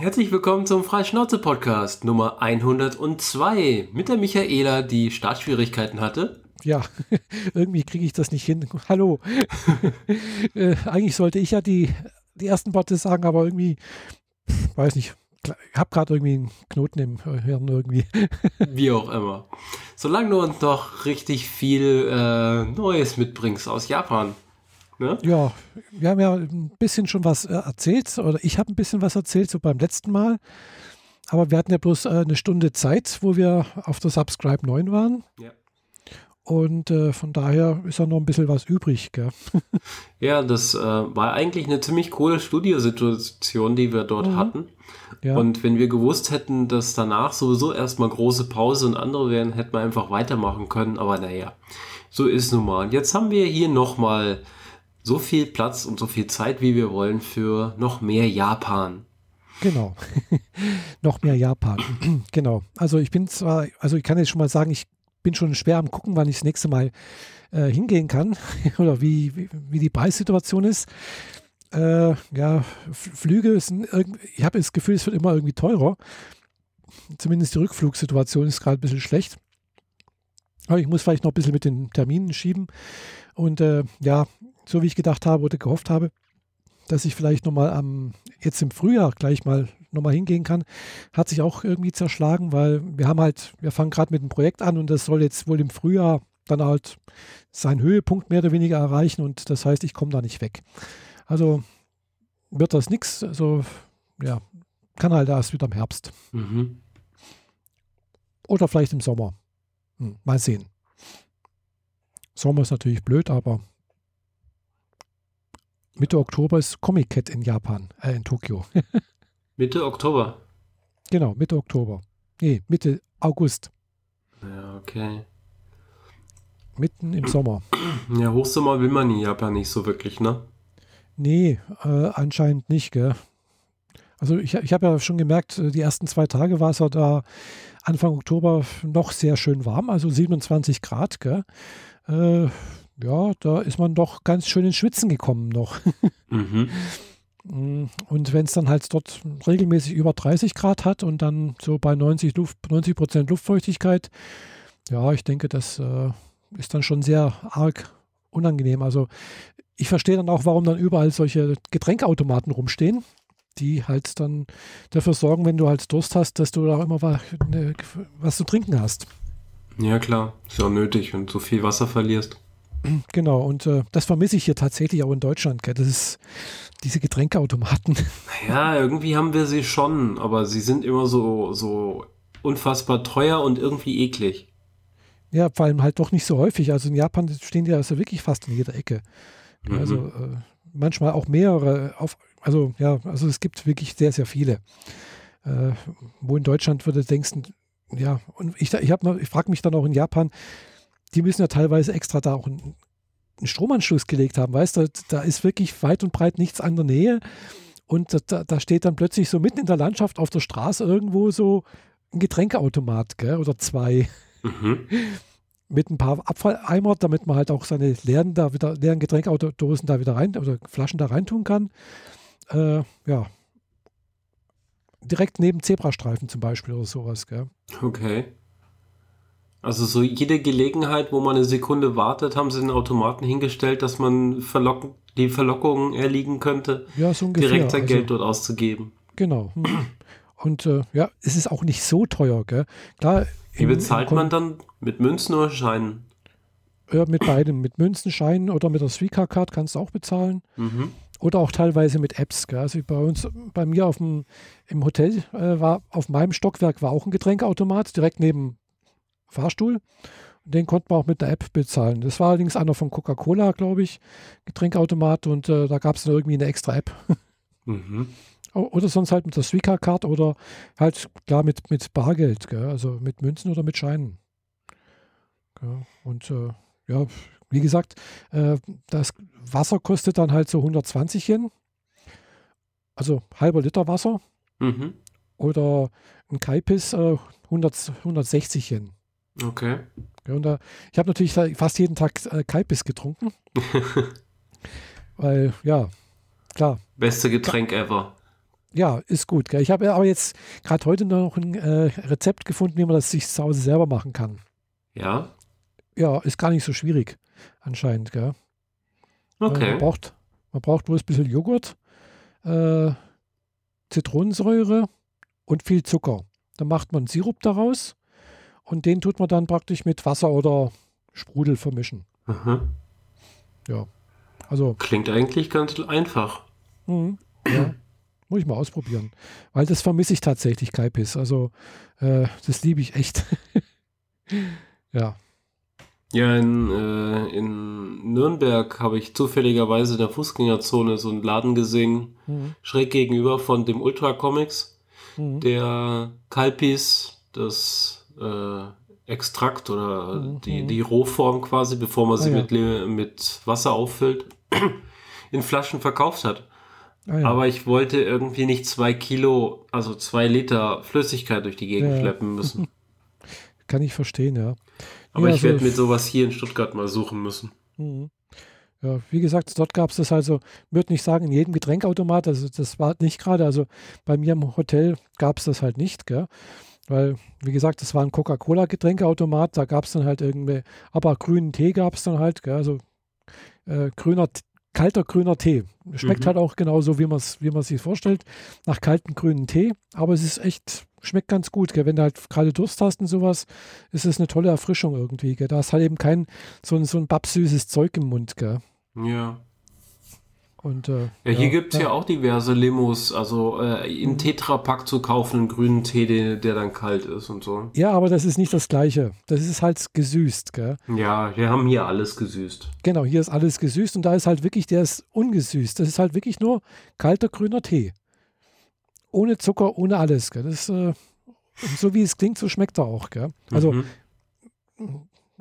Herzlich willkommen zum Freischnauze-Podcast Nummer 102 mit der Michaela, die Startschwierigkeiten hatte. Ja, irgendwie kriege ich das nicht hin. Hallo. äh, eigentlich sollte ich ja die, die ersten Worte sagen, aber irgendwie, weiß nicht, ich habe gerade irgendwie einen Knoten im Hirn irgendwie. Wie auch immer. Solange du uns doch richtig viel äh, Neues mitbringst aus Japan. Ne? Ja, wir haben ja ein bisschen schon was äh, erzählt, oder ich habe ein bisschen was erzählt, so beim letzten Mal. Aber wir hatten ja bloß äh, eine Stunde Zeit, wo wir auf der Subscribe 9 waren. Ja. Und äh, von daher ist ja noch ein bisschen was übrig. Gell? ja, das äh, war eigentlich eine ziemlich coole Studiosituation, die wir dort mhm. hatten. Ja. Und wenn wir gewusst hätten, dass danach sowieso erstmal große Pause und andere wären, hätten wir einfach weitermachen können. Aber naja, so ist nun mal. Und jetzt haben wir hier nochmal so viel Platz und so viel Zeit, wie wir wollen, für noch mehr Japan. Genau. noch mehr Japan. genau. Also ich bin zwar, also ich kann jetzt schon mal sagen, ich bin schon schwer am gucken, wann ich das nächste Mal äh, hingehen kann oder wie, wie, wie, die Preissituation ist. Äh, ja, Flüge sind ich habe das Gefühl, es wird immer irgendwie teurer. Zumindest die Rückflugsituation ist gerade ein bisschen schlecht. Aber ich muss vielleicht noch ein bisschen mit den Terminen schieben. Und äh, ja, so wie ich gedacht habe oder gehofft habe, dass ich vielleicht nochmal am, jetzt im Frühjahr gleich mal nochmal hingehen kann, hat sich auch irgendwie zerschlagen, weil wir haben halt, wir fangen gerade mit dem Projekt an und das soll jetzt wohl im Frühjahr dann halt seinen Höhepunkt mehr oder weniger erreichen und das heißt, ich komme da nicht weg. Also wird das nichts, also ja, kann halt erst wieder im Herbst. Mhm. Oder vielleicht im Sommer. Hm, mal sehen. Sommer ist natürlich blöd, aber Mitte Oktober ist Comic Cat in Japan, äh, in Tokio. Mitte Oktober? Genau, Mitte Oktober. Nee, Mitte August. Ja, okay. Mitten im Sommer. Ja, Hochsommer will man in Japan nicht so wirklich, ne? Nee, äh, anscheinend nicht, gell? Also ich, ich habe ja schon gemerkt, äh, die ersten zwei Tage war es ja da Anfang Oktober noch sehr schön warm, also 27 Grad, gell? Äh, ja, da ist man doch ganz schön ins Schwitzen gekommen noch. Mhm. Mm, und wenn es dann halt dort regelmäßig über 30 Grad hat und dann so bei 90, Luft, 90 Prozent Luftfeuchtigkeit, ja, ich denke, das äh, ist dann schon sehr arg unangenehm. Also ich verstehe dann auch, warum dann überall solche Getränkautomaten rumstehen, die halt dann dafür sorgen, wenn du halt Durst hast, dass du da immer was, ne, was zu trinken hast. Ja, klar, ist ja auch nötig, wenn du so viel Wasser verlierst. Genau, und äh, das vermisse ich hier tatsächlich auch in Deutschland. Gell? Das ist diese Getränkeautomaten. Ja, irgendwie haben wir sie schon, aber sie sind immer so, so unfassbar teuer und irgendwie eklig. Ja, vor allem halt doch nicht so häufig. Also in Japan stehen die also wirklich fast in jeder Ecke. Mhm. Also äh, manchmal auch mehrere. Auf, also ja, also es gibt wirklich sehr, sehr viele. Äh, wo in Deutschland würde denkst, ja, und ich, ich, ich frage mich dann auch in Japan, die müssen ja teilweise extra da auch einen, einen Stromanschluss gelegt haben, weißt du, da ist wirklich weit und breit nichts an der Nähe und da, da steht dann plötzlich so mitten in der Landschaft auf der Straße irgendwo so ein Getränkeautomat, gell, oder zwei. Mhm. Mit ein paar Abfalleimer, damit man halt auch seine leeren, da wieder, leeren Getränkautodosen da wieder rein oder Flaschen da reintun kann. Äh, ja. Direkt neben Zebrastreifen zum Beispiel oder sowas, gell? Okay. Also so jede Gelegenheit, wo man eine Sekunde wartet, haben sie den Automaten hingestellt, dass man verlocken, die Verlockung erliegen könnte, ja, so ungefähr. direkt sein also, Geld dort auszugeben. Genau. Und äh, ja, es ist auch nicht so teuer, gell? Klar, Wie bezahlt man dann? Mit Münzen oder Scheinen? Ja, mit beidem. Mit Münzen, Scheinen oder mit der Suica-Card kannst du auch bezahlen. Mhm. Oder auch teilweise mit Apps. Gell? Also bei uns, bei mir auf dem, im Hotel äh, war, auf meinem Stockwerk war auch ein Getränkeautomat, direkt neben Fahrstuhl. Den konnte man auch mit der App bezahlen. Das war allerdings einer von Coca-Cola, glaube ich, Getränkautomat und äh, da gab es irgendwie eine extra App. Mhm. Oder sonst halt mit der Suica-Card oder halt klar mit, mit Bargeld, gell? also mit Münzen oder mit Scheinen. Gell? Und äh, ja, wie gesagt, äh, das Wasser kostet dann halt so 120 Yen. Also halber Liter Wasser. Mhm. Oder ein Kaipis äh, 100, 160 Yen. Okay. und da, ich habe natürlich fast jeden Tag äh, Kalbis getrunken. weil, ja, klar. Beste Getränk ever. Ja, ist gut. Gell? Ich habe aber jetzt gerade heute noch ein äh, Rezept gefunden, wie man das sich zu Hause selber machen kann. Ja? Ja, ist gar nicht so schwierig, anscheinend. Gell? Okay. Äh, man, braucht, man braucht bloß ein bisschen Joghurt, äh, Zitronensäure und viel Zucker. Dann macht man Sirup daraus und den tut man dann praktisch mit Wasser oder Sprudel vermischen. Mhm. Ja. Also. Klingt eigentlich ganz einfach. Mh, ja. Muss ich mal ausprobieren. Weil das vermisse ich tatsächlich, Kaipiss. Also, äh, das liebe ich echt. ja. Ja, in, äh, in Nürnberg habe ich zufälligerweise in der Fußgängerzone so einen Laden gesehen, mhm. schräg gegenüber von dem Ultra Comics, mhm. der Kalpis, das äh, Extrakt oder mhm. die, die Rohform quasi, bevor man sie ah, ja. mit, mit Wasser auffüllt, in Flaschen verkauft hat. Ah, ja. Aber ich wollte irgendwie nicht zwei Kilo, also zwei Liter Flüssigkeit durch die Gegend ja. schleppen müssen. Kann ich verstehen, ja. Aber ich werde also, mit sowas hier in Stuttgart mal suchen müssen. Mhm. Ja, wie gesagt, dort gab es das also, würde nicht sagen, in jedem Getränkautomat, also das war nicht gerade, also bei mir im Hotel gab es das halt nicht, gell? Weil, wie gesagt, das war ein Coca-Cola-Getränkeautomat, da gab es dann halt irgendwie, aber grünen Tee gab es dann halt, gell? also äh, grüner, kalter grüner Tee. Schmeckt mhm. halt auch genauso, wie man es wie sich vorstellt, nach kaltem grünen Tee, aber es ist echt schmeckt ganz gut. Gell? Wenn du halt gerade Durst hast und sowas, ist es eine tolle Erfrischung irgendwie. Gell? Da ist halt eben kein so ein, so ein babsüßes Zeug im Mund. Gell? Ja. Und, äh, ja, hier ja, gibt es ja. ja. auch diverse Limos, also äh, in mhm. Tetrapack zu kaufen, einen grünen Tee, der, der, dann kalt ist und so. Ja, aber das ist nicht das Gleiche. Das ist halt gesüßt, gell? Ja, wir haben hier alles gesüßt. Genau, hier ist alles gesüßt und da ist halt wirklich, der ist ungesüßt. Das ist halt wirklich nur kalter grüner Tee ohne Zucker, ohne alles. Gell? Das, äh, so wie es klingt, so schmeckt er auch. Gell? Also, mhm.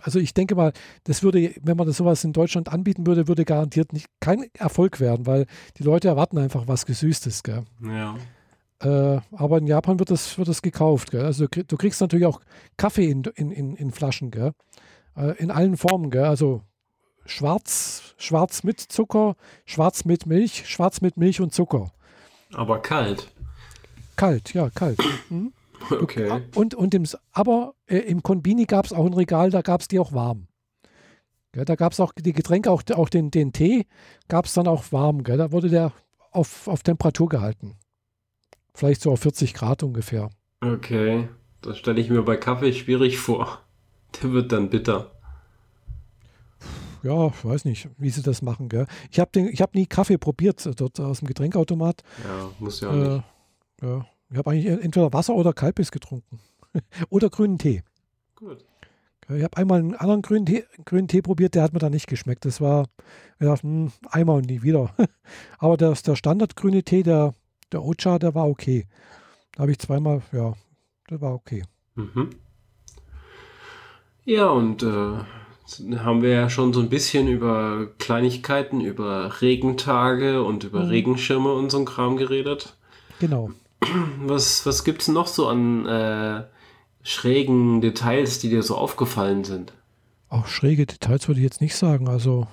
Also ich denke mal, das würde, wenn man das sowas in Deutschland anbieten würde, würde garantiert nicht kein Erfolg werden, weil die Leute erwarten einfach was Gesüßtes. Gell? Ja. Äh, aber in Japan wird das, wird das gekauft. Gell? Also du kriegst natürlich auch Kaffee in, in, in, in Flaschen, gell? Äh, in allen Formen. Gell? Also schwarz, schwarz mit Zucker, schwarz mit Milch, schwarz mit Milch und Zucker. Aber kalt. Kalt, ja, kalt. Mhm. Okay. Und, und im, aber äh, im Konbini gab es auch ein Regal, da gab es die auch warm. Gell, da gab es auch die Getränke, auch, auch den, den Tee gab es dann auch warm. Gell, da wurde der auf, auf Temperatur gehalten. Vielleicht so auf 40 Grad ungefähr. Okay, das stelle ich mir bei Kaffee schwierig vor. Der wird dann bitter. Ja, ich weiß nicht, wie sie das machen. Gell? Ich habe hab nie Kaffee probiert äh, dort aus dem Getränkautomat. Ja, muss ja äh, nicht. Ja, ich habe eigentlich entweder Wasser oder Kalbis getrunken. oder grünen Tee. Gut. Ich habe einmal einen anderen grünen Tee, grünen Tee probiert, der hat mir da nicht geschmeckt. Das war, ich dachte, hm, einmal und nie wieder. Aber der, der Standardgrüne Tee, der, der Ocha, der war okay. Da habe ich zweimal, ja, der war okay. Mhm. Ja, und äh, haben wir ja schon so ein bisschen über Kleinigkeiten, über Regentage und über mhm. Regenschirme und so ein Kram geredet. Genau. Was, was gibt es noch so an äh, schrägen Details, die dir so aufgefallen sind? Auch schräge Details würde ich jetzt nicht sagen. Also,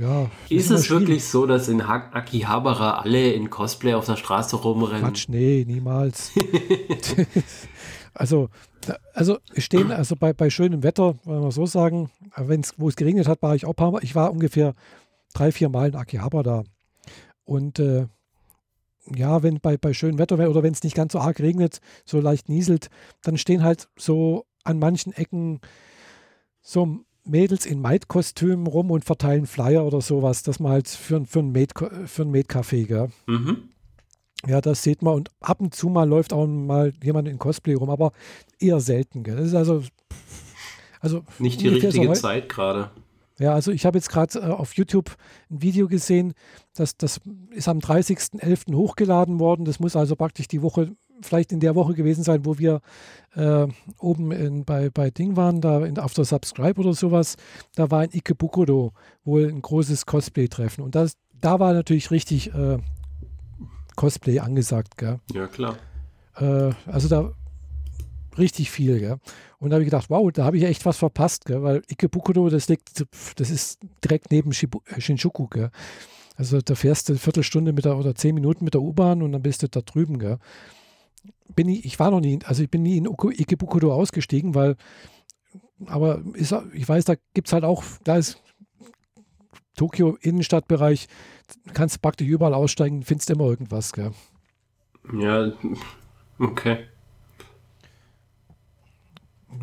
ja. Ist es wirklich so, dass in ha Akihabara alle in Cosplay auf der Straße rumrennen? Quatsch, nee, niemals. also, also stehen, also bei, bei schönem Wetter, wollen wir so sagen, wenn's, wo es geregnet hat, war ich auch ein paar Mal, ich war ungefähr drei, vier Mal in Akihabara da. Und äh, ja, wenn bei, bei schönem Wetter oder wenn es nicht ganz so arg regnet, so leicht nieselt, dann stehen halt so an manchen Ecken so Mädels in Maid-Kostümen rum und verteilen Flyer oder sowas, dass man halt für, für ein Maid-Café, gell? Mhm. Ja, das sieht man und ab und zu mal läuft auch mal jemand in Cosplay rum, aber eher selten, gell? Das ist also, also nicht die richtige Zeit gerade. Ja, also ich habe jetzt gerade äh, auf YouTube ein Video gesehen, das, das ist am 30.11. hochgeladen worden. Das muss also praktisch die Woche, vielleicht in der Woche gewesen sein, wo wir äh, oben in, bei, bei Ding waren, da in, auf der Subscribe oder sowas. Da war in Ikebukuro wohl ein großes Cosplay-Treffen. Und das, da war natürlich richtig äh, Cosplay angesagt. Gell? Ja, klar. Äh, also da richtig viel. Gell? Und da habe ich gedacht, wow, da habe ich echt was verpasst, gell? weil Ikebukuro, das liegt, das ist direkt neben Shibu, äh, Shinjuku. Gell? Also da fährst du eine Viertelstunde mit der oder zehn Minuten mit der U-Bahn und dann bist du da drüben, gell? Bin ich, ich war noch nie, also ich bin nie in Ikebukuro ausgestiegen, weil, aber ist, ich weiß, da gibt es halt auch, da ist Tokio Innenstadtbereich, kannst praktisch überall aussteigen, findest immer irgendwas, gell? Ja, okay.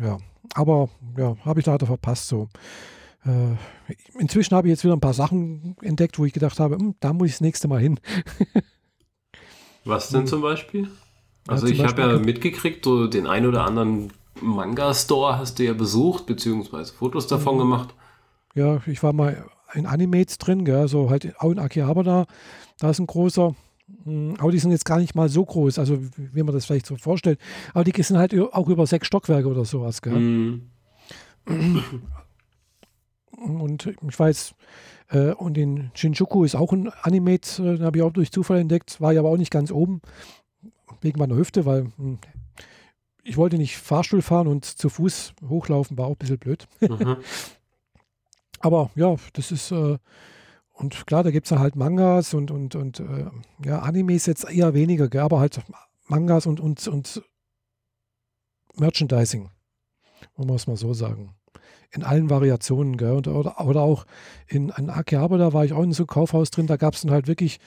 Ja, aber ja, habe ich leider verpasst so. Äh, inzwischen habe ich jetzt wieder ein paar Sachen entdeckt, wo ich gedacht habe, hm, da muss ich das nächste Mal hin. Was denn zum Beispiel? Also ja, ich habe ja mitgekriegt, so den ein oder anderen Manga-Store hast du ja besucht, beziehungsweise Fotos davon mhm. gemacht. Ja, ich war mal in Animates drin, gell, so halt auch in Akihabara, da ist ein großer. Hm, aber die sind jetzt gar nicht mal so groß, also wie man das vielleicht so vorstellt. Aber die sind halt auch über sechs Stockwerke oder sowas. Gell? Mm. Und ich weiß, äh, und in Shinjuku ist auch ein Animate, äh, habe ich auch durch Zufall entdeckt, war ich aber auch nicht ganz oben, wegen meiner Hüfte, weil mh, hm, ich wollte nicht Fahrstuhl fahren und zu Fuß hochlaufen, war auch ein bisschen blöd. Mhm. aber ja, das ist, äh, und klar, da gibt es halt Mangas und, und, und äh, ja, Animes jetzt eher weniger, gell, aber halt Mangas und, und, und Merchandising, wollen wir es mal so sagen in allen Variationen. Gell? Und, oder, oder auch in, in Akihabara, da war ich auch in so einem Kaufhaus drin, da gab es dann halt wirklich,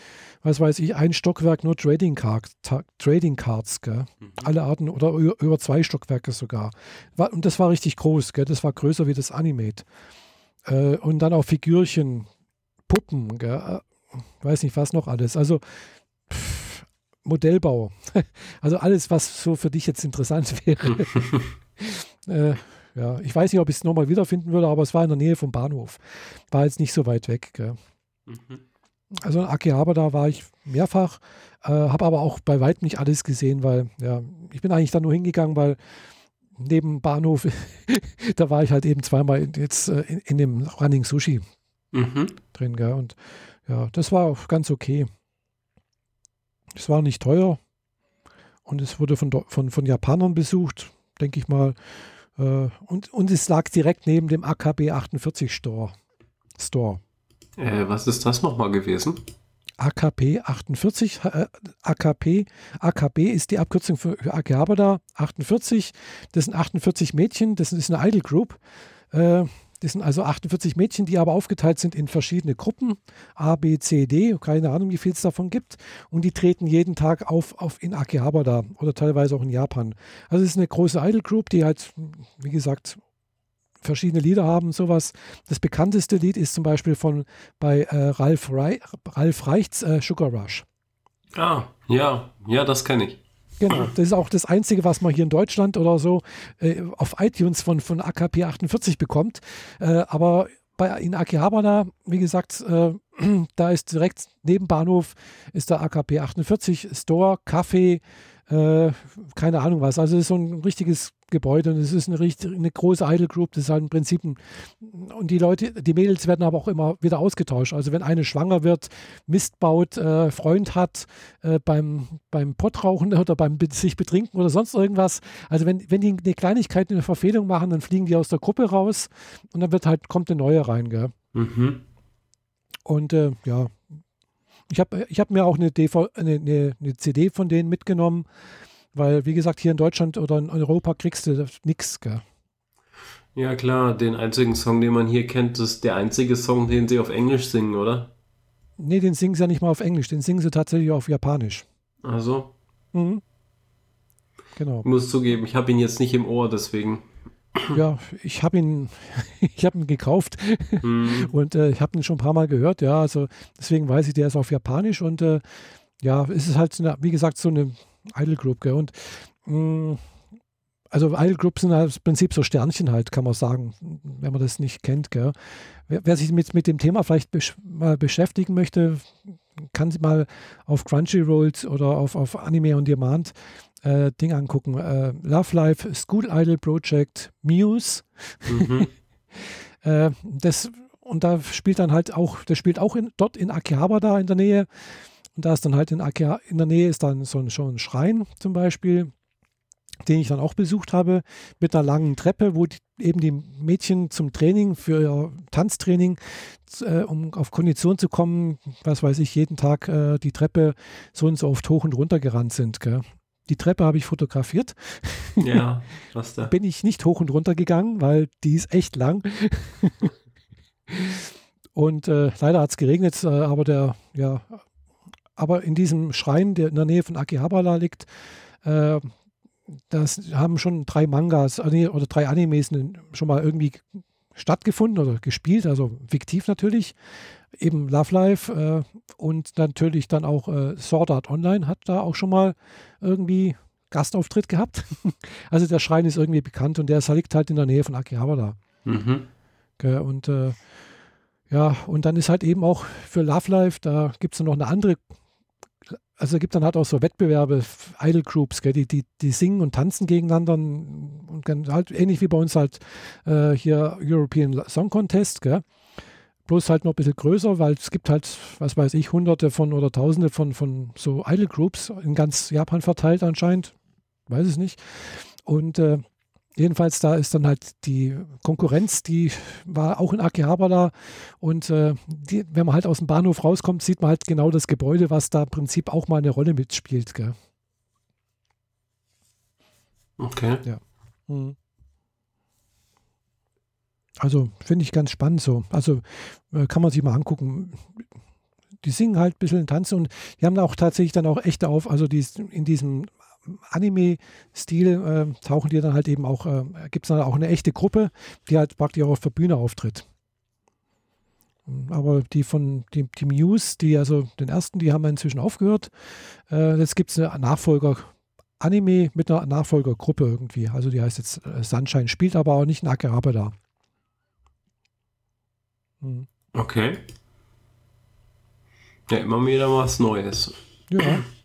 was weiß ich, ein Stockwerk nur Trading, Card, Trading Cards, gell? Mhm. alle Arten oder über, über, zwei Stockwerke sogar. War, und das war richtig groß, gell? das war größer wie das Animate. Äh, und dann auch Figürchen, Puppen, gell? Äh, weiß nicht was noch alles. Also pff, Modellbau. Also alles, was so für dich jetzt interessant wäre. äh, ja, ich weiß nicht, ob ich es nochmal wiederfinden würde, aber es war in der Nähe vom Bahnhof. War jetzt nicht so weit weg. Mhm. Also in Akihabara war ich mehrfach, äh, habe aber auch bei weitem nicht alles gesehen, weil ja, ich bin eigentlich da nur hingegangen, weil neben Bahnhof, da war ich halt eben zweimal jetzt äh, in, in, dem Running Sushi mhm. Drin. Gell? Und ja, das war auch ganz okay. Es war nicht teuer und es wurde von, von, von Japanern besucht, denke ich mal. Äh, und, und es lag direkt neben dem AKB 48 Store. Store. Äh, was ist das nochmal gewesen? AKP 48, äh, AKP, AKB ist die Abkürzung für, Akihabara 48. Das sind 48 Mädchen, das ist eine Idol Group. Äh, das sind also 48 Mädchen, die aber aufgeteilt sind in verschiedene Gruppen, A, B, C, D, keine Ahnung, wie viel es davon gibt. Und die treten jeden Tag auf, auf in Akihabara oder teilweise auch in Japan. Also es ist eine große Idol Group, die halt, wie gesagt, verschiedene Lieder haben, sowas. Das bekannteste Lied ist zum Beispiel von bei äh, Ralf, Reich, Ralf Reichts äh, Sugar Rush. Ah, ja, ja, das kenne ich. Genau, das ist auch das Einzige, was man hier in Deutschland oder so äh, auf iTunes von, von AKP 48 bekommt. Äh, aber bei, in Akihabara, wie gesagt, äh, da ist direkt neben Bahnhof ist der AKP 48 Store, Kaffee, äh, keine Ahnung was. Also es ist so ein richtiges Gebäude und es ist eine, richtig, eine große Idol Group. Das ist halt im Prinzip ein, und die Leute, die Mädels werden aber auch immer wieder ausgetauscht. Also wenn eine schwanger wird, Mist baut, äh, Freund hat äh, beim, beim Pottrauchen oder beim sich betrinken oder sonst irgendwas. Also wenn, wenn die eine Kleinigkeit, eine Verfehlung machen, dann fliegen die aus der Gruppe raus und dann wird halt, kommt eine neue rein, gell? Mhm. Und äh, ja, ich habe ich hab mir auch eine, DV, eine, eine, eine, CD von denen mitgenommen, weil, wie gesagt, hier in Deutschland oder in Europa kriegst du nichts. Ja, klar, den einzigen Song, den man hier kennt, ist der einzige Song, den sie auf Englisch singen, oder? Nee, den singen sie ja nicht mal auf Englisch, den singen sie tatsächlich auf Japanisch. Also? Mhm. Genau. Ich muss zugeben, ich habe ihn jetzt nicht im Ohr, deswegen. Ja, ich habe ihn, ich habe ihn gekauft mhm. und äh, ich habe ihn schon ein paar Mal gehört. Ja, also deswegen weiß ich, der ist auf Japanisch und äh, ja, es ist halt, eine, wie gesagt, so eine Idol Group. Gell? Und mh, mm, also Idol Groups sind halt im Prinzip so Sternchen halt, kann man sagen, wenn man das nicht kennt. Gell? Wer, wer sich mit, mit dem Thema vielleicht besch mal beschäftigen möchte, kann sich mal auf Crunchyrolls oder auf, auf Anime on Demand äh, Ding angucken. Äh, Love Life, School Idol Project, Muse. Mhm. äh, das, und da spielt dann halt auch, der spielt auch in, dort in Akihabara in der Nähe. Und da ist dann halt in, Akiha, in der Nähe ist dann so ein, schon ein Schrein zum Beispiel. den ich dann auch besucht habe, mit einer langen Treppe, wo die, eben die Mädchen zum Training, für ihr Tanztraining, äh, um auf Kondition zu kommen, was weiß ich, jeden Tag äh, die Treppe so und so oft hoch und runter gerannt sind. Gell? Die Treppe habe ich fotografiert. Ja, was da? Bin ich nicht hoch und runter gegangen, weil die ist echt lang. und äh, leider hat es geregnet, äh, aber der, ja, aber in diesem Schrein, der in der Nähe von Akihabara liegt, äh, das haben schon drei Mangas äh, oder drei Animes schon mal irgendwie stattgefunden oder gespielt, also fiktiv natürlich. Eben Love Life äh, und natürlich dann auch äh, Sword Art Online hat da auch schon mal irgendwie Gastauftritt gehabt. also der Schrein ist irgendwie bekannt und der liegt halt in der Nähe von Akihabara. Mhm. Und äh, ja, und dann ist halt eben auch für Love Life, da gibt es noch eine andere also es gibt dann halt auch so Wettbewerbe, Idol Groups, gell, die, die, die singen und tanzen gegeneinander und halt ähnlich wie bei uns halt äh, hier European Song Contest, gell. Bloß halt noch ein bisschen größer, weil es gibt halt, was weiß ich, hunderte von oder tausende von, von so Idol Groups in ganz Japan verteilt anscheinend. Weiß es nicht. Und äh, jedenfalls, da ist dann halt die Konkurrenz, die war auch in Akihabara. Und äh, die, wenn man halt aus dem Bahnhof rauskommt, sieht man halt genau das Gebäude, was da im Prinzip auch mal eine Rolle mitspielt. Gell? Okay. Ja. Mhm. Also finde ich ganz spannend so. Also äh, kann man sich mal angucken. Die singen halt ein bisschen, tanzen und die haben auch tatsächlich dann auch echte auf, also die in diesem Anime-Stil äh, tauchen die dann halt eben auch, äh, gibt es dann auch eine echte Gruppe, die halt praktisch auch auf der Bühne auftritt. Aber die von die, die Muse, die also den ersten, die haben inzwischen aufgehört. Äh, jetzt gibt es eine Nachfolger-Anime mit einer Nachfolgergruppe irgendwie. Also die heißt jetzt äh, Sunshine, spielt aber auch nicht in Akirabe da. Hm. Okay. Ja, immer wieder was Neues. Ja.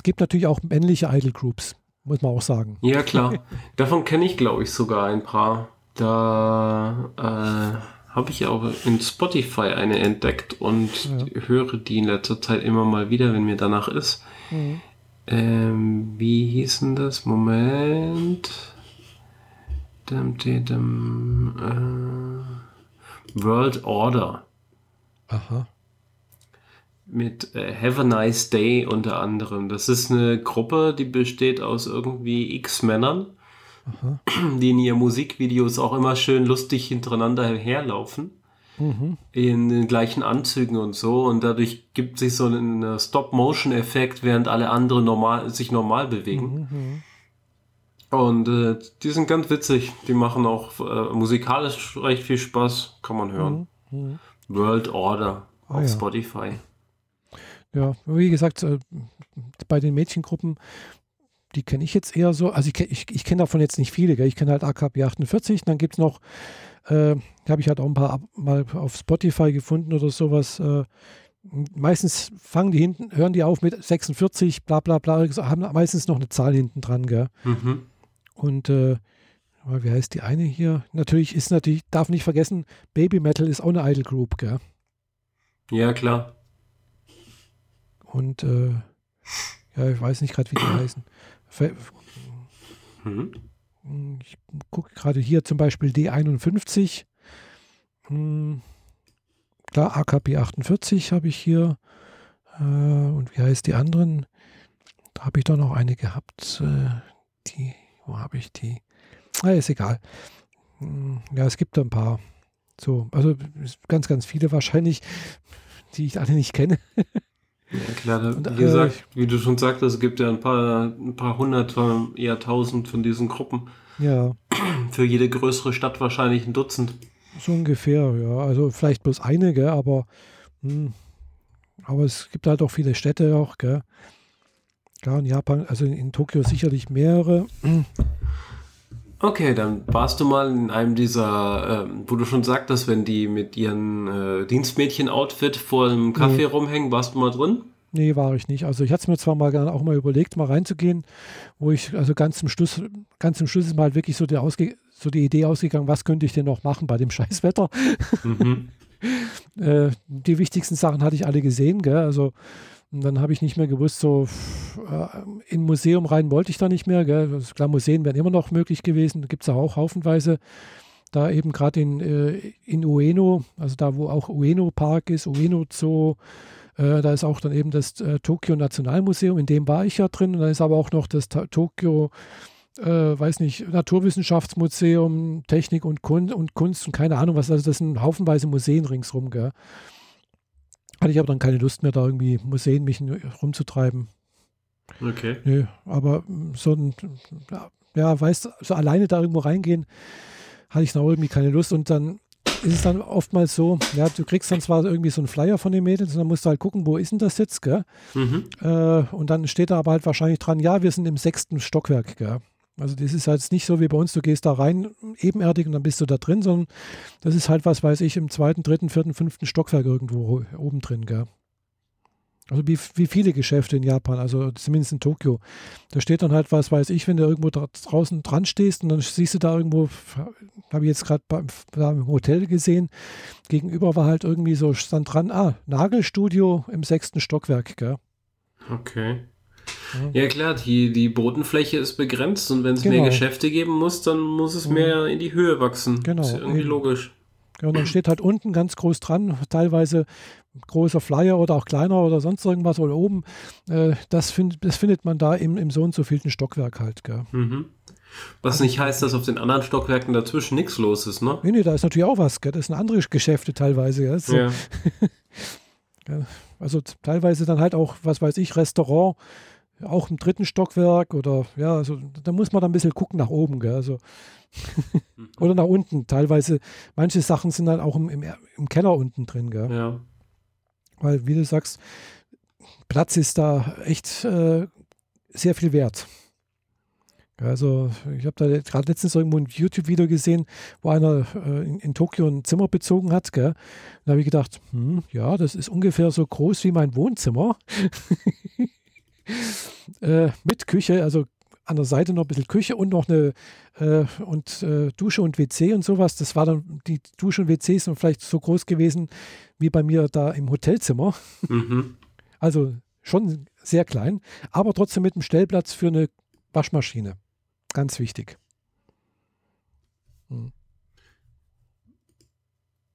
Es gibt natürlich auch männliche Idol Groups, muss man auch sagen. Ja, klar. Davon kenne ich, glaube ich, sogar ein paar. Da äh, habe ich auch in Spotify eine entdeckt und ja. höre die in letzter Zeit immer mal wieder, wenn mir danach ist. Mhm. Ähm, wie hießen das? Moment. Dum, dum, äh, World Order. Aha mit äh, Have a Nice Day unter anderem. Das ist eine Gruppe, die besteht aus irgendwie x Männern, Aha. die in ihren Musikvideos auch immer schön lustig hintereinander herlaufen. Mhm. In den gleichen Anzügen und so. Und dadurch gibt sich so ein Stop-Motion-Effekt, während alle anderen normal, sich normal bewegen. Mhm. mhm. Und äh, die sind ganz witzig. Die machen auch äh, musikalisch recht viel Spaß. Kann man hören. Mhm. mhm. World Order ah, auf ja. Spotify. Ja, wie gesagt, äh, bei den Mädchengruppen, die kenne ich jetzt eher so, also ich, ich, ich kenne davon jetzt nicht viele, gell? ich kenne halt AKB 48, dann gibt es noch, äh, habe ich halt auch ein paar mal auf Spotify gefunden oder sowas. Äh, meistens fangen die hinten, hören die auf mit 46, bla bla bla, haben meistens noch eine Zahl hinten dran, gell? Mhm. Und äh, wie heißt die eine hier? Natürlich ist natürlich, darf nicht vergessen, Baby Metal ist auch eine Idol Group, gell? Ja, klar. Und äh, ja, ich weiß nicht gerade, wie die heißen. Mhm. Ich gucke gerade hier zum Beispiel D51. Hm, klar, AKP 48 habe ich hier. Äh, und wie heißt die anderen? Da habe ich doch noch eine gehabt. Äh, die, wo habe ich die? Ah, ist egal. Hm, ja, es gibt ein paar. So, also ganz, ganz viele wahrscheinlich, die ich alle nicht kenne. Ja, klar, und, wie gesagt, äh, wie du schon sagtest, es gibt ja ein paar, ein paar hundert, eher tausend von diesen Gruppen. Ja. Für jede größere Stadt wahrscheinlich ein Dutzend. So ungefähr, ja. Also vielleicht bloß eine, gell, aber, hm, aber es gibt halt auch viele Städte auch, gell. Klar, in Japan, also in, in Tokio sicherlich mehrere. Okay, dann warst du mal in einem dieser, äh, wo du schon sagtest, wenn die mit ihren äh, Dienstmädchen-Outfit vor dem Kaffee nee. rumhängen, warst du mal drin? Nee, war ich nicht. Also ich hatte es mir zwar mal auch mal überlegt, mal reinzugehen, wo ich, also ganz zum Schluss, ganz zum Schluss ist mal halt wirklich so, der Ausge so die Idee ausgegangen, was könnte ich denn noch machen bei dem Scheißwetter? Mhm. äh, die wichtigsten Sachen hatte ich alle gesehen, gell? Also Und dann habe ich nicht mehr gewusst, so äh, in Museum rein wollte ich da nicht mehr. Gell. Klar, Museen wären immer noch möglich gewesen. Da gibt es auch haufenweise. Da eben gerade in, äh, in Ueno, also da, wo auch Ueno Park ist, Ueno Zoo, äh, da ist auch dann eben das äh, Tokio Nationalmuseum, in dem war ich ja drin. Und dann ist aber auch noch das Tokio, äh, weiß nicht, Naturwissenschaftsmuseum, Technik und, Kun und Kunst und keine Ahnung was. Also das sind haufenweise Museen ringsrum. Gell. Hatte ich aber dann keine Lust mehr, da irgendwie Museen mich rumzutreiben. Okay. Nö, aber so ein, ja, weißt so alleine da irgendwo reingehen, hatte ich dann irgendwie keine Lust und dann ist es dann oftmals so, ja, du kriegst dann zwar irgendwie so einen Flyer von den Mädels und dann musst du halt gucken, wo ist denn das jetzt, gell? Mhm. Äh, und dann steht da aber halt wahrscheinlich dran, ja, wir sind im sechsten Stockwerk, gell? Also das ist halt nicht so wie bei uns, du gehst da rein ebenerdig und dann bist du da drin, sondern das ist halt, was weiß ich, im zweiten, dritten, vierten, fünften Stockwerk irgendwo oben drin, gell? Also wie, wie viele Geschäfte in Japan, also zumindest in Tokio. Da steht dann halt, was weiß ich, wenn du irgendwo da draußen dran stehst und dann siehst du da irgendwo, habe ich jetzt gerade im Hotel gesehen, gegenüber war halt irgendwie so, stand dran, ah, Nagelstudio im sechsten Stockwerk, gell? Okay. Ja, klar, die, die Bodenfläche ist begrenzt und wenn es genau. mehr Geschäfte geben muss, dann muss es mehr in die Höhe wachsen. Genau. Das ist irgendwie logisch. Ja, und dann steht halt unten ganz groß dran, teilweise großer Flyer oder auch kleiner oder sonst irgendwas oder oben. Äh, das, find, das findet man da im, im so und so vielten Stockwerk halt. Mhm. Was nicht heißt, dass auf den anderen Stockwerken dazwischen nichts los ist, ne? Nee, nee, da ist natürlich auch was. Gell? Das sind andere Geschäfte teilweise. Gell? So. Ja. also teilweise dann halt auch, was weiß ich, Restaurant auch im dritten Stockwerk oder ja, also da muss man dann ein bisschen gucken nach oben, gell? Also, oder nach unten. Teilweise, manche Sachen sind halt auch im, im, im Keller unten drin, gell? Ja. Weil, wie du sagst, Platz ist da echt äh, sehr viel wert. Also ich habe da gerade letztens irgendwo ein YouTube-Video gesehen, wo einer äh, in, in, Tokio ein Zimmer bezogen hat. Gell? Da habe ich gedacht, hm, ja, das ist ungefähr so groß wie mein Wohnzimmer. äh, mit Küche, also an der Seite noch ein bisschen Küche und noch eine äh, und äh, Dusche und WC und sowas. Das war dann, die Dusche und WC sind vielleicht so groß gewesen wie bei mir da im Hotelzimmer. Mhm. Also schon sehr klein, aber trotzdem mit einem Stellplatz für eine Waschmaschine. Ganz wichtig. Hm.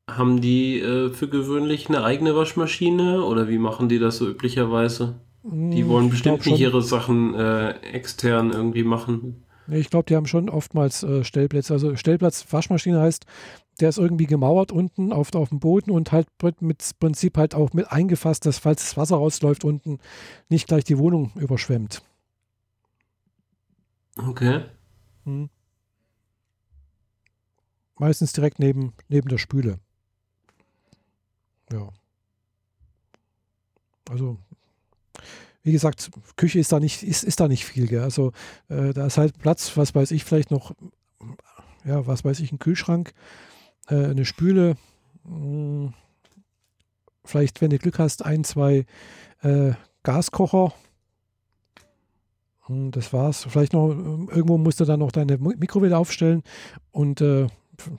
Haben die äh, für gewöhnlich eine eigene Waschmaschine oder wie machen die das so üblicherweise? Die hm, wollen bestimmt nicht ihre Sachen äh, extern irgendwie machen. Ich glaube, die haben schon oftmals äh, Stellplätze. Also Stellplatz Waschmaschine heißt, der ist irgendwie gemauert unten auf, auf dem Boden und halt mit Prinzip halt auch mit eingefasst, dass falls das Wasser rausläuft unten, nicht gleich die Wohnung überschwemmt. Okay. Hm. Meistens direkt neben, neben der Spüle. Ja. Also wie gesagt, Küche ist da nicht, ist, ist da nicht viel. Gell? Also äh, da ist halt Platz, was weiß ich, vielleicht noch, ja, was weiß ich, ein Kühlschrank, äh, eine Spüle, mh, hm, vielleicht, wenn du Glück hast, ein, zwei äh, Gaskocher. Hm, das war's. Vielleicht noch, irgendwo musst du dann noch deine Mikrowelle aufstellen und äh,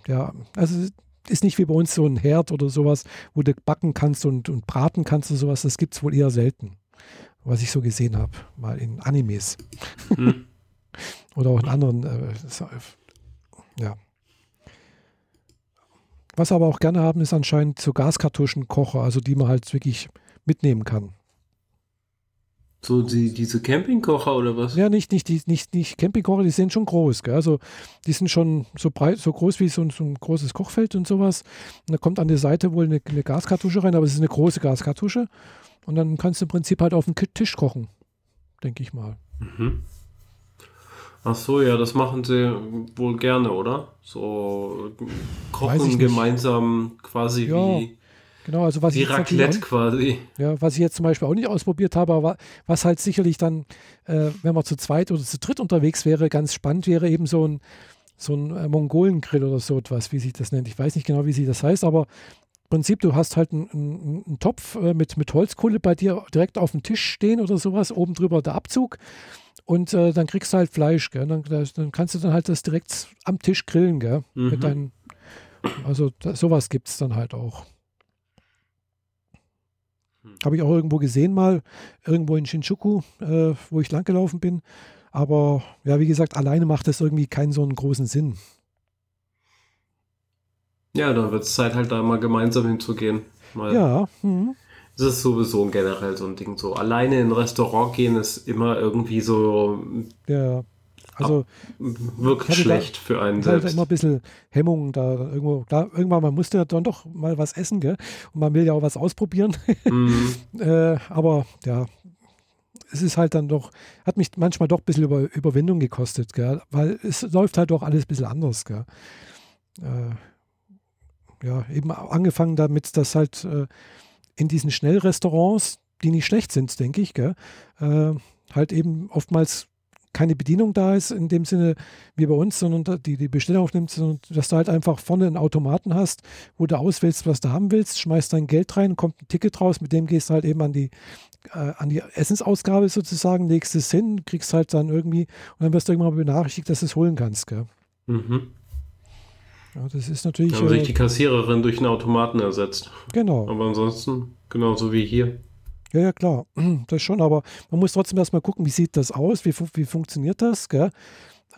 ja, also ist nicht wie bei uns so ein Herd oder sowas, wo du backen kannst und, und braten kannst und sowas. Das gibt es wohl eher selten was ich so gesehen habe, mal in Animes. Hm. Oder auch in anderen. Äh, ja. Was aber auch gerne haben, ist anscheinend so Gaskartuschenkocher, also die man halt wirklich mitnehmen kann. So die, diese Campingkocher oder was? Ja, nicht, nicht, die, nicht, nicht Campingkocher, die sind schon groß. Gell? Also die sind schon so breit, so groß wie so ein, so ein großes Kochfeld und sowas. Und da kommt an der Seite wohl eine, eine Gaskartusche rein, aber es ist eine große Gaskartusche. Und dann kannst du im Prinzip halt auf dem Tisch kochen, denke ich mal. Mhm. Ach so, ja, das machen sie wohl gerne, oder? So kochen gemeinsam quasi ja, wie, genau, also was wie ich Raclette auch, quasi. Ja, was ich jetzt zum Beispiel auch nicht ausprobiert habe, aber was halt sicherlich dann, äh, wenn man zu zweit oder zu dritt unterwegs wäre, ganz spannend wäre eben so ein so ein äh, Mongolengrill oder so etwas, wie sich das nennt. Ich weiß nicht genau, wie sich das heißt, aber Prinzip, du hast halt einen, einen, einen Topf äh, mit, mit Holzkohle bei dir direkt auf dem Tisch stehen oder sowas, oben drüber der Abzug und äh, dann kriegst du halt Fleisch? Dann, dann, kannst du dann halt das direkt am Tisch grillen, gell? Mhm. Deinen, also da, sowas gibt es dann halt auch. Habe ich auch irgendwo gesehen mal, irgendwo in Shinjuku, äh, wo ich langgelaufen bin. Aber ja, wie gesagt, alleine macht das irgendwie keinen so einen großen Sinn. Ja, dann wird es Zeit halt da mal gemeinsam hinzugehen. Mal. Ja. Das ist sowieso generell so ein Ding. So alleine in ein Restaurant gehen ist immer irgendwie so. Ja. Also wirkt schlecht da, für einen selbst. Halt immer ein bisschen Hemmung da irgendwo. Klar, irgendwann man musste dann doch mal was essen, gell? Und man will ja auch was ausprobieren. Mhm. äh, aber ja, es ist halt dann doch, hat mich manchmal doch ein bisschen über, Überwindung gekostet, gell? Weil es läuft halt doch alles ein bisschen anders, gell? Äh, ja, eben angefangen damit, dass halt äh, in diesen Schnellrestaurants, die nicht schlecht sind, denke ich, gell? Äh, halt eben oftmals keine Bedienung da ist, in dem Sinne wie bei uns, sondern die die Bestellung aufnimmt, sondern dass du halt einfach vorne einen Automaten hast, wo du auswählst, was du haben willst, schmeißt dein Geld rein, kommt ein Ticket raus, mit dem gehst du halt eben an die, äh, an die Essensausgabe sozusagen, legst es hin, kriegst halt dann irgendwie und dann wirst du irgendwann benachrichtigt, dass du es holen kannst. Gell? Mhm. Ja, das ist natürlich. Da haben sich äh, die Kassiererin durch einen Automaten ersetzt. Genau. Aber ansonsten genauso wie hier. Ja, ja, klar. Das schon, aber man muss trotzdem erstmal gucken, wie sieht das aus, wie, wie funktioniert das, gell?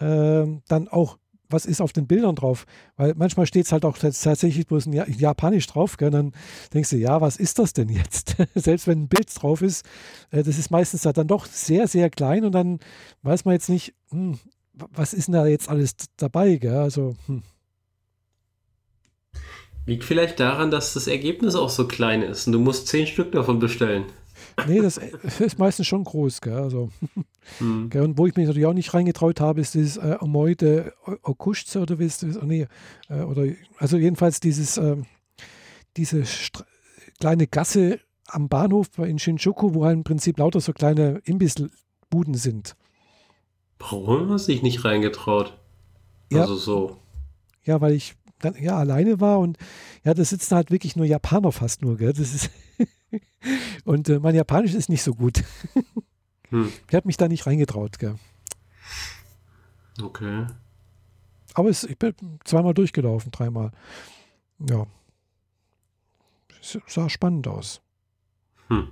Ähm, dann auch, was ist auf den Bildern drauf? Weil manchmal steht es halt auch tatsächlich bloß in Japanisch drauf, gell? Dann denkst du, ja, was ist das denn jetzt? Selbst wenn ein Bild drauf ist, äh, das ist meistens dann doch sehr, sehr klein und dann weiß man jetzt nicht, hm, was ist denn da jetzt alles dabei, gell? Also, hm. Liegt vielleicht daran, dass das Ergebnis auch so klein ist und du musst zehn Stück davon bestellen. Nee, das ist meistens schon groß, gell? Also, hm. gell? Und wo ich mich natürlich auch nicht reingetraut habe, ist dieses äh, Omoide Okushze oder wie ist das? Oh, nee, äh, oder, also jedenfalls dieses, äh, diese kleine Gasse am Bahnhof in Shinjuku, wo halt im Prinzip lauter so kleine Imbissbuden sind. Warum hast du dich nicht reingetraut? Ja, also so. Ja, weil ich ja alleine war und ja, da sitzen halt wirklich nur Japaner fast nur, gell? Das ist und äh, mein Japanisch ist nicht so gut. hm. Ich habe mich da nicht reingetraut, gell? Okay. Aber es, ich bin zweimal durchgelaufen, dreimal. Ja. Es sah spannend aus. Hm.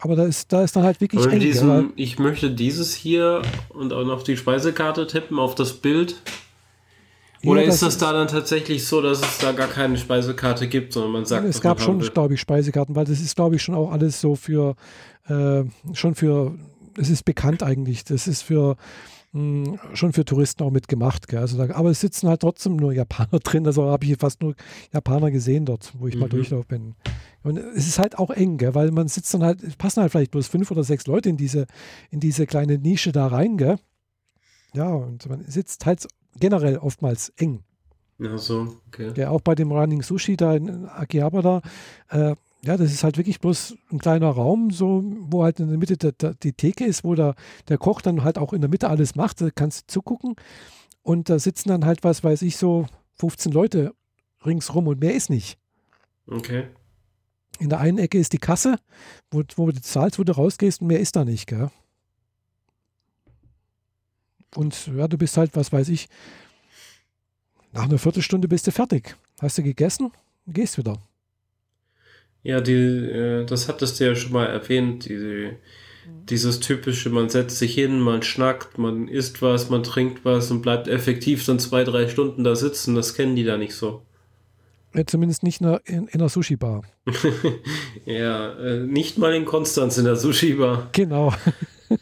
Aber da ist, da ist dann halt wirklich eng, diesem, Ich möchte dieses hier und auch noch die Speisekarte tippen auf das Bild. Oder ja, ist das, da dann tatsächlich so, dass es da gar keine Speisekarte gibt, sondern man sagt, es gab schon, glaube ich, Speisekarten, weil das ist, glaube ich, schon auch alles so für äh, schon für, es ist bekannt eigentlich. Das ist für mh, hm, schon für Touristen auch mitgemacht. Gell? Also da, aber es sitzen halt trotzdem nur Japaner drin. Also habe ich fast nur Japaner gesehen dort, wo ich mhm. mal durchlaufen bin. Und es ist halt auch eng, gell? weil man sitzt dann halt, es passen halt vielleicht bloß fünf oder sechs Leute in diese, in diese kleine Nische da rein, gell? Ja, und man sitzt halt generell oftmals eng. Ja, so, okay. Ja, auch bei dem Running Sushi da in Akihabara, äh, ja, das ist halt wirklich bloß ein kleiner Raum, so, wo halt in der Mitte der, der, die Theke ist, wo der, der Koch dann halt auch in der Mitte alles macht, da kannst du zugucken. Und da sitzen dann halt, was weiß ich, so 15 Leute ringsrum und mehr ist nicht. Okay. In der einen Ecke ist die Kasse, wo, wo du zahlst, wo du rausgehst und mehr ist da nicht, gell? Und ja, du bist halt, was weiß ich, nach einer Viertelstunde bist du fertig. Hast du gegessen, gehst wieder. Ja, die, äh, das hattest du ja schon mal erwähnt, die, dieses typische, man setzt sich hin, man schnackt, man isst was, man trinkt was und bleibt effektiv dann zwei, drei Stunden da sitzen, das kennen die da nicht so. Ja, zumindest nicht in, in, in einer Sushi-Bar. ja, äh, nicht mal in Konstanz in der Sushi-Bar. Genau.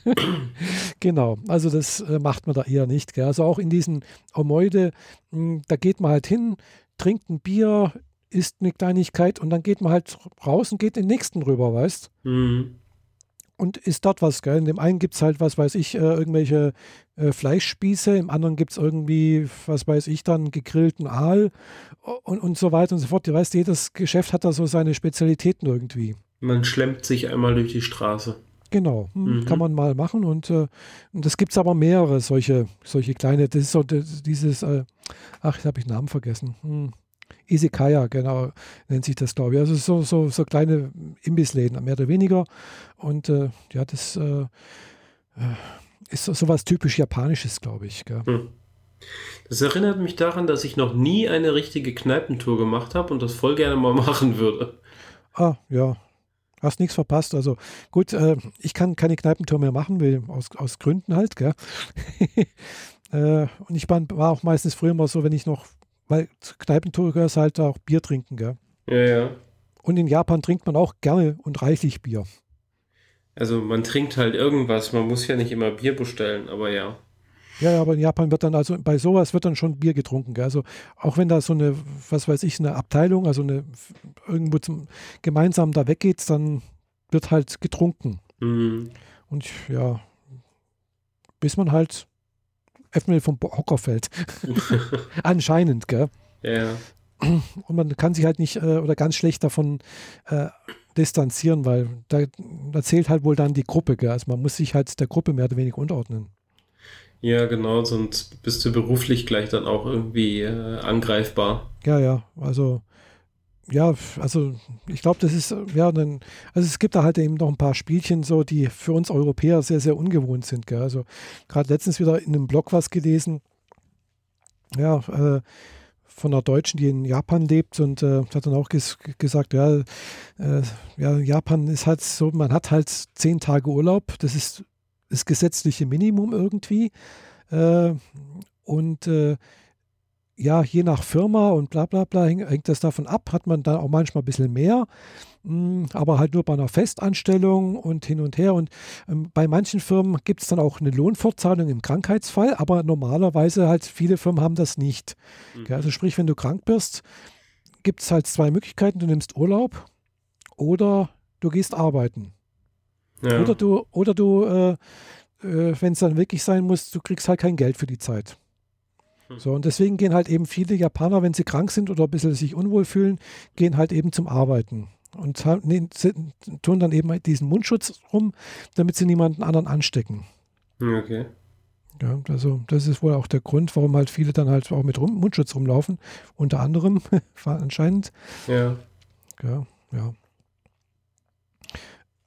genau, also das äh, macht man da eher nicht. Gell? Also auch in diesen Omoide, hm, da geht man halt hin, trinkt ein Bier, isst eine Kleinigkeit und dann geht man halt raus und geht den nächsten rüber, weißt mhm. Und isst dort was, gell? In dem einen gibt es halt, was weiß ich, äh, irgendwelche äh, Fleischspieße, im anderen gibt es irgendwie, was weiß ich, dann gegrillten Aal und, und so weiter und so fort. Du weißt, jedes Geschäft hat da so seine Spezialitäten irgendwie. Man schlemmt sich einmal durch die Straße. Genau, hm, mhm. kann man mal machen und, äh, und das gibt es aber mehrere solche, solche kleine, das ist so das, dieses, äh, ach, jetzt habe ich den Namen vergessen. Hm. Isekaya, genau, nennt sich das, glaube ich. Also so, so, so kleine Imbissläden, mehr oder weniger. Und äh, ja, das äh, äh ist so, so was typisch Japanisches, glaube ich. Hm. Das erinnert mich daran, dass ich noch nie eine richtige Kneipentour gemacht habe und das voll gerne mal machen würde. Ah, ja, Hast nichts verpasst. Also gut, äh, ich kann keine Kneipentour mehr machen, will, aus, aus Gründen halt, gell? äh, und ich war, war, auch meistens früher mal so, wenn ich noch, weil Kneipentour gehört halt auch Bier trinken, gell? Ja, ja. Und in Japan trinkt man auch gerne und reichlich Bier. Also man trinkt halt irgendwas, man muss ja nicht immer Bier bestellen, aber ja. Ja, aber in Japan wird dann also bei sowas wird dann schon Bier getrunken. Gell? Also auch wenn da so eine, was weiß ich, eine Abteilung, also eine irgendwo zum gemeinsam da weggeht, dann wird halt getrunken. Mhm. Und ja, bis man halt öffentlich vom Hocker fällt. Anscheinend, gell? Ja. Und man kann sich halt nicht äh, oder ganz schlecht davon äh, distanzieren, weil da, da, zählt halt wohl dann die Gruppe, gell? Also man muss sich halt der Gruppe mehr oder weniger unterordnen. Ja, genau, sonst bist du beruflich gleich dann auch irgendwie äh, angreifbar. Ja, ja, also ja, also ich glaube, das ist, ja, dann, also es gibt da halt eben noch ein paar Spielchen so, die für uns Europäer sehr, sehr ungewohnt sind. Gell? Also gerade letztens wieder in einem Blog was gelesen, ja, äh, von einer Deutschen, die in Japan lebt und äh, hat dann auch ges gesagt, ja, äh, ja, Japan ist halt so, man hat halt zehn Tage Urlaub, das ist das gesetzliche Minimum irgendwie. Äh, und äh, ja, je nach Firma und bla bla bla hängt das davon ab, hat man dann auch manchmal ein bisschen mehr, hm, aber halt nur bei einer Festanstellung und hin und her. Und ähm, bei manchen Firmen gibt es dann auch eine Lohnfortzahlung im Krankheitsfall, aber normalerweise halt viele Firmen haben das nicht. Mhm. Also sprich, wenn du krank bist, gibt es halt zwei Möglichkeiten. Du nimmst Urlaub oder du gehst arbeiten. Ja. Oder du, oder du äh, äh, wenn es dann wirklich sein muss, du kriegst halt kein Geld für die Zeit. So, und deswegen gehen halt eben viele Japaner, wenn sie krank sind oder ein bisschen sich unwohl fühlen, gehen halt eben zum Arbeiten. Und ne, tun dann eben diesen Mundschutz rum, damit sie niemanden anderen anstecken. Okay. Ja, also das ist wohl auch der Grund, warum halt viele dann halt auch mit rum, Mundschutz rumlaufen. Unter anderem anscheinend. Ja. Ja, ja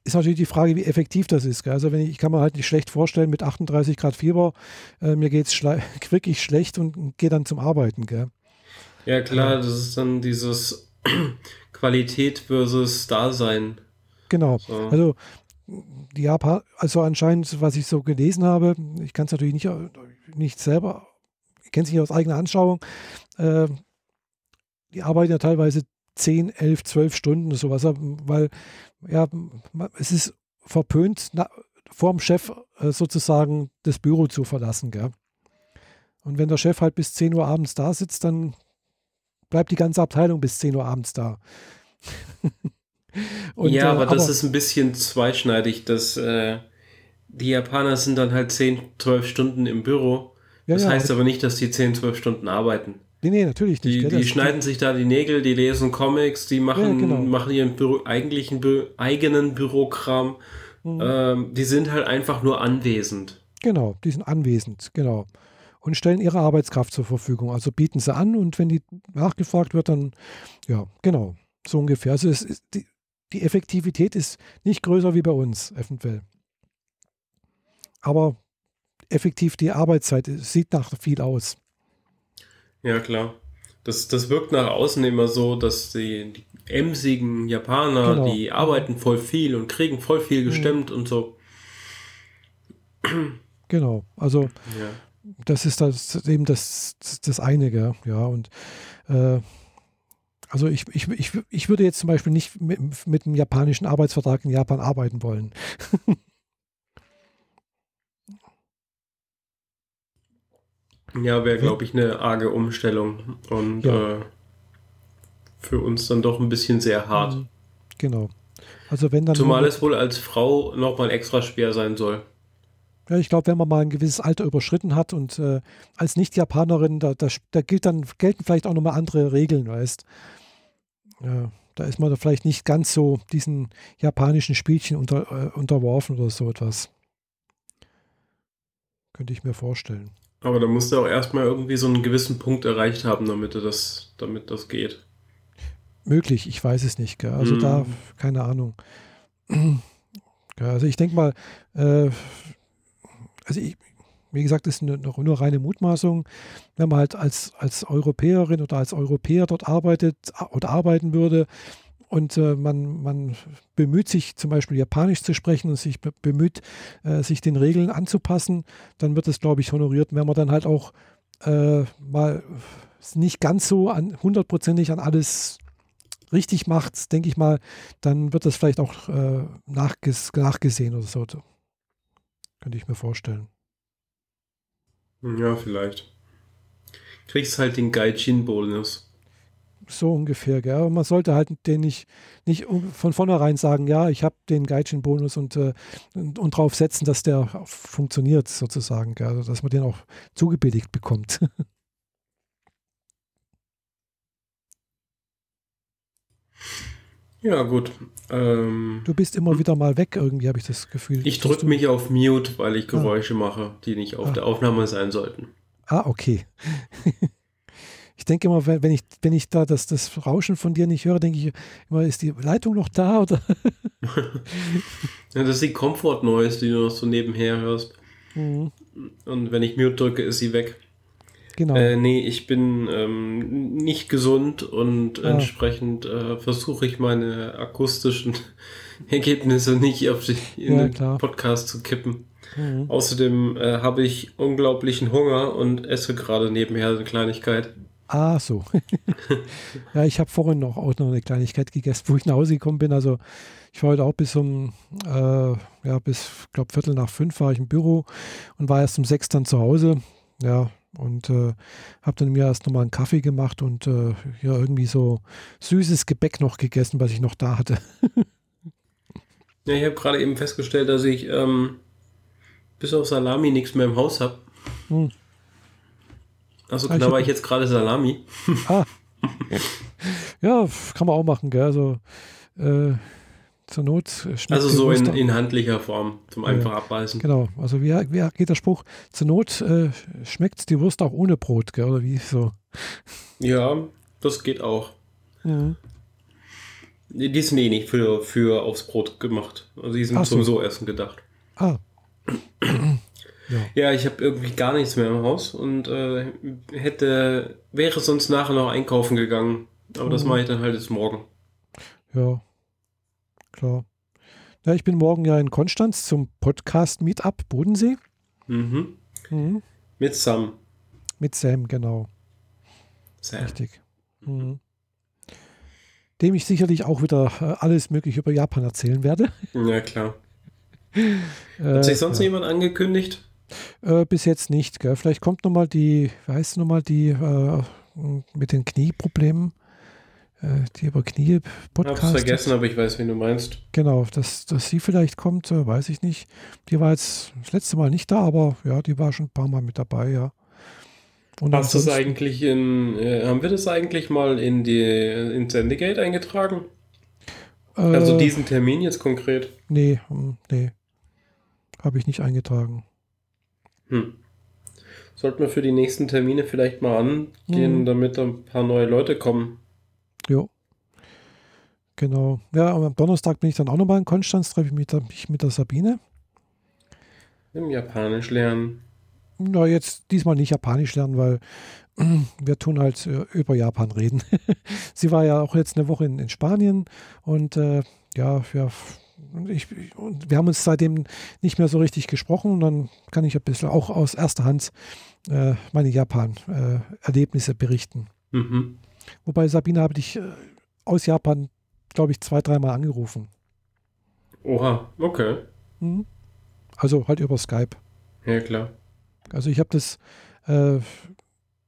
ist natürlich die Frage, wie effektiv das ist. Gell? Also wenn ich, ich kann mir halt nicht schlecht vorstellen, mit 38 Grad Fieber, äh, mir geht es wirklich schlecht und gehe dann zum Arbeiten. Gell? Ja klar, das ist dann dieses Qualität versus Dasein. Genau. So. Also die Japan, also anscheinend, was ich so gelesen habe, ich kann es natürlich nicht, nicht selber, ich kenne es nicht aus eigener Anschauung, äh, die arbeiten ja teilweise 10, 11, 12 Stunden sowas, weil ja, es ist verpönt, na, vor dem Chef äh, sozusagen das Büro zu verlassen. Gell? Und wenn der Chef halt bis 10 Uhr abends da sitzt, dann bleibt die ganze Abteilung bis 10 Uhr abends da. Und, ja, aber, äh, das ist ein bisschen zweischneidig, dass äh, die Japaner sind dann halt 10, 12 Stunden im Büro. Das ja, heißt aber nicht, dass die 10, 12 Stunden arbeiten. Nee, nee, natürlich nicht. Die, die schneiden sich da die Nägel, die lesen Comics, die machen, ja, genau. machen ihren Büro, eigentlichen Bü eigenen Bürokram. Mhm. Ähm, die sind halt einfach nur anwesend. Genau, die sind anwesend, genau. Und stellen ihre Arbeitskraft zur Verfügung. Also bieten sie an und wenn die nachgefragt wird, dann, ja, genau, so ungefähr. Also es ist, die, die Effektivität ist nicht größer wie bei uns, eventuell. Aber effektiv die Arbeitszeit sieht nach viel aus. Ja, klar. Das, das wirkt nach außen immer so, dass die, die emsigen Japaner, genau. die arbeiten voll viel und kriegen voll viel mhm. gestemmt mhm. und so. Genau, also ja. das ist das eben das, das eine, gell? ja, und äh, also ich, ich, ich, ich würde jetzt zum Beispiel nicht mit, mit einem japanischen Arbeitsvertrag in Japan arbeiten wollen. Ja, wäre, glaube ich, eine arge Umstellung und ja. äh, für uns dann doch ein bisschen sehr hart. Mhm. Genau. Also wenn dann Zumal es wohl als Frau nochmal extra schwer sein soll. Ja, ich glaube, wenn man mal ein gewisses Alter überschritten hat und äh, als Nicht-Japanerin, da, da, da, gilt dann, gelten vielleicht auch nochmal andere Regeln, weißt ja, Da ist man da vielleicht nicht ganz so diesen japanischen Spielchen unter, äh, unterworfen oder so etwas. Könnte ich mir vorstellen. Aber da musst du auch erstmal irgendwie so einen gewissen Punkt erreicht haben, damit das, damit das geht. Möglich, ich weiß es nicht. Gell? Also mm. da, mhm. keine Ahnung. Also ich denke mal, äh, also ich, wie gesagt, das ist eine, nur reine Mutmaßung. Wenn man halt als, als Europäerin oder als Europäer dort arbeitet oder arbeiten würde und äh, man, man bemüht sich zum Beispiel Japanisch zu sprechen und sich bemüht, äh, sich den Regeln anzupassen, dann wird es, glaube ich, honoriert. Wenn man dann halt auch äh, mal nicht ganz so an hundertprozentig an alles richtig macht, denke ich mal, dann wird das vielleicht auch äh, nachges nachgesehen oder so. Könnte ich mir vorstellen. Ja, vielleicht. Kriegst halt den Gaijin-Bonus. So ungefähr, gell? Aber man sollte halt den nicht, nicht von vornherein sagen, ja, ich habe den Gaijin-Bonus und, äh, und, und drauf setzen, dass der funktioniert, sozusagen, gell? Also, dass man den auch zugebilligt bekommt. Ja, gut. Ähm, du bist immer wieder mal weg, irgendwie habe ich das Gefühl. Ich drücke mich auf Mute, weil ich ah. Geräusche ah. mache, die nicht auf ah. der Aufnahme sein sollten. Ah, okay. ich denke immer, wenn ich, wenn ich da das, das Rauschen von dir nicht höre, denke ich immer, ist die Leitung noch da? Oder? ja, das ist die Comfort Noise, die du noch so nebenher hörst. Mhm. Und wenn ich Mute drücke, ist sie weg. Genau. Äh, nee, ich bin ähm, nicht gesund und ah. entsprechend äh, versuche ich meine akustischen Ergebnisse nicht auf die, in ja, den klar. Podcast zu kippen. Mhm. Außerdem äh, habe ich unglaublichen Hunger und esse gerade nebenher eine Kleinigkeit. Ah, so. ja, ich habe vorhin noch auch noch eine Kleinigkeit gegessen, wo ich nach Hause gekommen bin. Also ich war heute auch bis um, äh, ja, bis, glaube Viertel nach fünf war ich im Büro und war erst um sechs dann zu Hause. Ja, und äh, habe dann mir erst nochmal einen Kaffee gemacht und äh, ja, irgendwie so süßes Gebäck noch gegessen, was ich noch da hatte. ja, ich habe gerade eben festgestellt, dass ich ähm, bis auf Salami nichts mehr im Haus habe. Hm. Also ah, knabber ich, ich jetzt gerade Salami. ah. Ja, kann man auch machen, gell? Also äh, zur Not schmeckt Also so in, in, handlicher Form, zum einfach ja, abbeißen. Genau, also wie, wie geht der Spruch? Zur Not äh, schmeckt die Wurst auch ohne Brot, gell? oder wie so? Ja, das geht auch. Ja. Die sind eh nicht für, für aufs Brot gemacht. Also die sind Ach zum so. Essen gedacht. Ah. Ja. ja, ich habe irgendwie gar nichts mehr im Haus und äh, hätte, wäre sonst nachher noch einkaufen gegangen. Aber mhm. das mache ich dann halt jetzt morgen. Ja, klar. Ja, ich bin morgen ja in Konstanz zum Podcast Meetup Bodensee. Mhm. mhm. Mit Sam. Mit Sam, genau. Sam. Richtig. Mhm. Dem ich sicherlich auch wieder äh, alles Mögliche über Japan erzählen werde. Ja, klar. Hat sich sonst äh, jemand angekündigt? Äh, bis jetzt nicht. Gell? Vielleicht kommt nochmal die, wie heißt nochmal die äh, mit den Knieproblemen. Äh, die über Knie Podcast. Hab's vergessen, aber ich weiß, wen du meinst. Genau, dass, dass sie vielleicht kommt, äh, weiß ich nicht. Die war jetzt das letzte Mal nicht da, aber ja, die war schon ein paar Mal mit dabei, ja. Und Hast du das eigentlich in, äh, haben wir das eigentlich mal in die in Sendegate eingetragen? Äh, also diesen Termin jetzt konkret? Nee, hm, nee. Habe ich nicht eingetragen. Hm. Sollten wir für die nächsten Termine vielleicht mal angehen, hm. damit ein paar neue Leute kommen. Ja. Genau. Ja, am Donnerstag bin ich dann auch nochmal in Konstanz, treffe ich mich, mich mit der Sabine. Im Japanisch lernen. Na, jetzt diesmal nicht Japanisch lernen, weil wir tun halt äh, über Japan reden. Sie war ja auch jetzt eine Woche in, in Spanien und äh, ja, wir, ich, wir haben uns seitdem nicht mehr so richtig gesprochen und dann kann ich ein bisschen auch aus erster Hand äh, meine Japan-Erlebnisse äh, berichten. Mhm. Wobei Sabine habe ich äh, aus Japan, glaube ich, zwei, dreimal angerufen. Oha, okay. Mhm. Also halt über Skype. Ja, klar. Also ich habe das, äh,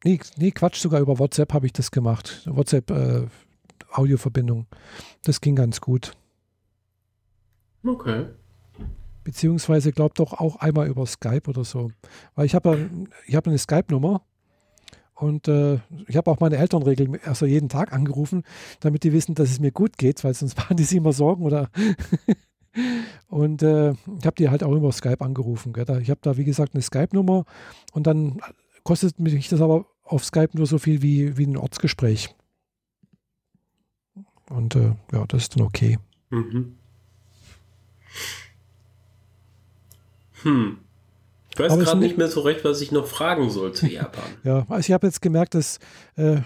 nee, nee, Quatsch, sogar über WhatsApp habe ich das gemacht. WhatsApp äh. Das ging ganz gut. Okay. Beziehungsweise glaubt doch auch einmal über Skype oder so. Weil ich habe ich hab eine Skype-Nummer und äh, ich habe auch meine Eltern regelmäßig, also jeden Tag angerufen, damit die wissen, dass es mir gut geht, weil sonst machen die sich immer Sorgen oder. und äh, ich habe die halt auch immer Skype angerufen. Gell? Ich habe da, wie gesagt, eine Skype-Nummer und dann kostet mich das aber auf Skype nur so viel wie, wie ein Ortsgespräch. Und äh, ja, das ist dann okay. Mhm. Hm. Ich weiß gerade nicht mehr so recht, was ich noch fragen soll zu Japan. ja, also ich habe jetzt gemerkt, dass äh,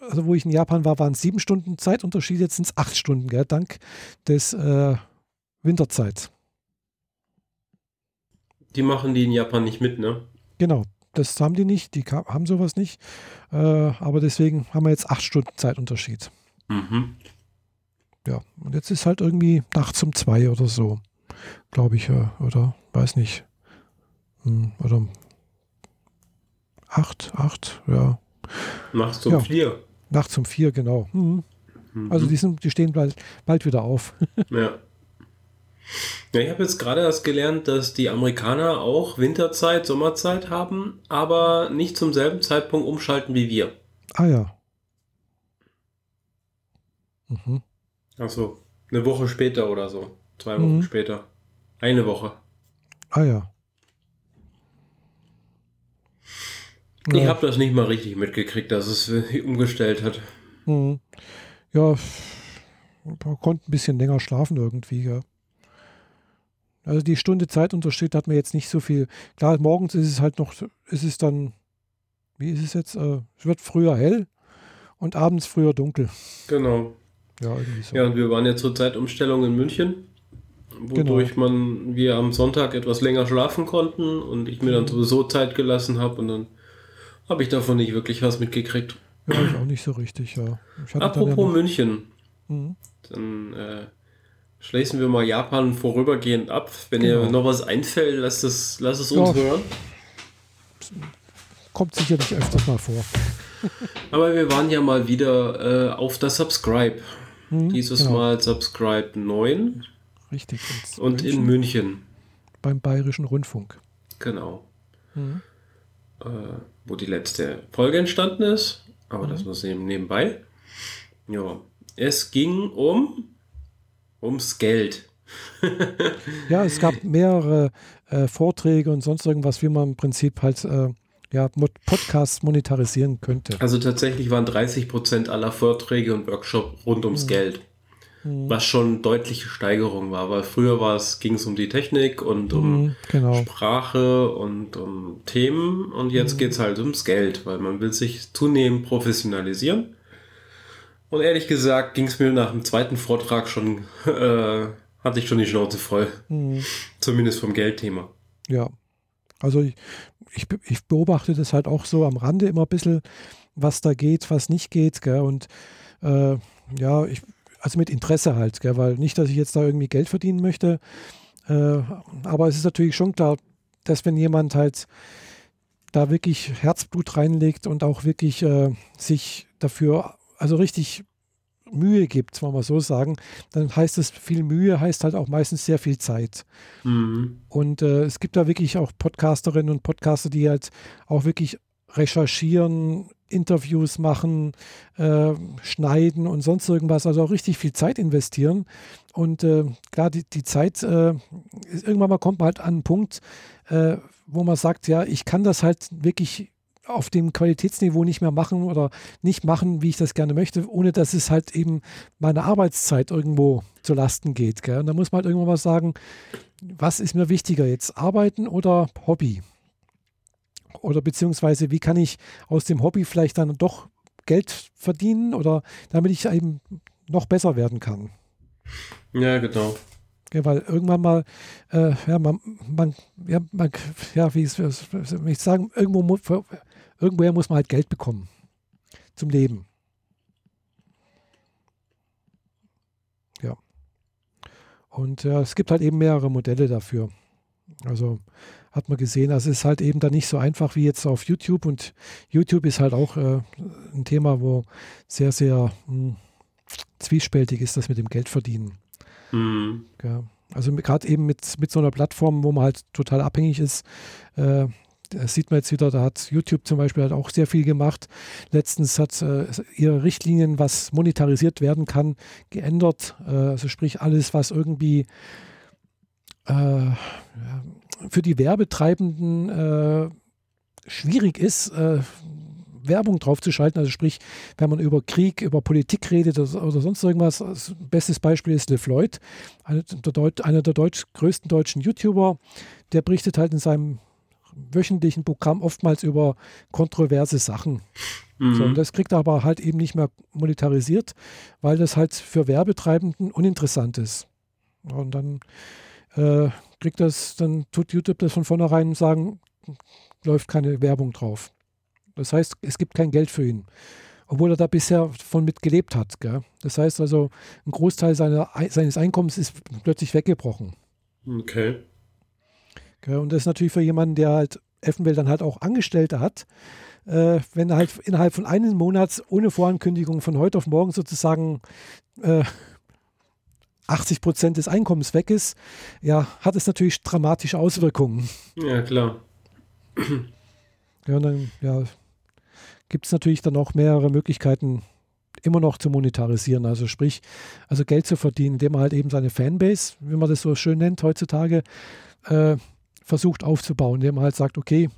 also wo ich in Japan war, waren es sieben Stunden Zeitunterschied, jetzt sind es acht Stunden, gell, dank des äh, Winterzeit. Die machen die in Japan nicht mit, ne? Genau, das haben die nicht, die haben sowas nicht. Äh, aber deswegen haben wir jetzt acht Stunden Zeitunterschied. Mhm. Ja, und jetzt ist halt irgendwie nachts um zwei oder so, glaube ich, oder weiß nicht. Hm, oder acht, acht, ja. Nachts um ja. vier. Nachts um vier, genau. Mhm. Mhm. Also die, sind, die stehen bald, bald wieder auf. ja. Ja, ich habe jetzt gerade erst gelernt, dass die Amerikaner auch Winterzeit, Sommerzeit haben, aber nicht zum selben Zeitpunkt umschalten wie wir. Ah ja. Mhm. Achso, eine Woche später oder so. Zwei Wochen mhm. später. Eine Woche. Ah ja. Ich habe das nicht mal richtig mitgekriegt, dass es umgestellt hat. Mhm. Ja, man konnte ein bisschen länger schlafen irgendwie, ja. Also die Stunde Zeitunterschied hat mir jetzt nicht so viel. Klar, morgens ist es halt noch, ist es dann, wie ist es jetzt? Äh, es wird früher hell und abends früher dunkel. Genau. Ja, irgendwie so. Ja, und wir waren ja zur Zeitumstellung in München, wodurch genau. man, wir am Sonntag etwas länger schlafen konnten und ich mir dann mhm. sowieso Zeit gelassen habe und dann habe ich davon nicht wirklich was mitgekriegt. Ja, ich auch nicht so richtig, ja. Apropos ja München. Mhm. Dann äh, schließen wir mal Japan vorübergehend ab. Wenn genau. ihr noch was einfällt, lasst es, lasst es uns ja. hören. Kommt sicherlich öfters mal vor. Aber wir waren ja mal wieder äh, auf der Subscribe. Mhm, Dieses genau. Mal Subscribe 9. Richtig. Und München. in München. Beim Bayerischen Rundfunk. Genau. Mhm. Äh, wo die letzte Folge entstanden ist. Aber mhm. das muss eben nebenbei. Ja. Es ging um ums Geld. ja, es gab mehrere äh, Vorträge und sonst irgendwas, wie man im Prinzip halt äh, ja, Podcasts monetarisieren könnte. Also tatsächlich waren 30 Prozent aller Vorträge und Workshops rund ums mhm. Geld. Mhm. Was schon deutliche Steigerung war, weil früher ging es um die Technik und um mhm, genau. Sprache und um Themen und jetzt mhm. geht es halt ums Geld, weil man will sich zunehmend professionalisieren. Und ehrlich gesagt ging es mir nach dem zweiten Vortrag schon, äh, hatte ich schon die Schnauze voll. Mhm. Zumindest vom Geldthema. Ja. Also ich, ich, ich, beobachte das halt auch so am Rande immer ein bisschen, was da geht, was nicht geht. Gell? Und äh, ja, ich, also mit Interesse halt, gell? weil nicht, dass ich jetzt da irgendwie Geld verdienen möchte. Äh, aber es ist natürlich schon klar, dass wenn jemand halt da wirklich Herzblut reinlegt und auch wirklich äh, sich dafür also richtig Mühe gibt, wollen wir so sagen, dann heißt es viel Mühe, heißt halt auch meistens sehr viel Zeit. Mhm. Und äh, es gibt da wirklich auch Podcasterinnen und Podcaster, die halt auch wirklich recherchieren, Interviews machen, äh, schneiden und sonst irgendwas, also auch richtig viel Zeit investieren. Und äh, klar, die, die Zeit, äh, irgendwann mal kommt man halt an einen Punkt, äh, wo man sagt, ja, ich kann das halt wirklich auf dem Qualitätsniveau nicht mehr machen oder nicht machen, wie ich das gerne möchte, ohne dass es halt eben meiner Arbeitszeit irgendwo zu Lasten geht. Gell? Und da muss man halt irgendwann mal sagen, was ist mir wichtiger jetzt, Arbeiten oder Hobby? Oder beziehungsweise, wie kann ich aus dem Hobby vielleicht dann doch Geld verdienen oder damit ich eben noch besser werden kann? Ja, genau. Ja, weil irgendwann mal, äh, ja, man, man, ja, man, ja, wie ich, wie ich sagen, irgendwo irgendwoher muss man halt Geld bekommen zum Leben. Ja. Und ja, es gibt halt eben mehrere Modelle dafür. Also hat man gesehen, also es ist halt eben da nicht so einfach wie jetzt auf YouTube und YouTube ist halt auch äh, ein Thema, wo sehr, sehr mh, hm, zwiespältig ist, das mit dem Geld verdienen. Mhm. Ja. Also gerade eben mit, mit so einer Plattform, wo man halt total abhängig ist, äh, das sieht man jetzt wieder, da hat YouTube zum Beispiel halt auch sehr viel gemacht. Letztens hat äh, ihre Richtlinien, was monetarisiert werden kann, geändert. Äh, also sprich alles, was irgendwie äh, für die Werbetreibenden äh, schwierig ist, äh, Werbung draufzuschalten. Also sprich, wenn man über Krieg, über Politik redet oder, sonst irgendwas. Das bestes Beispiel ist LeFloid, einer der, Deut einer der Deutsch, größten deutschen YouTuber. Der berichtet halt in seinem wöchentlichen Programm oftmals über kontroverse Sachen. Mhm. So, das kriegt er aber halt eben nicht mehr monetarisiert, weil das halt für Werbetreibenden uninteressant ist. Und dann äh, kriegt das, dann tut YouTube das von vornherein sagen, läuft keine Werbung drauf. Das heißt, es gibt kein Geld für ihn. Obwohl er da bisher von mit gelebt hat. Gell? Das heißt also, ein Großteil seiner, seines Einkommens ist plötzlich weggebrochen. Okay. Und das ist natürlich für jemanden, der halt Effenwelt dann halt auch Angestellte hat, äh, wenn halt innerhalb von einem Monat ohne Vorankündigung von heute auf morgen sozusagen äh, 80 Prozent des Einkommens weg ist, ja, hat es natürlich dramatische Auswirkungen. Ja, klar. Ja, und dann ja, gibt es natürlich dann auch mehrere Möglichkeiten, immer noch zu monetarisieren. Also sprich, also Geld zu verdienen, indem man halt eben seine Fanbase, wie man das so schön nennt heutzutage, äh, versucht aufzubauen, indem man halt sagt, okay,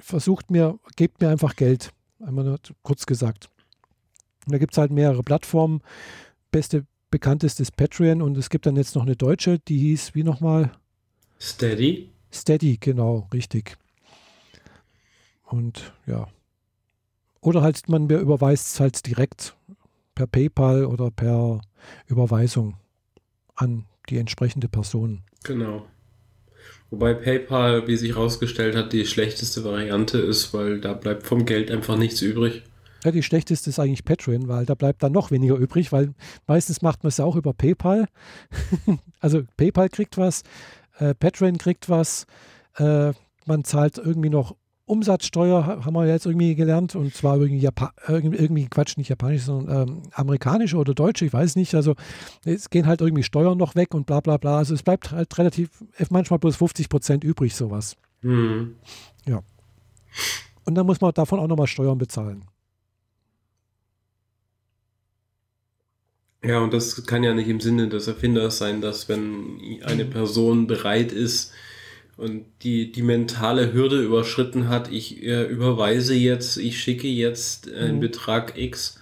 versucht mir, gebt mir einfach Geld. Einmal nur kurz gesagt. Und da gibt es halt mehrere Plattformen. Beste bekanntest ist Patreon und es gibt dann jetzt noch eine deutsche, die hieß, wie nochmal? Steady. Steady, genau, richtig. Und ja. Oder halt, man überweist es halt direkt per PayPal oder per Überweisung an die entsprechende Person. Genau. Wobei PayPal, wie sich herausgestellt hat, die schlechteste Variante ist, weil da bleibt vom Geld einfach nichts übrig. Ja, die schlechteste ist eigentlich Patreon, weil da bleibt dann noch weniger übrig, weil meistens macht man es ja auch über PayPal. also PayPal kriegt was, äh, Patreon kriegt was, äh, man zahlt irgendwie noch Umsatzsteuer, haben wir jetzt irgendwie gelernt, und zwar irgendwie, Japan irgendwie Quatsch, nicht japanisch, sondern ähm, amerikanische oder deutsche, ich weiß nicht. Also es gehen halt irgendwie Steuern noch weg und bla bla bla. Also es bleibt halt relativ, manchmal bloß 50 Prozent übrig, sowas. Mhm. Ja. Und dann muss man davon auch nochmal Steuern bezahlen. Ja, und das kann ja nicht im Sinne des Erfinders sein, dass wenn eine Person bereit ist und die, die mentale Hürde überschritten hat, ich äh, überweise jetzt, ich schicke jetzt einen mhm. Betrag X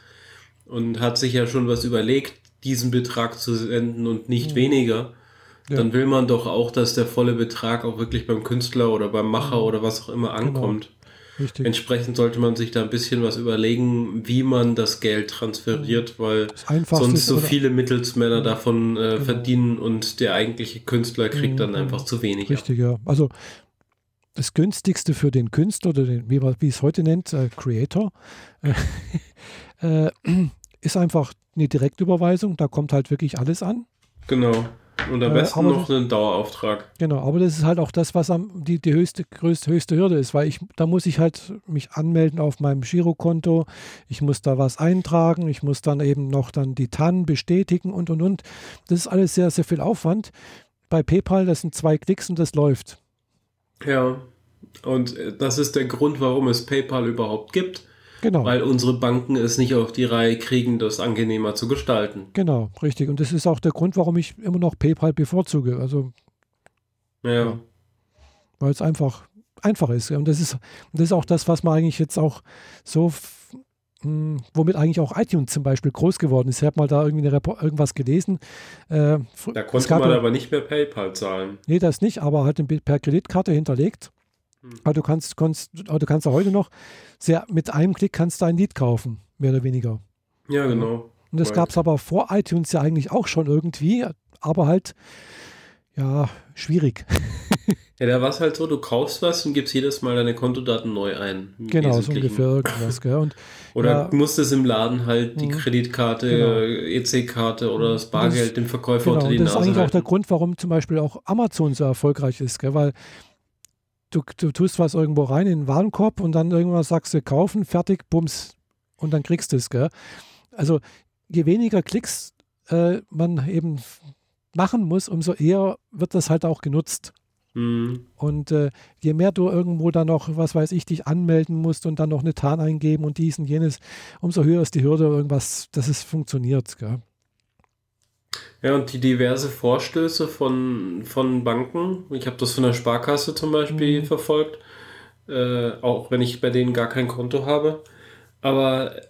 und hat sich ja schon was überlegt, diesen Betrag zu senden und nicht mhm. weniger, ja. dann will man doch auch, dass der volle Betrag auch wirklich beim Künstler oder beim Macher mhm. oder was auch immer genau. ankommt. Genau. Richtig. Entsprechend sollte man sich da ein bisschen was überlegen, wie man das Geld transferiert, weil sonst so viele Mittelsmänner davon äh, genau. verdienen und der eigentliche Künstler kriegt dann mhm. einfach zu wenig. Richtig, ja. Also das günstigste für den Künstler oder den, wie, wie es heute nennt, äh, Creator, äh, äh, ist einfach eine Direktüberweisung. Da kommt halt wirklich alles an. Genau. Und am äh, besten noch das, einen Dauerauftrag. Genau, aber das ist halt auch das, was am, die, die höchste, größte, höchste Hürde ist, weil ich, da muss ich halt mich anmelden auf meinem Girokonto, ich muss da was eintragen, ich muss dann eben noch dann die TAN bestätigen und und und. Das ist alles sehr, sehr viel Aufwand. Bei PayPal, das sind zwei Klicks und das läuft. Ja, und äh, das ist der Grund, warum es PayPal überhaupt gibt. Genau. Weil unsere Banken es nicht auf die Reihe kriegen, das angenehmer zu gestalten. Genau, richtig. Und das ist auch der Grund, warum ich immer noch PayPal bevorzuge. Also, ja. ja. Weil es einfach einfach ist. Und das ist, das ist auch das, was man eigentlich jetzt auch so, hm, womit eigentlich auch iTunes zum Beispiel groß geworden ist. Ich habe mal da irgendwie irgendwas gelesen. Äh, da konnte man aber nicht mehr PayPal zahlen. Nee, das nicht, aber halt per Kreditkarte hinterlegt. Hm. Aber du kannst, kannst, du kannst ja heute noch sehr, mit einem Klick kannst du ein Lied kaufen, mehr oder weniger. Ja, genau. Und das gab es aber vor iTunes ja eigentlich auch schon irgendwie, aber halt, ja, schwierig. ja, da war es halt so, du kaufst was und gibst jedes Mal deine Kontodaten neu ein. Genau, so ungefähr irgendwas. Gell? Und, oder ja, musstest im Laden halt die mhm. Kreditkarte, genau. EC-Karte oder das Bargeld das, dem Verkäufer genau, unter die Nase Das ist eigentlich halten. auch der Grund, warum zum Beispiel auch Amazon so erfolgreich ist, gell? weil du, du tust was irgendwo rein in den Warenkorb und dann irgendwas sagst du kaufen, fertig, bums, und dann kriegst du es. Gell? Also je weniger Klicks äh, man eben machen muss, umso eher wird das halt auch genutzt. Mhm. Und äh, je mehr du irgendwo dann noch, was weiß ich, dich anmelden musst und dann noch eine Tarn eingeben und dies und jenes, umso höher ist die Hürde, irgendwas, dass es funktioniert. Gell? Ja, und die diverse Vorstöße von, von Banken, ich habe das von der Sparkasse zum Beispiel mhm. verfolgt, äh, auch wenn ich bei denen gar kein Konto habe, aber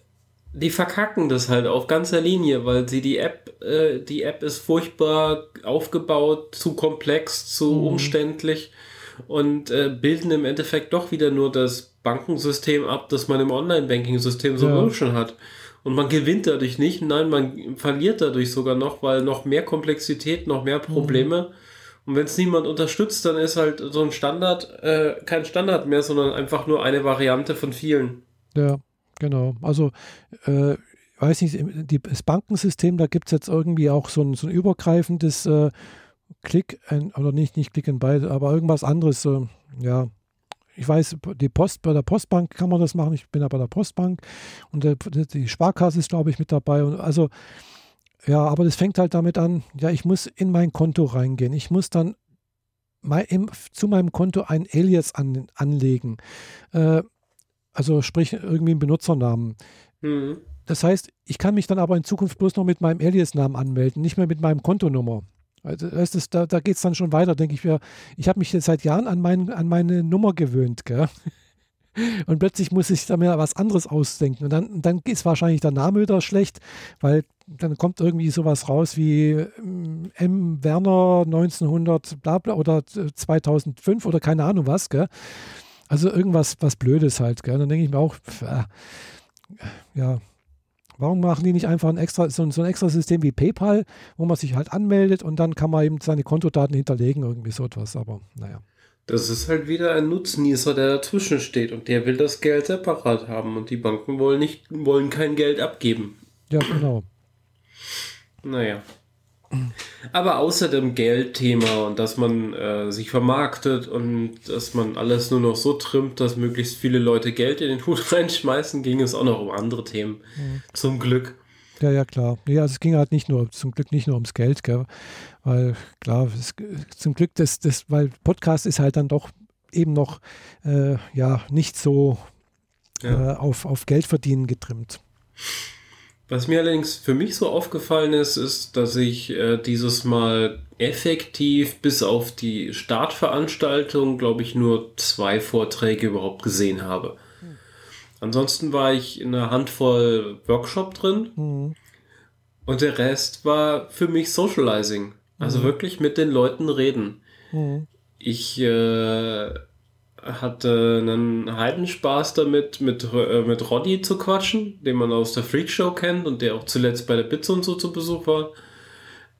die verkacken das halt auf ganzer Linie, weil sie die App, äh, die App ist furchtbar aufgebaut, zu komplex, zu mhm. umständlich und äh, bilden im Endeffekt doch wieder nur das Bankensystem ab, das man im Online-Banking-System sowieso ja. schon hat. Und man gewinnt dadurch nicht, nein, man verliert dadurch sogar noch, weil noch mehr Komplexität, noch mehr Probleme. Mhm. Und wenn es niemand unterstützt, dann ist halt so ein Standard äh, kein Standard mehr, sondern einfach nur eine Variante von vielen. Ja, genau. Also, äh, weiß nicht, die, das Bankensystem, da gibt es jetzt irgendwie auch so ein, so ein übergreifendes äh, Klick, oder nicht, nicht Klick in beide, aber irgendwas anderes. Äh, ja, ich weiß, die Post, bei der Postbank kann man das machen. Ich bin ja bei der Postbank und der, die Sparkasse ist, glaube ich, mit dabei. Und also, ja, aber das fängt halt damit an, ja, ich muss in mein Konto reingehen. Ich muss dann mein, im, zu meinem Konto ein Alias an, anlegen. Äh, also sprich irgendwie einen Benutzernamen. Mhm. Das heißt, ich kann mich dann aber in Zukunft bloß noch mit meinem Alias-Namen anmelden, nicht mehr mit meinem Kontonummer. Also das, da, da geht es dann schon weiter, denke ich mir. Ich habe mich seit Jahren an, mein, an meine Nummer gewöhnt, gell? Und plötzlich muss ich da mir was anderes ausdenken. Und dann, dann ist wahrscheinlich der Name wieder schlecht, weil dann kommt irgendwie sowas raus wie ähm, M. Werner 1900 bla bla oder 2005 oder keine Ahnung was, gell? Also irgendwas was Blödes halt, gell? Dann denke ich mir auch, äh, ja, Warum machen die nicht einfach ein extra, so, so, ein extra System wie PayPal, wo man sich halt anmeldet und dann kann man eben seine Kontodaten hinterlegen, irgendwie so etwas. Aber naja. Das ist halt wieder ein Nutznießer, der dazwischen steht und der will das Geld separat haben und die Banken wollen nicht, wollen kein Geld abgeben. Ja, genau. Naja. Aber außer dem Geldthema und dass man äh, sich vermarktet und dass man alles nur noch so trimmt, dass möglichst viele Leute Geld in den Hut reinschmeißen, ging es auch noch um andere Themen. Mhm. Zum Glück. Ja, ja, klar. Ja, also es ging halt nicht nur, zum Glück nicht nur ums Geld, gell? weil klar, es, zum Glück, das, das, weil Podcast ist halt dann doch eben noch äh, ja nicht so ja. Äh, auf, auf Geld verdienen getrimmt. Was mir allerdings für mich so aufgefallen ist, ist, dass ich äh, dieses Mal effektiv bis auf die Startveranstaltung, glaube ich, nur zwei Vorträge überhaupt gesehen habe. Hm. Ansonsten war ich in einer Handvoll Workshop drin hm. und der Rest war für mich Socializing. Also hm. wirklich mit den Leuten reden. Hm. Ich äh, hatte einen Heidenspaß damit, mit, äh, mit Roddy zu quatschen, den man aus der Freak Show kennt und der auch zuletzt bei der Pizza und so zu Besuch war.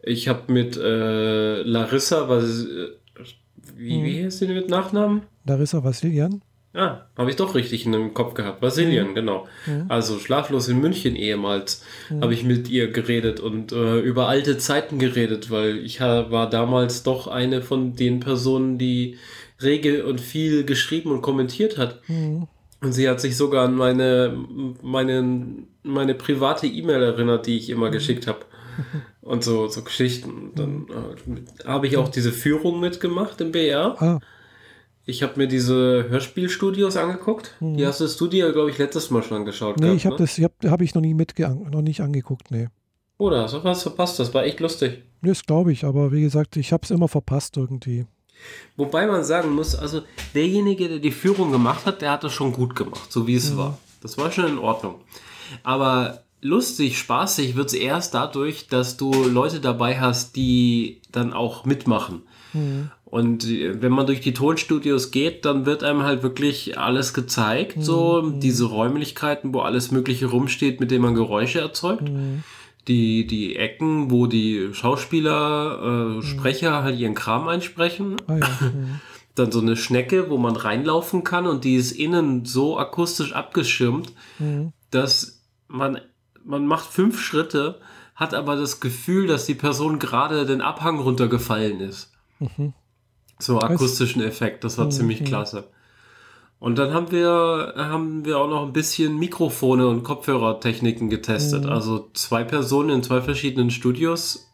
Ich habe mit äh, Larissa, was, äh, wie, wie heißt sie mit Nachnamen? Larissa Vassilian. Ah, habe ich doch richtig in dem Kopf gehabt. Vassilian, mhm. genau. Mhm. Also schlaflos in München ehemals mhm. habe ich mit ihr geredet und äh, über alte Zeiten geredet, weil ich war damals doch eine von den Personen, die rege und viel geschrieben und kommentiert hat. Mhm. Und sie hat sich sogar an meine, meine, meine private E-Mail erinnert, die ich immer mhm. geschickt habe. Und so, so Geschichten. Dann äh, habe ich auch diese Führung mitgemacht im BR. Ah. Ich habe mir diese Hörspielstudios angeguckt. Mhm. Die hast du dir, glaube ich, letztes Mal schon angeschaut. Nee, gehabt, ich habe ne? das hab, hab ich noch nie mit noch nicht angeguckt, nee. Oder hast du was verpasst? Das war echt lustig. Das glaube ich, aber wie gesagt, ich habe es immer verpasst irgendwie. Wobei man sagen muss, also derjenige, der die Führung gemacht hat, der hat das schon gut gemacht, so wie es mhm. war. Das war schon in Ordnung. Aber lustig, spaßig wird es erst dadurch, dass du Leute dabei hast, die dann auch mitmachen. Mhm. Und äh, wenn man durch die Tonstudios geht, dann wird einem halt wirklich alles gezeigt, mhm. so diese Räumlichkeiten, wo alles Mögliche rumsteht, mit dem man Geräusche erzeugt. Mhm die, die Ecken, wo die Schauspieler, äh, mhm. Sprecher halt ihren Kram einsprechen. Oh ja. mhm. Dann so eine Schnecke, wo man reinlaufen kann und die ist innen so akustisch abgeschirmt, mhm. dass man, man macht fünf Schritte, hat aber das Gefühl, dass die Person gerade den Abhang runtergefallen ist. Mhm. So akustischen Effekt, das war mhm. ziemlich klasse. Und dann haben wir, haben wir auch noch ein bisschen Mikrofone und Kopfhörertechniken getestet. Mhm. Also zwei Personen in zwei verschiedenen Studios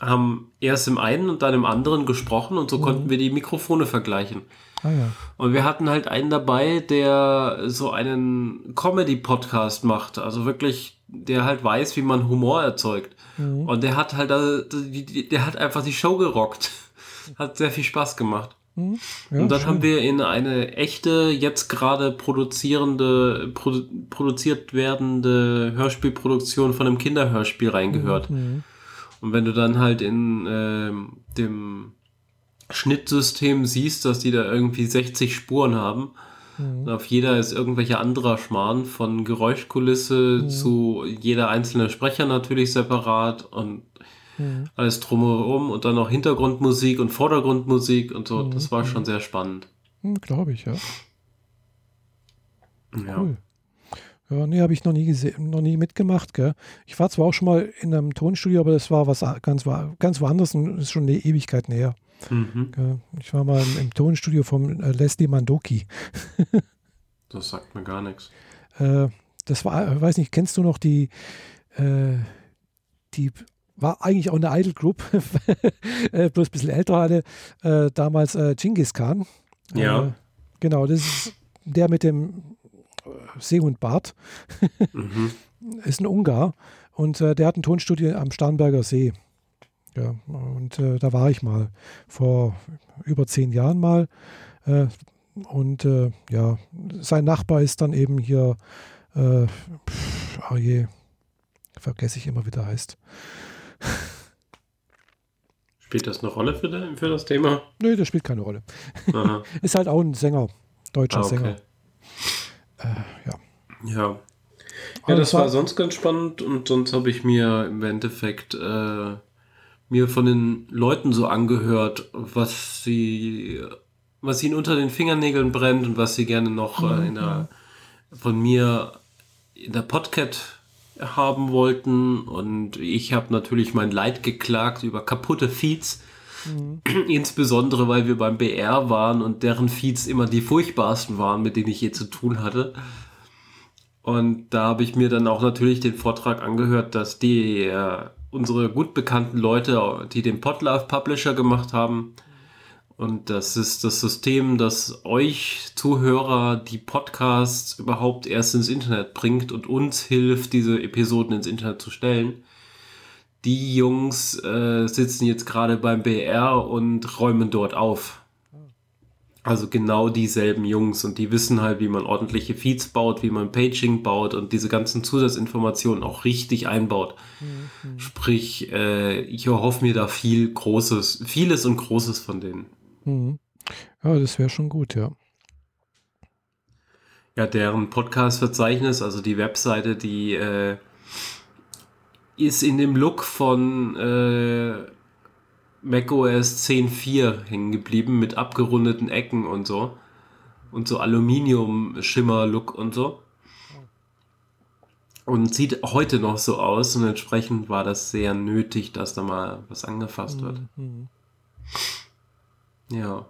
haben erst im einen und dann im anderen gesprochen und so mhm. konnten wir die Mikrofone vergleichen. Ah, ja. Und wir hatten halt einen dabei, der so einen Comedy-Podcast macht. Also wirklich, der halt weiß, wie man Humor erzeugt. Mhm. Und der hat halt, der hat einfach die Show gerockt. Hat sehr viel Spaß gemacht. Hm? Ja, und dann schön. haben wir in eine echte, jetzt gerade produzierende, produ produziert werdende Hörspielproduktion von einem Kinderhörspiel reingehört. Mhm. Und wenn du dann halt in äh, dem Schnittsystem siehst, dass die da irgendwie 60 Spuren haben. Mhm. Auf jeder ist irgendwelcher anderer Schmarrn, von Geräuschkulisse mhm. zu jeder einzelne Sprecher natürlich separat und mhm. alles drumherum und dann noch Hintergrundmusik und Vordergrundmusik und so. Das war schon mhm. sehr spannend. Hm, Glaube ich, ja. Ja. Cool. Ja, nee, habe ich noch nie gesehen, noch nie mitgemacht. Gell? Ich war zwar auch schon mal in einem Tonstudio, aber das war was ganz, ganz woanders und ist schon eine Ewigkeit näher. Mhm. Ich war mal im, im Tonstudio von äh, Leslie Mandoki. das sagt mir gar nichts. Äh, das war, weiß nicht, kennst du noch die, äh, die war eigentlich auch eine Idol Group, äh, bloß ein bisschen älter alle, äh, damals äh, Genghis Khan. Ja. Äh, genau, das ist der mit dem Seehundbart. mhm. Ist ein Ungar und äh, der hat ein Tonstudio am Starnberger See. Ja, und äh, da war ich mal vor über zehn Jahren mal. Äh, und äh, ja, sein Nachbar ist dann eben hier, äh, pff, oh je, vergesse ich immer, wie der heißt. Spielt das eine Rolle für, für das Thema? Nö, das spielt keine Rolle. ist halt auch ein Sänger, deutscher ah, okay. Sänger. Äh, ja. Ja. Ja, das war sonst ganz spannend und sonst habe ich mir im Endeffekt äh, mir von den Leuten so angehört, was sie, was ihnen unter den Fingernägeln brennt und was sie gerne noch äh, in der, von mir in der Podcast haben wollten. Und ich habe natürlich mein Leid geklagt über kaputte Feeds. Mhm. Insbesondere, weil wir beim BR waren und deren Feeds immer die furchtbarsten waren, mit denen ich je zu tun hatte. Und da habe ich mir dann auch natürlich den Vortrag angehört, dass die äh, unsere gut bekannten Leute, die den Podlove Publisher gemacht haben. Und das ist das System, das euch Zuhörer die Podcasts überhaupt erst ins Internet bringt und uns hilft, diese Episoden ins Internet zu stellen. Die Jungs äh, sitzen jetzt gerade beim BR und räumen dort auf. Also genau dieselben Jungs und die wissen halt, wie man ordentliche Feeds baut, wie man Paging baut und diese ganzen Zusatzinformationen auch richtig einbaut. Mhm. Sprich, äh, ich erhoffe mir da viel Großes, vieles und Großes von denen. Mhm. Ja, das wäre schon gut, ja. Ja, deren Podcast-Verzeichnis, also die Webseite, die äh, ist in dem Look von äh, macOS 10.4 hängen geblieben mit abgerundeten Ecken und so. Und so Aluminium-Schimmer-Look und so. Und sieht heute noch so aus und entsprechend war das sehr nötig, dass da mal was angefasst wird. Ja.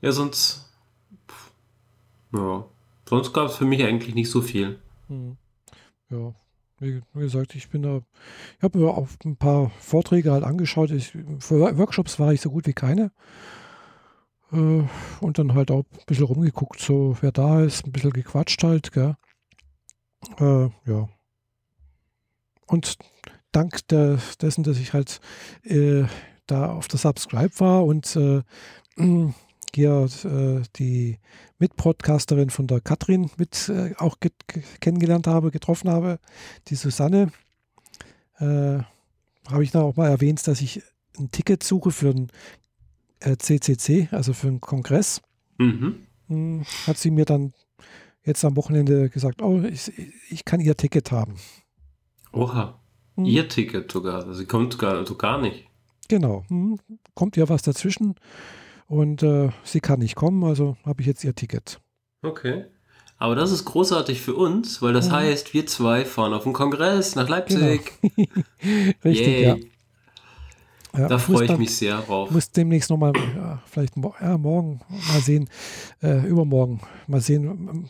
Ja, sonst. Ja. Sonst gab es für mich eigentlich nicht so viel. Mhm. Ja, wie, gesagt, ich bin da, ich habe mir auch ein paar Vorträge halt angeschaut. Ich, für Workshops war ich so gut wie keine. Äh, und dann halt auch ein bisschen rumgeguckt, so wer da ist, ein bisschen gequatscht halt, gell. Äh, ja. Und dank der, dessen, dass ich halt äh, da auf der Subscribe war und äh, hier äh, die Mitpodcasterin von der Katrin mit äh, auch kennengelernt habe, getroffen habe, die Susanne. Äh, habe ich da auch mal erwähnt, dass ich ein Ticket suche für ein CCC, äh, also für einen Kongress. Mhm. Hm, hat sie mir dann jetzt am Wochenende gesagt, oh, ich, ich kann ihr Ticket haben. Oha, hm. ihr Ticket sogar. Sie kommt gar, also gar nicht. Genau, hm. kommt ja was dazwischen. Und äh, sie kann nicht kommen, also habe ich jetzt ihr Ticket. Okay. Aber das ist großartig für uns, weil das ja. heißt, wir zwei fahren auf den Kongress nach Leipzig. Genau. Richtig, Yay. ja. Ja, da freue ich dann, mich sehr drauf. Muss demnächst nochmal, ja, vielleicht ja, morgen mal sehen, äh, übermorgen mal sehen,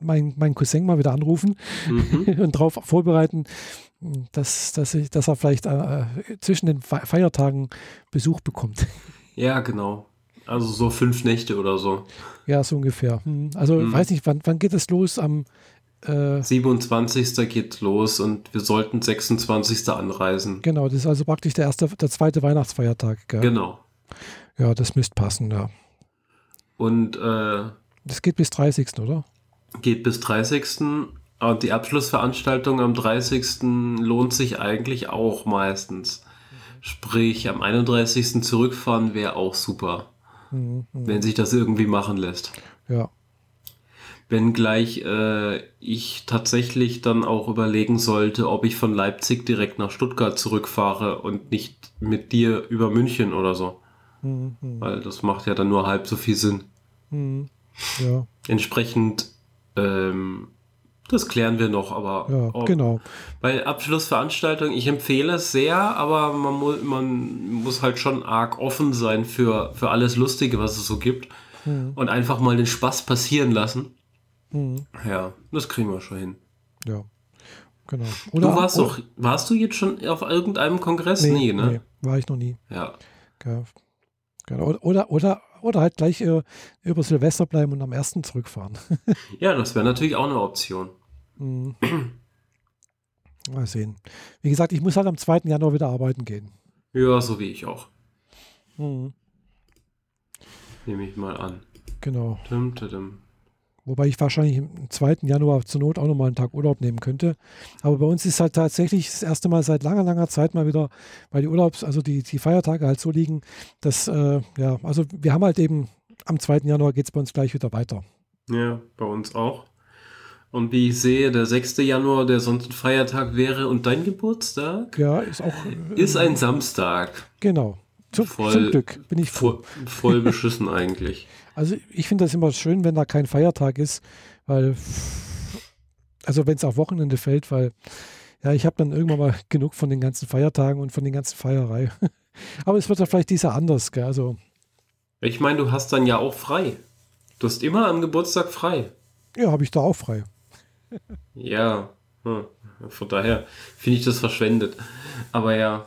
mein, mein Cousin mal wieder anrufen mhm. und darauf vorbereiten, dass, dass, ich, dass er vielleicht äh, zwischen den Feiertagen Besuch bekommt. Ja, genau. Also so fünf Nächte oder so. Ja, so ungefähr. Hm. Also mhm. weiß nicht, wann, wann geht es los? Am äh, 27. geht los und wir sollten 26. anreisen. Genau, das ist also praktisch der erste, der zweite Weihnachtsfeiertag. Gell? Genau. Ja, das müsste passen, ja. Und äh, das geht bis 30. oder? Geht bis 30. Und die Abschlussveranstaltung am 30. lohnt sich eigentlich auch meistens. Sprich, am 31. zurückfahren wäre auch super. Mhm, mh. Wenn sich das irgendwie machen lässt. Ja. Wenngleich äh, ich tatsächlich dann auch überlegen sollte, ob ich von Leipzig direkt nach Stuttgart zurückfahre und nicht mit dir über München oder so. Mhm. Weil das macht ja dann nur halb so viel Sinn. Mhm. Ja. Entsprechend, ähm, das klären wir noch, aber ja, ob, genau. Bei Abschlussveranstaltungen, ich empfehle es sehr, aber man, mu man muss halt schon arg offen sein für, für alles Lustige, was es so gibt. Mhm. Und einfach mal den Spaß passieren lassen. Mhm. Ja, das kriegen wir schon hin. Ja, genau. Oder, du warst doch, warst du jetzt schon auf irgendeinem Kongress? Nee, nee ne? Nee, war ich noch nie. Ja. ja. Genau. Oder, oder, oder halt gleich äh, über Silvester bleiben und am ersten zurückfahren. ja, das wäre natürlich auch eine Option. Mhm. Mal sehen. Wie gesagt, ich muss halt am 2. Januar wieder arbeiten gehen. Ja, so wie ich auch. Mhm. Nehme ich mal an. Genau. Tum, tum. Wobei ich wahrscheinlich am 2. Januar zur Not auch nochmal einen Tag Urlaub nehmen könnte. Aber bei uns ist halt tatsächlich das erste Mal seit langer, langer Zeit mal wieder, weil die Urlaubs-, also die, die Feiertage halt so liegen, dass, äh, ja, also wir haben halt eben am 2. Januar geht es bei uns gleich wieder weiter. Ja, bei uns auch. Und wie ich sehe, der 6. Januar, der sonst ein Feiertag wäre und dein Geburtstag? Ja, ist auch. Äh, ist ein Samstag. Genau. Zum, voll, zum Glück bin ich froh. Voll, voll beschissen eigentlich. Also ich finde das immer schön, wenn da kein Feiertag ist, weil, also wenn es auf Wochenende fällt, weil, ja, ich habe dann irgendwann mal genug von den ganzen Feiertagen und von den ganzen Feierei. Aber es wird ja vielleicht dieser anders, gell? Also. Ich meine, du hast dann ja auch frei. Du hast immer am Geburtstag frei. Ja, habe ich da auch frei. Ja, hm. von daher finde ich das verschwendet. Aber ja,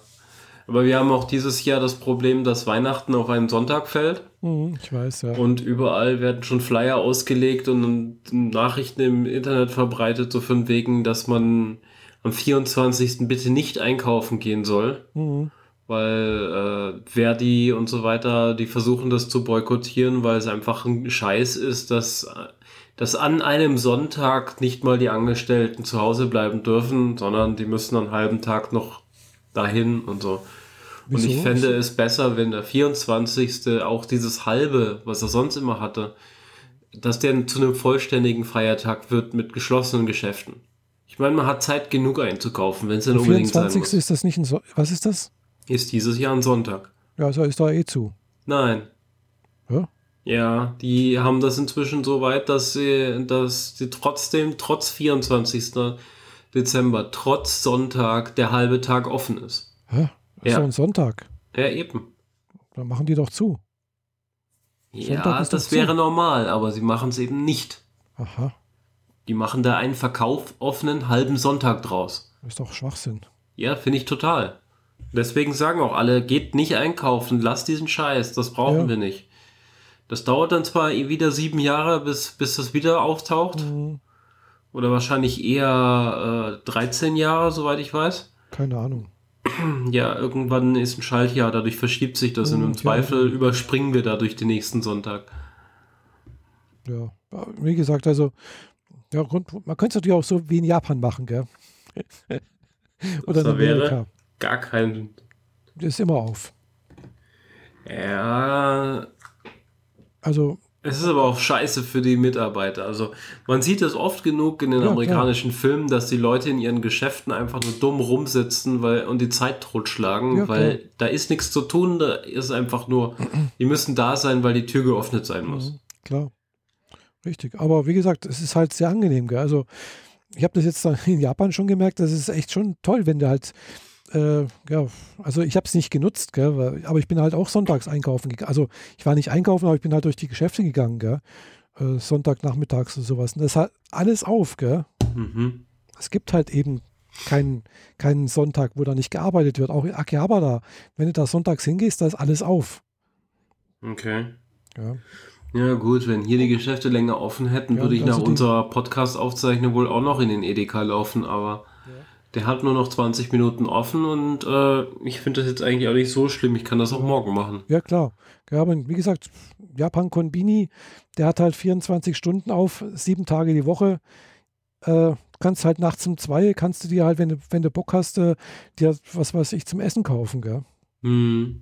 aber wir haben auch dieses Jahr das Problem, dass Weihnachten auf einen Sonntag fällt. Mhm, ich weiß, ja. Und überall werden schon Flyer ausgelegt und Nachrichten im Internet verbreitet, so von wegen, dass man am 24. bitte nicht einkaufen gehen soll. Mhm. Weil äh, Verdi und so weiter, die versuchen das zu boykottieren, weil es einfach ein Scheiß ist, dass, dass an einem Sonntag nicht mal die Angestellten zu Hause bleiben dürfen, sondern die müssen einen halben Tag noch dahin und so. Wieso? Und ich fände es besser, wenn der 24. auch dieses halbe, was er sonst immer hatte, dass der zu einem vollständigen Feiertag wird mit geschlossenen Geschäften. Ich meine, man hat Zeit genug einzukaufen, wenn es dann unbedingt 24. sein muss. ist das nicht ein so Was ist das? Ist dieses Jahr ein Sonntag. Ja, also ist da eh zu. Nein. Ja? Die haben das inzwischen so weit, dass sie, dass sie trotzdem, trotz 24. Dezember, trotz Sonntag, der halbe Tag offen ist. Hä? Das ja. ist doch ein Sonntag. Ja, eben. Dann machen die doch zu. Ja, das wäre zu. normal, aber sie machen es eben nicht. Aha. Die machen da einen Verkauf offenen halben Sonntag draus. Ist doch Schwachsinn. Ja, finde ich total. Deswegen sagen auch alle, geht nicht einkaufen, lasst diesen Scheiß, das brauchen ja. wir nicht. Das dauert dann zwar wieder sieben Jahre, bis, bis das wieder auftaucht. Mhm. Oder wahrscheinlich eher äh, 13 Jahre, soweit ich weiß. Keine Ahnung. Ja, irgendwann ist ein Schaltjahr, dadurch verschiebt sich das und im okay. Zweifel überspringen wir dadurch den nächsten Sonntag. Ja, wie gesagt, also ja, man könnte es natürlich auch so wie in Japan machen, gell? Oder in Amerika. Wäre gar kein. Das ist immer auf. Ja. Also es ist aber auch scheiße für die Mitarbeiter. Also man sieht es oft genug in den ja, amerikanischen klar. Filmen, dass die Leute in ihren Geschäften einfach nur dumm rumsitzen weil, und die Zeit totschlagen, ja, weil klar. da ist nichts zu tun, da ist einfach nur, die müssen da sein, weil die Tür geöffnet sein muss. Mhm, klar. Richtig. Aber wie gesagt, es ist halt sehr angenehm. Gell? Also ich habe das jetzt in Japan schon gemerkt, das ist echt schon toll, wenn du halt äh, ja, also ich habe es nicht genutzt, gell, weil, aber ich bin halt auch sonntags einkaufen gegangen. Also ich war nicht einkaufen, aber ich bin halt durch die Geschäfte gegangen, gell, äh, Sonntagnachmittags und sowas. Und das hat alles auf, gell. Mhm. Es gibt halt eben keinen, keinen Sonntag, wo da nicht gearbeitet wird. Auch Akihabara, wenn du da sonntags hingehst, da ist alles auf. Okay. Ja. Ja, gut, wenn hier die Geschäfte länger offen hätten, ja, würde ich also nach unserer Podcast-Aufzeichnung wohl auch noch in den Edeka laufen, aber der hat nur noch 20 Minuten offen und äh, ich finde das jetzt eigentlich auch nicht so schlimm. Ich kann das auch morgen machen. Ja, klar. Ja, aber wie gesagt, Japan Konbini, der hat halt 24 Stunden auf, sieben Tage die Woche. Äh, kannst halt nachts um zwei, kannst du dir halt, wenn du, wenn du Bock hast, äh, dir was weiß ich zum Essen kaufen, gell? Hm.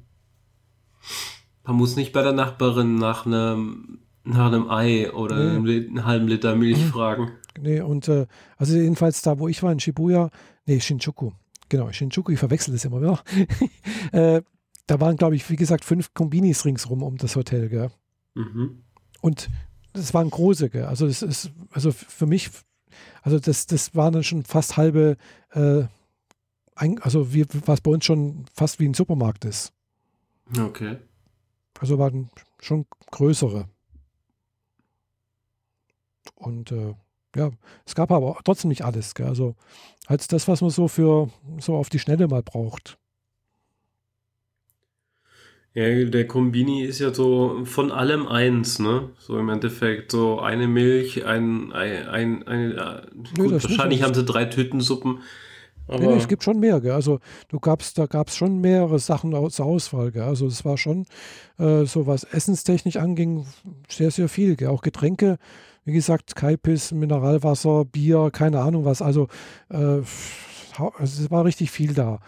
Man muss nicht bei der Nachbarin nach einem, nach einem Ei oder nee. einem, halben Liter Milch fragen. Nee, und äh, also jedenfalls da, wo ich war in Shibuya, nee, Shinjuku, genau, Shinjuku, ich verwechsel das immer wieder. äh, da waren, glaube ich, wie gesagt, fünf Kombinis ringsrum um das Hotel, gell? Mhm. Und das waren große, gell? Also das ist, also für mich, also das, das waren dann schon fast halbe, äh, also wie, was bei uns schon fast wie ein Supermarkt ist. Okay. Also waren schon größere. Und äh, ja, es gab aber trotzdem nicht alles. Gell? Also als das, was man so für so auf die Schnelle mal braucht. Ja, der Kombini ist ja so von allem eins, ne? So im Endeffekt so eine Milch, ein, ein, ein, ein gut, wahrscheinlich haben sie drei Tütensuppen. Aber nee, nee, es gibt schon mehr, gell? Also du gab's, da gab es schon mehrere Sachen zur Auswahl, gell? Also es war schon, äh, so was Essenstechnik anging, sehr, sehr viel, gell? Auch Getränke, wie gesagt, Kaipis, Mineralwasser, Bier, keine Ahnung was. Also, äh, also es war richtig viel da.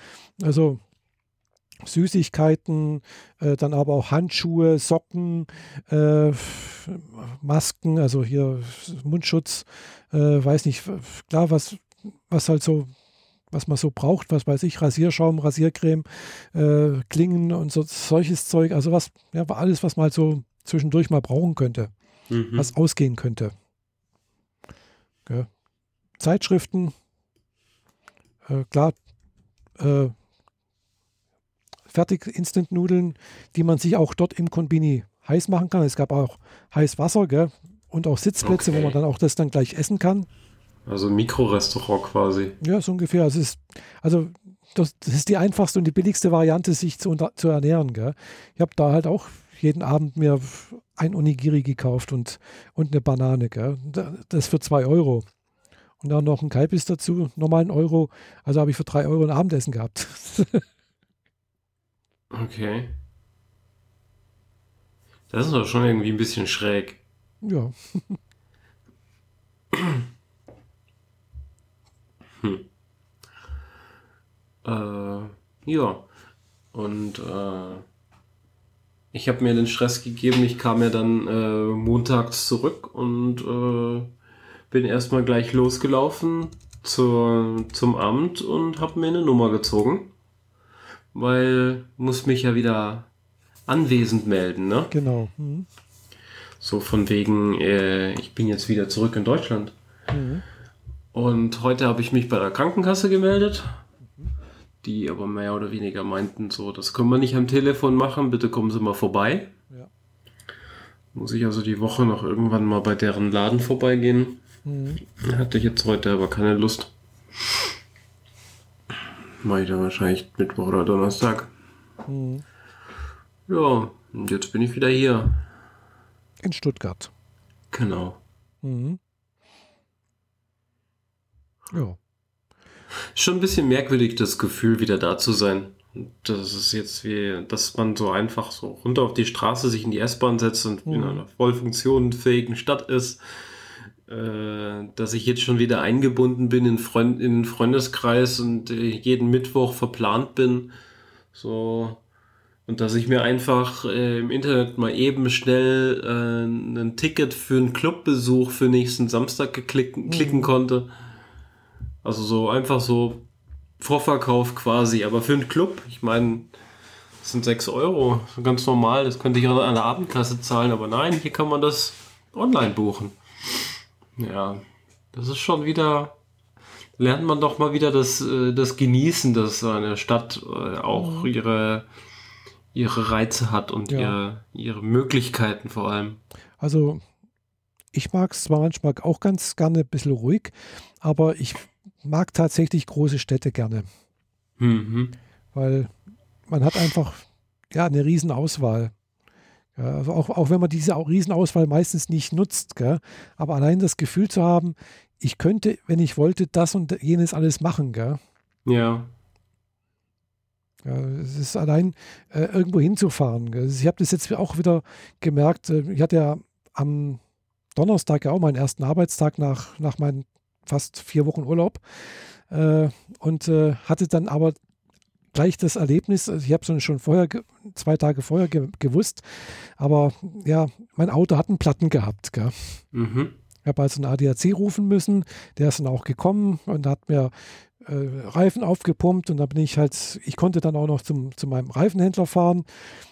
Also Süßigkeiten, äh, dann aber auch Handschuhe, Socken, äh, Masken, also hier Mundschutz, äh, weiß nicht, klar, was, was halt so, was man so braucht, was weiß ich, Rasierschaum, Rasiercreme, äh, Klingen und so, solches Zeug, also was, ja, alles, was man halt so zwischendurch mal brauchen könnte, mhm. was ausgehen könnte. Ja. Zeitschriften, äh, klar, äh, Fertig-Instant-Nudeln, die man sich auch dort im Konbini heiß machen kann. Es gab auch heiß Wasser gell? und auch Sitzplätze, okay. wo man dann auch das dann gleich essen kann. Also Mikrorestaurant quasi. Ja, so ungefähr. Also, ist, also das, das, ist die einfachste und die billigste Variante, sich zu, zu ernähren. Gell? Ich habe da halt auch jeden Abend mir ein Onigiri gekauft und, und eine Banane. Gell? Das für zwei Euro. Und dann noch ein Kalbis dazu, nochmal einen Euro. Also habe ich für drei Euro ein Abendessen gehabt. Okay. Das ist doch schon irgendwie ein bisschen schräg. Ja. hm. Äh, ja. Und äh, ich habe mir den Stress gegeben. Ich kam ja dann äh, montags zurück und äh, bin erstmal gleich losgelaufen zur, zum Amt und habe mir eine Nummer gezogen weil muss mich ja wieder anwesend melden, ne? Genau. Mhm. So von wegen, äh, ich bin jetzt wieder zurück in Deutschland. Mhm. Und heute habe ich mich bei der Krankenkasse gemeldet, die aber mehr oder weniger meinten, so, das können wir nicht am Telefon machen, bitte kommen Sie mal vorbei. Ja. Muss ich also die Woche noch irgendwann mal bei deren Laden vorbeigehen. Mhm. Hatte ich jetzt heute aber keine Lust. Mache ich dann wahrscheinlich Mittwoch oder Donnerstag. Mhm. Ja, und jetzt bin ich wieder hier. In Stuttgart. Genau. Mhm. Ja. Schon ein bisschen merkwürdig, das Gefühl, wieder da zu sein. Das ist jetzt wie, dass man so einfach so runter auf die Straße sich in die S-Bahn setzt und mhm. in einer voll funktionsfähigen Stadt ist äh, dass ich jetzt schon wieder eingebunden bin in, Freund, in den Freundeskreis und äh, jeden Mittwoch verplant bin. So. Und dass ich mir einfach äh, im Internet mal eben schnell äh, ein Ticket für einen Clubbesuch für nächsten Samstag geklicken, mhm. klicken konnte. Also so einfach so Vorverkauf quasi, aber für einen Club, ich meine, das sind 6 Euro, ganz normal, das könnte ich an der Abendkasse zahlen, aber nein, hier kann man das online buchen. Ja, das ist schon wieder. Lernt man doch mal wieder das, äh, das Genießen, dass eine Stadt äh, auch mhm. ihre, ihre Reize hat und ja. ihre, ihre Möglichkeiten vor allem. Also, ich mag es zwar manchmal auch ganz gerne ein bisschen ruhig, aber ich mag tatsächlich große Städte gerne. Mhm. Weil man hat einfach ja, eine Riesenauswahl. Ja, also auch, auch wenn man diese Riesenauswahl meistens nicht nutzt, gell? aber allein das Gefühl zu haben, ich könnte, wenn ich wollte, das und jenes alles machen. Gell? Ja. ja. Es ist allein äh, irgendwo hinzufahren. Gell? Also ich habe das jetzt auch wieder gemerkt. Äh, ich hatte ja am Donnerstag ja auch meinen ersten Arbeitstag nach, nach meinen fast vier Wochen Urlaub äh, und äh, hatte dann aber gleich das Erlebnis, also ich habe es schon vorher, zwei Tage vorher ge gewusst, aber ja, mein Auto hat einen Platten gehabt. Gell? Mhm. Ich habe also einen ADAC rufen müssen, der ist dann auch gekommen und hat mir äh, Reifen aufgepumpt und dann bin ich halt, ich konnte dann auch noch zum, zu meinem Reifenhändler fahren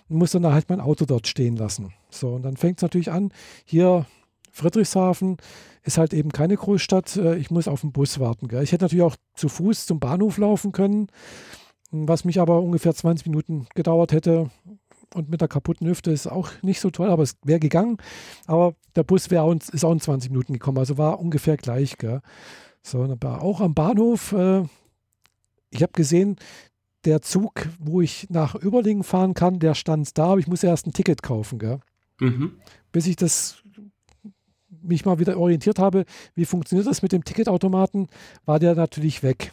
und musste dann halt mein Auto dort stehen lassen. So, und dann fängt es natürlich an, hier Friedrichshafen ist halt eben keine Großstadt, äh, ich muss auf den Bus warten. Gell? Ich hätte natürlich auch zu Fuß zum Bahnhof laufen können, was mich aber ungefähr 20 Minuten gedauert hätte. Und mit der kaputten Hüfte ist auch nicht so toll, aber es wäre gegangen. Aber der Bus uns, ist auch in 20 Minuten gekommen, also war ungefähr gleich. Gell? So, auch am Bahnhof, äh, ich habe gesehen, der Zug, wo ich nach Überlingen fahren kann, der stand da, aber ich muss erst ein Ticket kaufen. Gell? Mhm. Bis ich das mich mal wieder orientiert habe, wie funktioniert das mit dem Ticketautomaten, war der natürlich weg.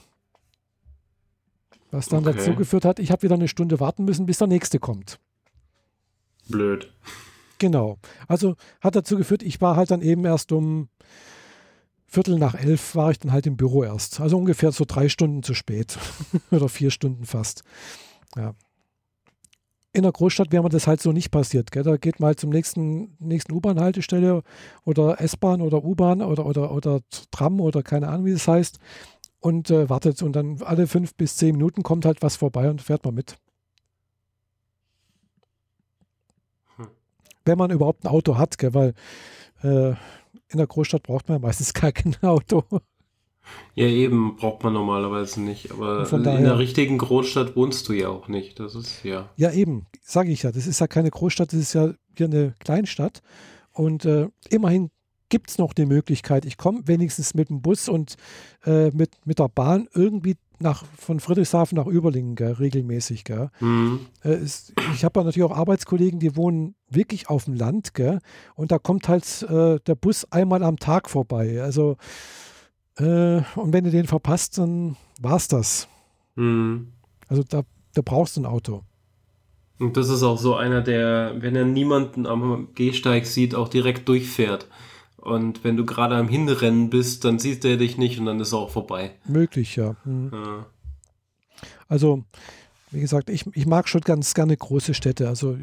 Was dann okay. dazu geführt hat, ich habe wieder eine Stunde warten müssen, bis der nächste kommt. Blöd. Genau. Also hat dazu geführt, ich war halt dann eben erst um Viertel nach elf war ich dann halt im Büro erst. Also ungefähr so drei Stunden zu spät. Oder vier Stunden fast. Ja. In der Großstadt wäre mir das halt so nicht passiert. Gell? Da geht man halt zum nächsten, nächsten U-Bahn-Haltestelle oder S-Bahn oder U-Bahn oder, oder, oder Tram oder keine Ahnung, wie das heißt und äh, wartet und dann alle fünf bis zehn Minuten kommt halt was vorbei und fährt man mit. Hm. Wenn man überhaupt ein Auto hat, gell, weil äh, in der Großstadt braucht man meistens gar kein Auto. Ja, eben braucht man normalerweise nicht. Aber daher, in der richtigen Großstadt wohnst du ja auch nicht. Das ist ja. Ja, eben, sage ich ja. Das ist ja keine Großstadt, das ist ja hier eine Kleinstadt. Und äh, immerhin gibt es noch die Möglichkeit, ich komme wenigstens mit dem Bus und äh, mit, mit der Bahn irgendwie nach, von Friedrichshafen nach Überlingen gell, regelmäßig. Gell. Mhm. Äh, ist, ich habe natürlich auch Arbeitskollegen, die wohnen wirklich auf dem Land gell, und da kommt halt äh, der Bus einmal am Tag vorbei. Also äh, und wenn du den verpasst, dann war es das. Mhm. Also da, da brauchst du ein Auto. Und das ist auch so einer, der, wenn er niemanden am Gehsteig sieht, auch direkt durchfährt. Und wenn du gerade am Hinrennen bist, dann sieht er dich nicht und dann ist er auch vorbei. Möglich, ja. Mhm. ja. Also, wie gesagt, ich, ich mag schon ganz gerne große Städte. Also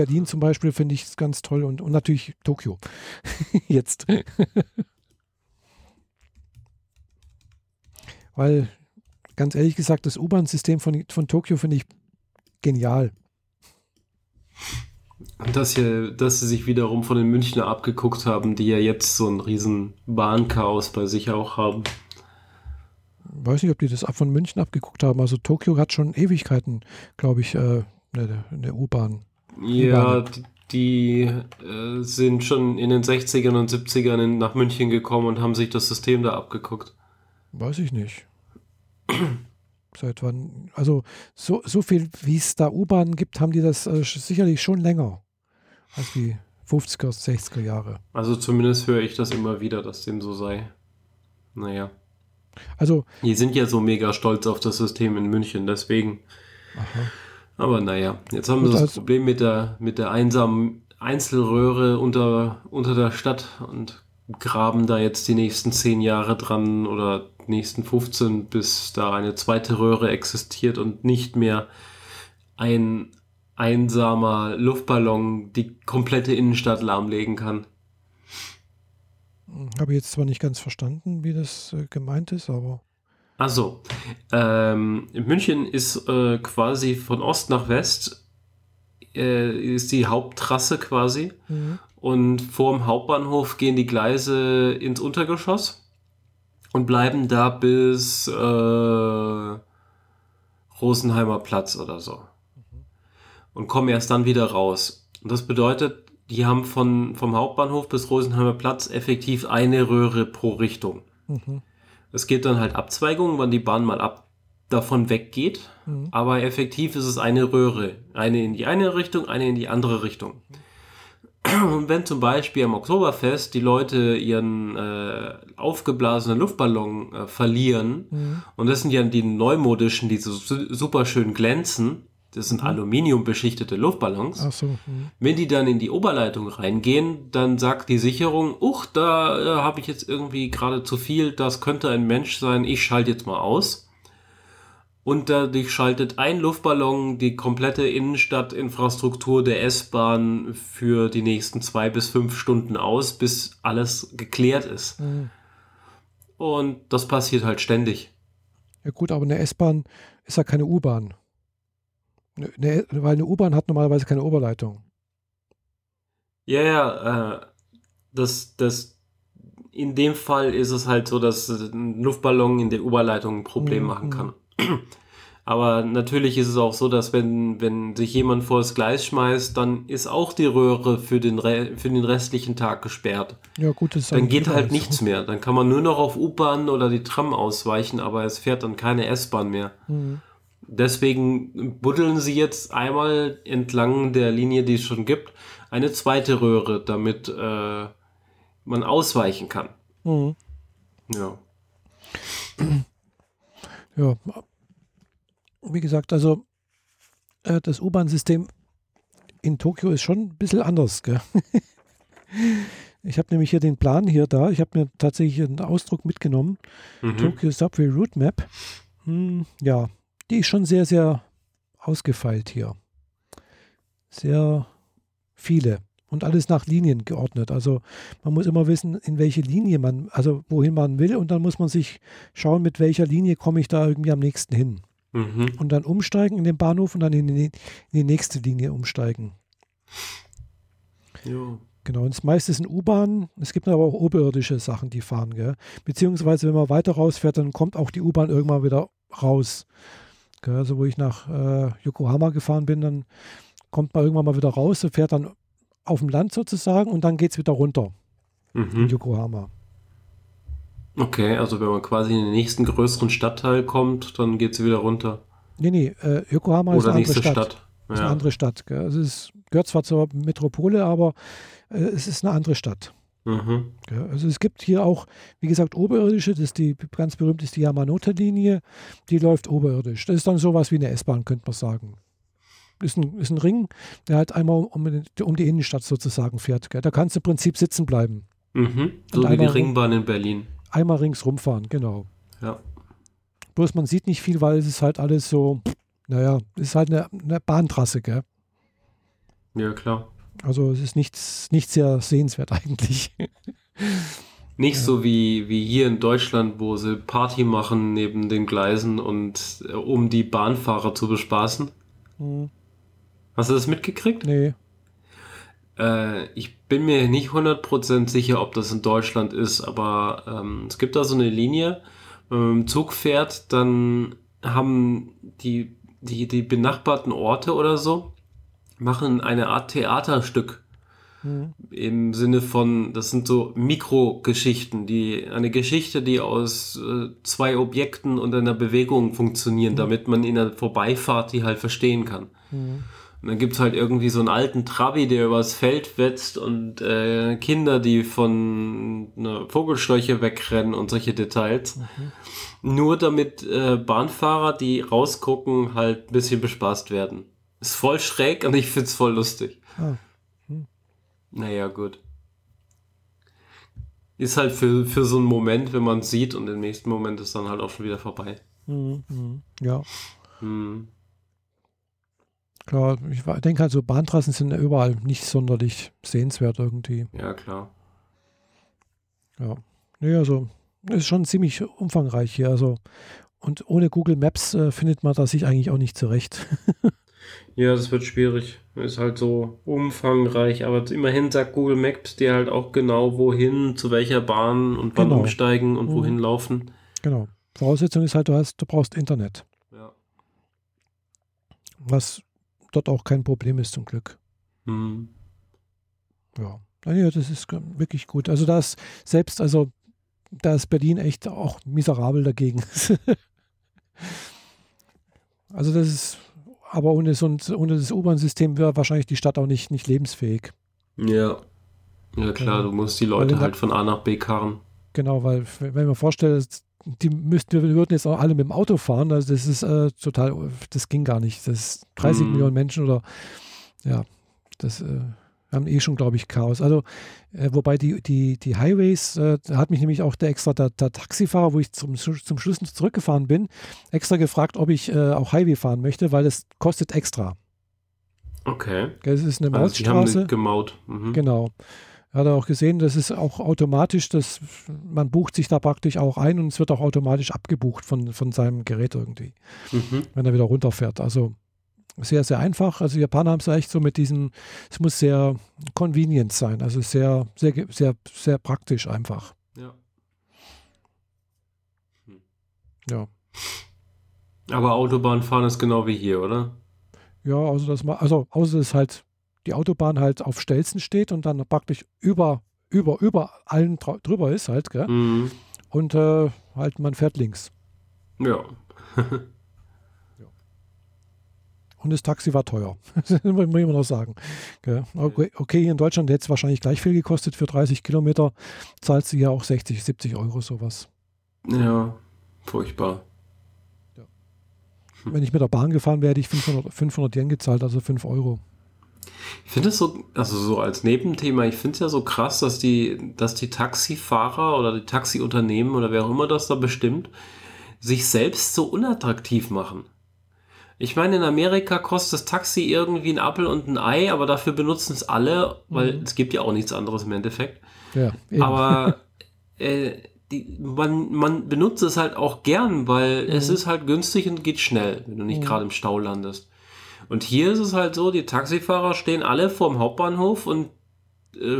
Berlin zum Beispiel finde ich ganz toll und, und natürlich Tokio. Jetzt. Weil, ganz ehrlich gesagt, das U-Bahn-System von, von Tokio finde ich genial. Und dass, hier, dass sie sich wiederum von den Münchner abgeguckt haben, die ja jetzt so ein riesen Bahnchaos bei sich auch haben. Weiß nicht, ob die das von München abgeguckt haben. Also Tokio hat schon Ewigkeiten, glaube ich, äh, eine, eine U-Bahn. Ja, die, äh, sind schon in den 60ern und 70ern nach München gekommen und haben sich das System da abgeguckt. Weiß ich nicht. Seit wann? Also so, so viel, wie es da U-Bahnen gibt, haben die das äh, sicherlich schon länger als die 50er, 60er Jahre. Also zumindest höre ich das immer wieder, dass dem so sei. Naja. Also. Die sind ja so mega stolz auf das System in München, deswegen. Aha. Aber naja, jetzt haben wir das also, Problem mit der, mit der einsamen Einzelröhre unter, unter der Stadt und graben da jetzt die nächsten zehn Jahre dran oder nächsten 15, bis da eine zweite Röhre existiert und nicht mehr ein einsamer Luftballon die komplette Innenstadt lahmlegen kann. Habe jetzt zwar nicht ganz verstanden, wie das äh, gemeint ist, aber. Also, ähm, München ist äh, quasi von Ost nach West äh, ist die Haupttrasse quasi. Mhm. Und vorm Hauptbahnhof gehen die Gleise ins Untergeschoss und bleiben da bis äh, Rosenheimer Platz oder so. Mhm. Und kommen erst dann wieder raus. Und das bedeutet, die haben von, vom Hauptbahnhof bis Rosenheimer Platz effektiv eine Röhre pro Richtung. Mhm. Es gibt dann halt Abzweigungen, wann die Bahn mal ab davon weggeht. Mhm. Aber effektiv ist es eine Röhre. Eine in die eine Richtung, eine in die andere Richtung. Und wenn zum Beispiel am Oktoberfest die Leute ihren äh, aufgeblasenen Luftballon äh, verlieren, mhm. und das sind ja die neumodischen, die so super schön glänzen, das sind mhm. aluminiumbeschichtete Luftballons. Ach so, mhm. Wenn die dann in die Oberleitung reingehen, dann sagt die Sicherung, uch, da äh, habe ich jetzt irgendwie gerade zu viel, das könnte ein Mensch sein, ich schalte jetzt mal aus. und dadurch schaltet ein Luftballon die komplette Innenstadtinfrastruktur der S-Bahn für die nächsten zwei bis fünf Stunden aus, bis alles geklärt ist. Mhm. Und das passiert halt ständig. Ja gut, aber eine S-Bahn ist ja keine U-Bahn. Ne, weil eine U-Bahn hat normalerweise keine Oberleitung. Ja, ja, äh, das, das, in dem Fall ist es halt so, dass ein Luftballon in der Oberleitung ein Problem mhm. machen kann. Aber natürlich ist es auch so, dass wenn, wenn sich jemand vor das Gleis schmeißt, dann ist auch die Röhre für den, Re für den restlichen Tag gesperrt. Ja, gut, das ist Dann geht halt nichts mehr. Dann kann man nur noch auf U-Bahn oder die Tram ausweichen, aber es fährt dann keine S-Bahn mehr. Mhm. Deswegen buddeln sie jetzt einmal entlang der Linie, die es schon gibt, eine zweite Röhre, damit äh, man ausweichen kann. Mhm. Ja. Ja, wie gesagt, also äh, das U-Bahn-System in Tokio ist schon ein bisschen anders. Gell? ich habe nämlich hier den Plan hier da. Ich habe mir tatsächlich einen Ausdruck mitgenommen. Mhm. Tokyo Subway Route Map. Hm, ja, die ist schon sehr, sehr ausgefeilt hier. Sehr viele und alles nach Linien geordnet. Also man muss immer wissen, in welche Linie man, also wohin man will und dann muss man sich schauen, mit welcher Linie komme ich da irgendwie am nächsten hin. Mhm. Und dann umsteigen in den Bahnhof und dann in die, in die nächste Linie umsteigen. Jo. Genau, und das meiste sind U-Bahnen. Es gibt aber auch oberirdische Sachen, die fahren. Gell? Beziehungsweise, wenn man weiter rausfährt, dann kommt auch die U-Bahn irgendwann wieder raus. Also, wo ich nach äh, Yokohama gefahren bin, dann kommt man irgendwann mal wieder raus fährt dann auf dem Land sozusagen und dann geht es wieder runter mhm. in Yokohama. Okay, also wenn man quasi in den nächsten größeren Stadtteil kommt, dann geht sie wieder runter. Nee, nee, äh, Yokohama Oder ist eine andere Stadt. Stadt. Ja. Ist eine andere Stadt. Gell? Also es gehört zwar zur Metropole, aber äh, es ist eine andere Stadt. Mhm. Also es gibt hier auch, wie gesagt, oberirdische, das ist die ganz berühmt ist die Yamanote-Linie, die läuft oberirdisch. Das ist dann sowas wie eine S-Bahn, könnte man sagen. Ist ein, ist ein Ring, der halt einmal um, um die Innenstadt sozusagen fährt. Gell? Da kannst du im Prinzip sitzen bleiben. Mhm. So wie die Ringbahn in Berlin einmal ringsrum fahren, genau. Ja. Bloß man sieht nicht viel, weil es ist halt alles so, naja, es ist halt eine, eine Bahntrasse, gell? Ja, klar. Also es ist nichts, nicht sehr sehenswert eigentlich. Nicht ja. so wie, wie hier in Deutschland, wo sie Party machen neben den Gleisen und äh, um die Bahnfahrer zu bespaßen. Mhm. Hast du das mitgekriegt? Nee. Äh, ich bin mir nicht 100% sicher, ob das in Deutschland ist, aber ähm, es gibt da so eine Linie, wenn man mit dem Zug fährt, dann haben die, die, die benachbarten Orte oder so, machen eine Art Theaterstück. Mhm. Im Sinne von, das sind so Mikrogeschichten, die eine Geschichte, die aus äh, zwei Objekten und einer Bewegung funktionieren, mhm. damit man in der Vorbeifahrt die halt verstehen kann. Mhm. Und dann gibt es halt irgendwie so einen alten Trabi, der übers Feld wetzt und äh, Kinder, die von einer Vogelscheuche wegrennen und solche Details. Mhm. Nur damit äh, Bahnfahrer, die rausgucken, halt ein bisschen bespaßt werden. Ist voll schräg und ich find's voll lustig. Ah. Hm. Naja, gut. Ist halt für, für so einen Moment, wenn man sieht und im nächsten Moment ist dann halt auch schon wieder vorbei. Mhm. mhm. Ja. Mhm. Klar, ich denke halt so Bahntrassen sind ja überall nicht sonderlich sehenswert irgendwie. Ja, klar. Ja. Nee, also ist schon ziemlich umfangreich hier. Also und ohne Google Maps äh, findet man da sich eigentlich auch nicht zurecht. ja, das wird schwierig. Ist halt so umfangreich, aber immerhin sagt Google Maps dir halt auch genau, wohin, zu welcher Bahn und wann genau. umsteigen und mhm. wohin laufen. Genau. Voraussetzung ist halt, du hast, du brauchst Internet. Ja. Was dort auch kein Problem ist zum Glück. Mhm. Ja. ja, das ist wirklich gut. Also da ist selbst, also da ist Berlin echt auch miserabel dagegen. also das ist, aber ohne, so ein, ohne das U-Bahn-System wäre wahrscheinlich die Stadt auch nicht, nicht lebensfähig. Ja. Ja klar, du musst die Leute halt von A nach B karren. Genau, weil wenn man vorstellt, die müssten, wir würden jetzt auch alle mit dem Auto fahren. Also das ist äh, total, das ging gar nicht. Das ist 30 mhm. Millionen Menschen oder ja, das äh, Wir haben eh schon, glaube ich, Chaos. Also, äh, wobei die, die, die Highways, äh, da hat mich nämlich auch der extra, der, der Taxifahrer, wo ich zum, zum Schluss zurückgefahren bin, extra gefragt, ob ich äh, auch Highway fahren möchte, weil es kostet extra. Okay. Es ist eine Mautstraße. Also gemaut. Mhm. Genau. Er hat auch gesehen, das ist auch automatisch, dass man bucht sich da praktisch auch ein und es wird auch automatisch abgebucht von, von seinem Gerät irgendwie, mhm. wenn er wieder runterfährt. Also sehr, sehr einfach. Also Japaner haben es echt so mit diesem, es muss sehr convenient sein, also sehr, sehr, sehr, sehr praktisch einfach. Ja. Hm. Ja. Aber Autobahnfahren ist genau wie hier, oder? Ja, also das mal, also außer dass halt die Autobahn halt auf Stelzen steht und dann praktisch über, über, über allen drüber ist halt, gell? Mhm. Und äh, halt man fährt links. Ja. Und das Taxi war teuer. das muss man immer noch sagen. Okay, okay, hier in Deutschland hätte es wahrscheinlich gleich viel gekostet. Für 30 Kilometer zahlst du ja auch 60, 70 Euro sowas. Ja, furchtbar. Ja. Wenn ich mit der Bahn gefahren wäre, hätte ich 500, 500 Yen gezahlt, also 5 Euro. Ich finde es so, also so als Nebenthema, ich finde es ja so krass, dass die, dass die Taxifahrer oder die Taxiunternehmen oder wer auch immer das da bestimmt, sich selbst so unattraktiv machen. Ich meine, in Amerika kostet das Taxi irgendwie ein Apfel und ein Ei, aber dafür benutzen es alle, weil mhm. es gibt ja auch nichts anderes im Endeffekt. Ja, aber äh, die, man, man benutzt es halt auch gern, weil mhm. es ist halt günstig und geht schnell, wenn du nicht mhm. gerade im Stau landest. Und hier ist es halt so, die Taxifahrer stehen alle vorm Hauptbahnhof und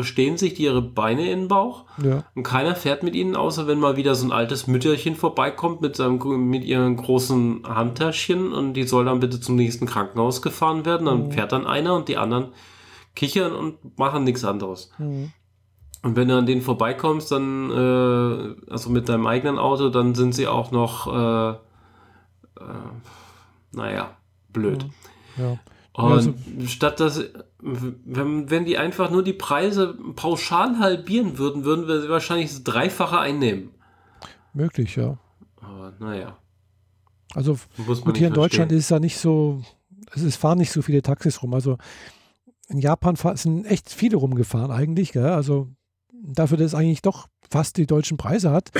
stehen sich ihre Beine in den Bauch ja. und keiner fährt mit ihnen, außer wenn mal wieder so ein altes Mütterchen vorbeikommt mit, seinem, mit ihren großen Handtäschchen und die soll dann bitte zum nächsten Krankenhaus gefahren werden. Dann mhm. fährt dann einer und die anderen kichern und machen nichts anderes. Mhm. Und wenn du an denen vorbeikommst, dann, äh, also mit deinem eigenen Auto, dann sind sie auch noch, äh, äh, naja, blöd. Mhm. Ja. Und also, statt dass, wenn, wenn die einfach nur die Preise pauschal halbieren würden, würden wir sie wahrscheinlich das Dreifache einnehmen. Möglich, ja. Aber naja. Also gut, hier in Deutschland ist es ja nicht so, es fahren nicht so viele Taxis rum. Also in Japan sind echt viele rumgefahren eigentlich, gell? Also dafür, dass es eigentlich doch fast die deutschen Preise hat,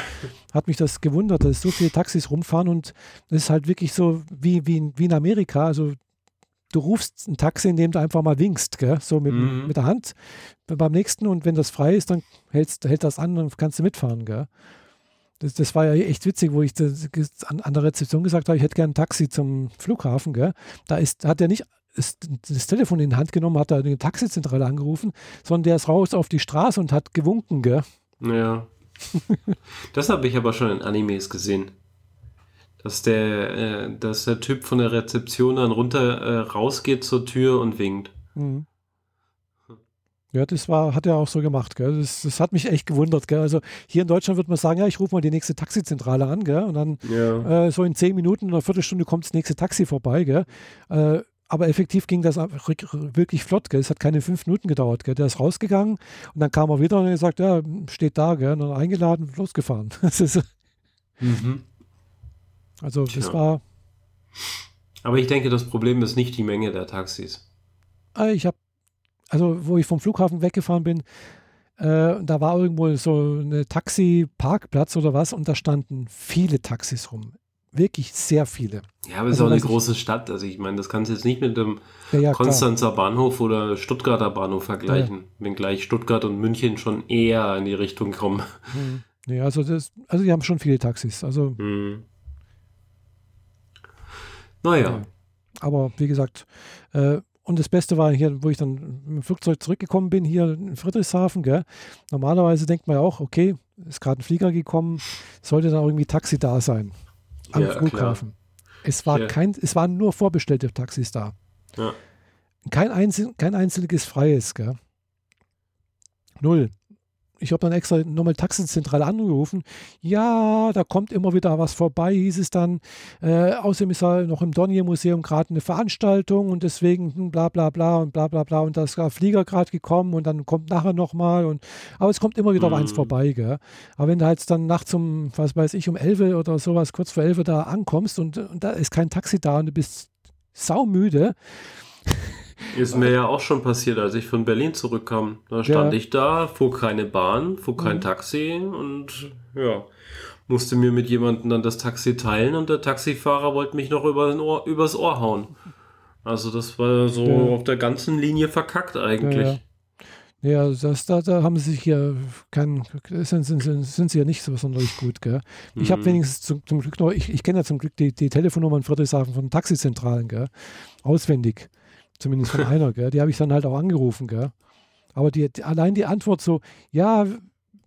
hat mich das gewundert, dass so viele Taxis rumfahren und es ist halt wirklich so wie, wie, wie in Amerika. Also du rufst ein Taxi, indem du einfach mal winkst, gell? so mit, mhm. mit der Hand beim nächsten und wenn das frei ist, dann hältst, hält das an und kannst du mitfahren. Gell? Das, das war ja echt witzig, wo ich das, an, an, der Rezeption gesagt habe, ich hätte gerne ein Taxi zum Flughafen. Gell? Da ist, hat er nicht das, das, Telefon in die Hand genommen, hat er eine Taxizentrale angerufen, sondern der ist raus auf die Straße und hat gewunken. Gell? Ja. das habe ich aber schon in Animes gesehen dass der, äh, dass der Typ von der Rezeption dann runter äh, rausgeht zur Tür und winkt. Mhm. Ja, das war, hat er auch so gemacht. Gell? Das, das hat mich echt gewundert. Gell? Also hier in Deutschland würde man sagen, ja, ich rufe mal die nächste Taxizentrale an, gell? und dann ja. äh, so in zehn Minuten oder einer Viertelstunde kommt das nächste Taxi vorbei. Gell? Äh, aber effektiv ging das wirklich flott. Gell? Es hat keine fünf Minuten gedauert. Gell? Der ist rausgegangen und dann kam er wieder und er sagt, ja, steht da, gell? und dann eingeladen, losgefahren. Das ist, mhm. Also Tja. das war. Aber ich denke, das Problem ist nicht die Menge der Taxis. Äh, ich habe, also wo ich vom Flughafen weggefahren bin, äh, da war irgendwo so eine Taxi-Parkplatz oder was und da standen viele Taxis rum. Wirklich sehr viele. Ja, aber es also, ist auch eine große Stadt. Also ich meine, das kannst du jetzt nicht mit dem ja, ja, Konstanzer klar. Bahnhof oder Stuttgarter Bahnhof vergleichen, ja. wenngleich Stuttgart und München schon eher in die Richtung kommen. Hm. Ja, also das, also die haben schon viele Taxis. Also hm. Naja. Aber wie gesagt, äh, und das Beste war hier, wo ich dann mit dem Flugzeug zurückgekommen bin, hier in Friedrichshafen. Gell? Normalerweise denkt man ja auch, okay, ist gerade ein Flieger gekommen, sollte da irgendwie Taxi da sein am ja, Flughafen. Klar. Es war ja. kein, es waren nur vorbestellte Taxis da. Ja. Kein, einzel, kein einziges freies, gell? Null ich habe dann extra nochmal Taxenzentrale angerufen. Ja, da kommt immer wieder was vorbei, hieß es dann. Äh, außerdem ist ja noch im Dornier-Museum gerade eine Veranstaltung und deswegen hm, bla bla bla und bla bla bla und da ist der Flieger gerade gekommen und dann kommt nachher nochmal und aber es kommt immer wieder mhm. eins vorbei, gell? Aber wenn du halt dann nachts um, was weiß ich, um 11 oder sowas, kurz vor 11 da ankommst und, und da ist kein Taxi da und du bist saumüde, Ist mir ja auch schon passiert, als ich von Berlin zurückkam. Da stand ja. ich da, fuhr keine Bahn, fuhr kein mhm. Taxi und ja, musste mir mit jemandem dann das Taxi teilen und der Taxifahrer wollte mich noch über Ohr, übers Ohr hauen. Also das war so ja. auf der ganzen Linie verkackt eigentlich. Ja, ja, das, da, da haben sie sich ja kein, sind, sind, sind sie ja nicht so sonderlich gut, gell? Ich mhm. habe wenigstens zum, zum, Glück noch, ich, ich kenne ja zum Glück die, die Telefonnummern Friedrichshafen von Taxizentralen, gell? Auswendig. Zumindest von einer, gell? Die habe ich dann halt auch angerufen, gell? Aber die, allein die Antwort so, ja,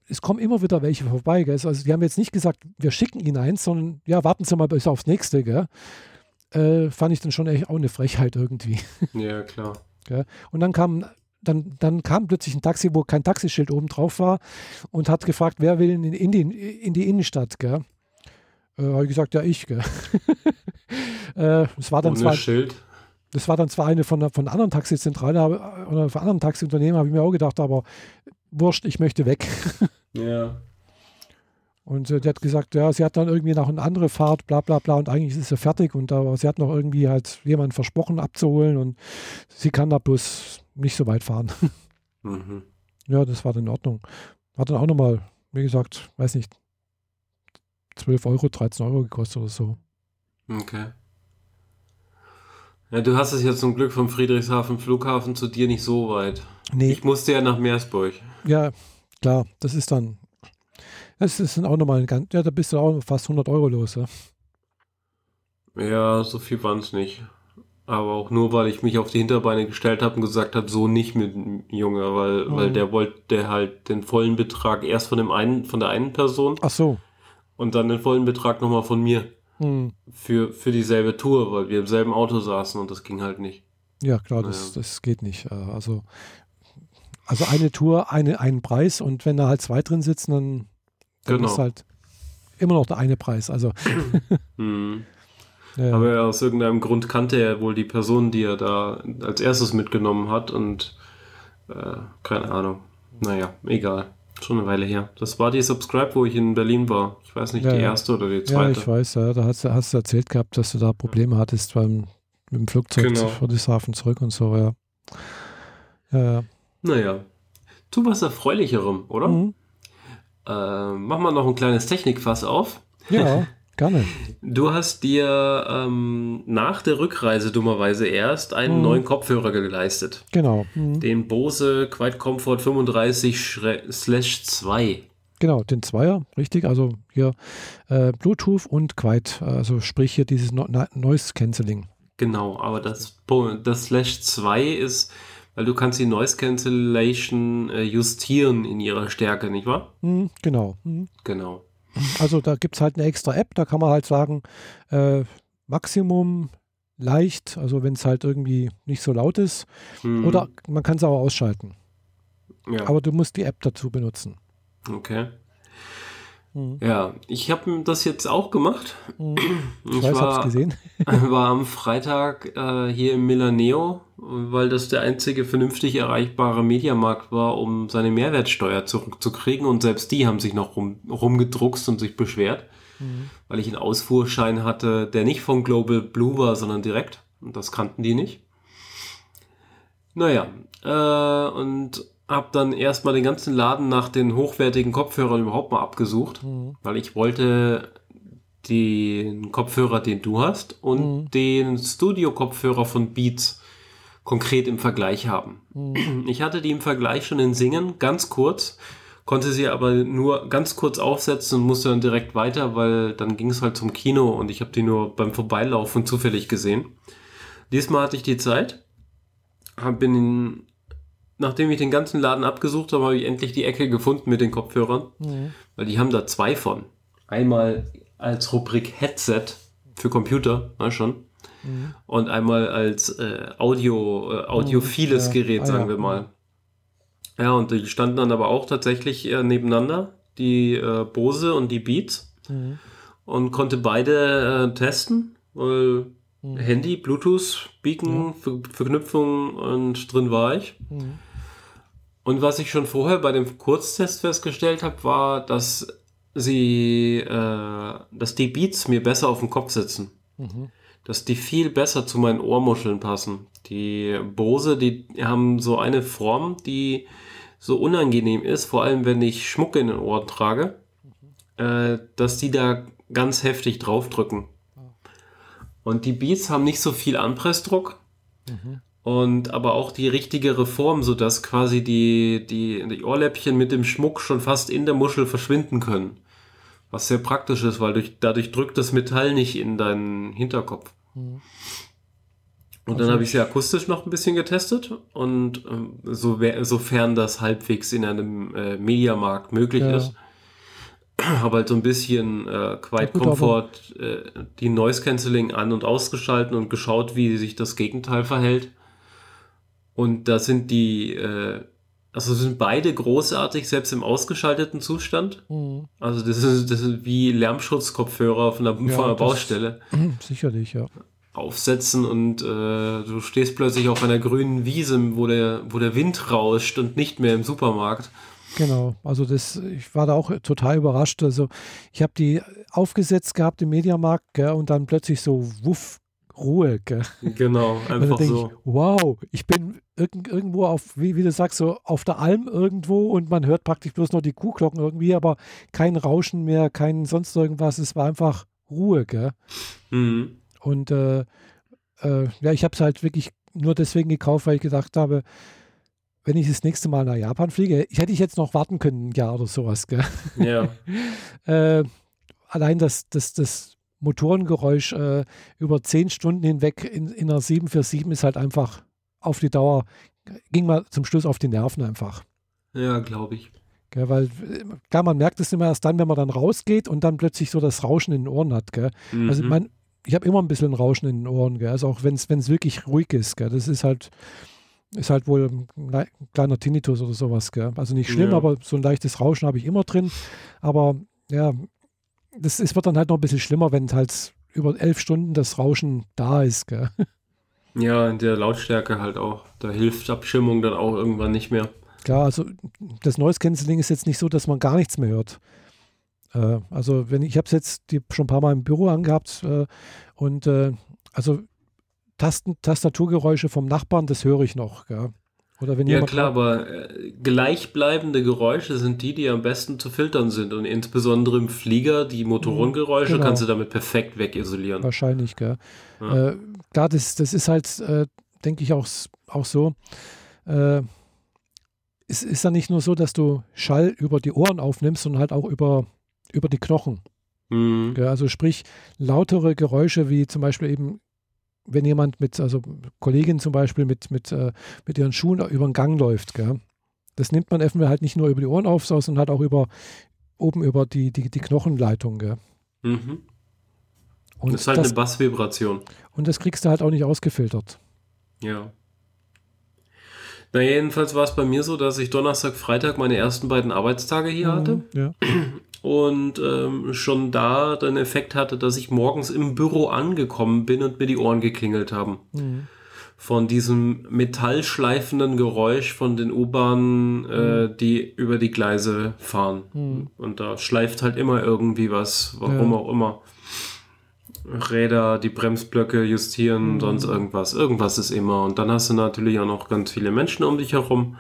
es kommen immer wieder welche vorbei, gell? Also die haben jetzt nicht gesagt, wir schicken Ihnen eins, sondern ja, warten Sie mal bis aufs nächste, gell? Äh, fand ich dann schon echt auch eine Frechheit irgendwie. Ja, klar. Gell? Und dann kam dann, dann kam plötzlich ein Taxi, wo kein Taxischild oben drauf war und hat gefragt, wer will in, in, die, in die Innenstadt, gell? Äh, habe ich gesagt, ja, ich, gell? äh, das war dann Ohne zwar, Schild. Das war dann zwar eine von, von anderen Taxizentrale oder von anderen Taxiunternehmen, habe ich mir auch gedacht, aber wurscht, ich möchte weg. ja. Und äh, die hat gesagt, ja, sie hat dann irgendwie noch eine andere Fahrt, bla bla bla, und eigentlich ist sie fertig und aber sie hat noch irgendwie halt jemanden versprochen abzuholen und sie kann da bloß nicht so weit fahren. Mhm. Ja, das war dann in Ordnung. Hat dann auch nochmal, wie gesagt, weiß nicht, 12 Euro, 13 Euro gekostet oder so. Okay. Ja, du hast es ja zum Glück vom Friedrichshafen Flughafen zu dir nicht so weit. Nee. Ich musste ja nach Meersburg. Ja, klar, das ist dann, das ist dann auch nochmal ein ganz, ja, da bist du auch fast 100 Euro los, ja. Ja, so viel waren es nicht. Aber auch nur, weil ich mich auf die Hinterbeine gestellt habe und gesagt habe, so nicht mit dem Junge, weil, mhm. weil der wollte halt den vollen Betrag erst von dem einen, von der einen Person. Ach so. Und dann den vollen Betrag nochmal von mir. Mhm. Für, für dieselbe Tour, weil wir im selben Auto saßen und das ging halt nicht. Ja, klar, naja. das, das geht nicht. Äh, also, also eine Tour, eine, einen Preis und wenn da halt zwei drin sitzen, dann, dann genau. ist halt immer noch der eine Preis. Also. mhm. Ja. Aber aus irgendeinem Grund kannte er wohl die Person, die er da als erstes mitgenommen hat und äh, keine Ahnung. Naja, egal. Schon eine Weile her. Das war die Subscribe, wo ich in Berlin war. Ich weiß nicht, ja, die erste oder die zweite. Ja, ich weiß, ja. Da hast, hast du erzählt gehabt, dass du da Probleme hattest beim, mit dem Flugzeug genau. vor Hafen zurück und so, ja. Ja, Naja. Tu was Erfreulicherem, oder? Mhm. Äh, mach mal noch ein kleines Technikfass auf. Ja. Gerne. Du hast dir ähm, nach der Rückreise dummerweise erst einen mhm. neuen Kopfhörer geleistet. Genau. Mhm. Den Bose Quiet Comfort 35/2. Genau, den Zweier, richtig. Also hier äh, Bluetooth und Quiet, also sprich hier dieses no Noise Cancelling. Genau, aber das, das Slash 2 ist, weil du kannst die Noise Cancellation äh, justieren in ihrer Stärke, nicht wahr? Mhm, genau. Mhm. Genau. Also da gibt es halt eine extra App, da kann man halt sagen, äh, Maximum leicht, also wenn es halt irgendwie nicht so laut ist. Mhm. Oder man kann es auch ausschalten. Ja. Aber du musst die App dazu benutzen. Okay. Mhm. Ja, ich habe das jetzt auch gemacht. Mhm. Ich, ich weiß, war, hab's gesehen. war am Freitag äh, hier im Milaneo, weil das der einzige vernünftig erreichbare Mediamarkt war, um seine Mehrwertsteuer zurückzukriegen. Und selbst die haben sich noch rum, rumgedruckst und sich beschwert, mhm. weil ich einen Ausfuhrschein hatte, der nicht von Global Blue war, sondern direkt. Und das kannten die nicht. Naja, äh, und habe dann erstmal den ganzen Laden nach den hochwertigen Kopfhörern überhaupt mal abgesucht, mhm. weil ich wollte den Kopfhörer, den du hast, und mhm. den Studio-Kopfhörer von Beats konkret im Vergleich haben. Mhm. Ich hatte die im Vergleich schon in Singen, ganz kurz, konnte sie aber nur ganz kurz aufsetzen und musste dann direkt weiter, weil dann ging es halt zum Kino und ich habe die nur beim Vorbeilaufen zufällig gesehen. Diesmal hatte ich die Zeit, bin in nachdem ich den ganzen Laden abgesucht habe, habe ich endlich die Ecke gefunden mit den Kopfhörern. Mhm. Weil die haben da zwei von. Einmal als Rubrik Headset für Computer, ne, schon. Mhm. Und einmal als äh, Audio, äh, audiophiles mhm, ja. Gerät, sagen ah, ja. wir mal. Ja, und die standen dann aber auch tatsächlich äh, nebeneinander, die äh, Bose und die Beats. Mhm. Und konnte beide äh, testen, weil mhm. Handy, Bluetooth, Beacon, ja. Ver Verknüpfung und drin war ich. Mhm. Und was ich schon vorher bei dem Kurztest festgestellt habe, war, dass sie, äh, dass die Beats mir besser auf den Kopf sitzen. Mhm. dass die viel besser zu meinen Ohrmuscheln passen. Die Bose, die haben so eine Form, die so unangenehm ist, vor allem wenn ich Schmuck in den Ohren trage, äh, dass die da ganz heftig draufdrücken. Und die Beats haben nicht so viel Anpressdruck. Mhm. Und aber auch die richtigere Form, sodass quasi die, die, die Ohrläppchen mit dem Schmuck schon fast in der Muschel verschwinden können. Was sehr praktisch ist, weil durch, dadurch drückt das Metall nicht in deinen Hinterkopf. Mhm. Und dann also habe ich sie akustisch noch ein bisschen getestet und ähm, so, sofern das halbwegs in einem äh, Mediamarkt möglich ja. ist, habe halt so ein bisschen äh, Quiet gut, Comfort, äh, die Noise Cancelling an- und ausgeschalten und geschaut, wie sich das Gegenteil verhält. Und da sind die, äh, also sind beide großartig, selbst im ausgeschalteten Zustand. Mhm. Also das ist, das ist wie Lärmschutzkopfhörer von der, ja, von der Baustelle. Sicherlich, ja. Aufsetzen und äh, du stehst plötzlich auf einer grünen Wiese, wo der, wo der Wind rauscht und nicht mehr im Supermarkt. Genau, also das, ich war da auch total überrascht. Also ich habe die aufgesetzt gehabt im Mediamarkt gell, und dann plötzlich so wuff, Ruhe. Gell. Genau, einfach so. Ich, wow, ich bin irg irgendwo auf, wie, wie du sagst, so auf der Alm irgendwo und man hört praktisch bloß noch die Kuhglocken irgendwie, aber kein Rauschen mehr, kein sonst irgendwas. Es war einfach Ruhe. Gell. Mhm. Und äh, äh, ja, ich habe es halt wirklich nur deswegen gekauft, weil ich gedacht habe, wenn ich das nächste Mal nach Japan fliege, ich hätte ich jetzt noch warten können, ein Jahr oder sowas. Gell? Ja. äh, allein das, das, das Motorengeräusch äh, über zehn Stunden hinweg in, in einer 747 ist halt einfach auf die Dauer, ging mal zum Schluss auf die Nerven einfach. Ja, glaube ich. Gell, weil, klar, man merkt es immer erst dann, wenn man dann rausgeht und dann plötzlich so das Rauschen in den Ohren hat. Gell? Mhm. Also, mein, ich habe immer ein bisschen Rauschen in den Ohren, gell? also auch wenn es wirklich ruhig ist. Gell? Das ist halt, ist halt wohl ein kleiner Tinnitus oder sowas. Gell? Also nicht schlimm, ja. aber so ein leichtes Rauschen habe ich immer drin. Aber ja, das, es wird dann halt noch ein bisschen schlimmer, wenn halt über elf Stunden das Rauschen da ist. Gell? Ja, in der Lautstärke halt auch. Da hilft Abschirmung dann auch irgendwann nicht mehr. Klar, also das Noise Cancelling ist jetzt nicht so, dass man gar nichts mehr hört. Äh, also wenn ich habe es jetzt die schon ein paar Mal im Büro angehabt äh, und äh, also Tasten, Tastaturgeräusche vom Nachbarn, das höre ich noch. Gell? Oder wenn ja klar, aber äh, gleichbleibende Geräusche sind die, die am besten zu filtern sind. Und insbesondere im Flieger, die Motorengeräusche genau. kannst du damit perfekt wegisolieren. Wahrscheinlich, gell. Ja. Äh, klar, das, das ist halt, äh, denke ich, auch, auch so. Äh, es ist ja nicht nur so, dass du Schall über die Ohren aufnimmst, sondern halt auch über, über die Knochen. Mhm. Also sprich, lautere Geräusche wie zum Beispiel eben wenn jemand mit, also Kollegin zum Beispiel mit, mit, äh, mit ihren Schuhen über den Gang läuft, gell? das nimmt man einfach halt nicht nur über die Ohren auf, sondern halt auch über oben über die, die, die Knochenleitung. Gell? Mhm. Und das ist halt das, eine Bassvibration. Und das kriegst du halt auch nicht ausgefiltert. Ja. Na, jedenfalls war es bei mir so, dass ich Donnerstag, Freitag meine ersten beiden Arbeitstage hier mhm, hatte. Ja und ähm, schon da den Effekt hatte, dass ich morgens im Büro angekommen bin und mir die Ohren geklingelt haben. Mhm. Von diesem metallschleifenden Geräusch von den U-Bahnen, äh, mhm. die über die Gleise fahren. Mhm. Und da schleift halt immer irgendwie was, warum ja. auch immer. Räder, die Bremsblöcke justieren, mhm. sonst irgendwas. Irgendwas ist immer. Und dann hast du natürlich auch noch ganz viele Menschen um dich herum.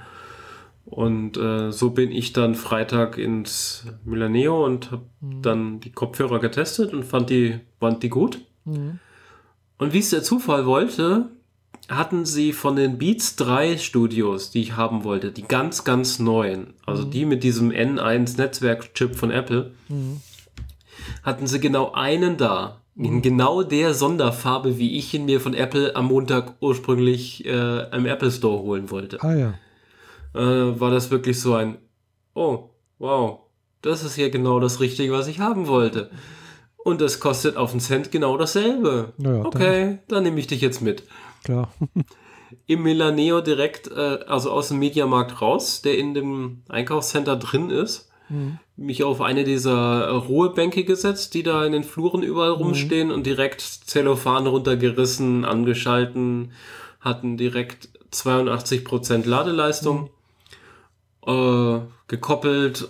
Und äh, so bin ich dann Freitag ins Milaneo und habe mhm. dann die Kopfhörer getestet und fand die, fand die gut. Mhm. Und wie es der Zufall wollte, hatten sie von den Beats 3 Studios, die ich haben wollte, die ganz, ganz neuen, also mhm. die mit diesem N1 Netzwerkchip von Apple, mhm. hatten sie genau einen da. In mhm. genau der Sonderfarbe, wie ich ihn mir von Apple am Montag ursprünglich äh, im Apple Store holen wollte. Ah ja äh, war das wirklich so ein, oh, wow, das ist ja genau das Richtige, was ich haben wollte. Und das kostet auf den Cent genau dasselbe. Naja, okay, dann, dann nehme ich dich jetzt mit. Klar. Im Milaneo direkt, äh, also aus dem Mediamarkt raus, der in dem Einkaufscenter drin ist, mhm. mich auf eine dieser Ruhebänke gesetzt, die da in den Fluren überall mhm. rumstehen und direkt Zellophan runtergerissen, angeschalten, hatten direkt 82% Ladeleistung. Mhm äh, gekoppelt,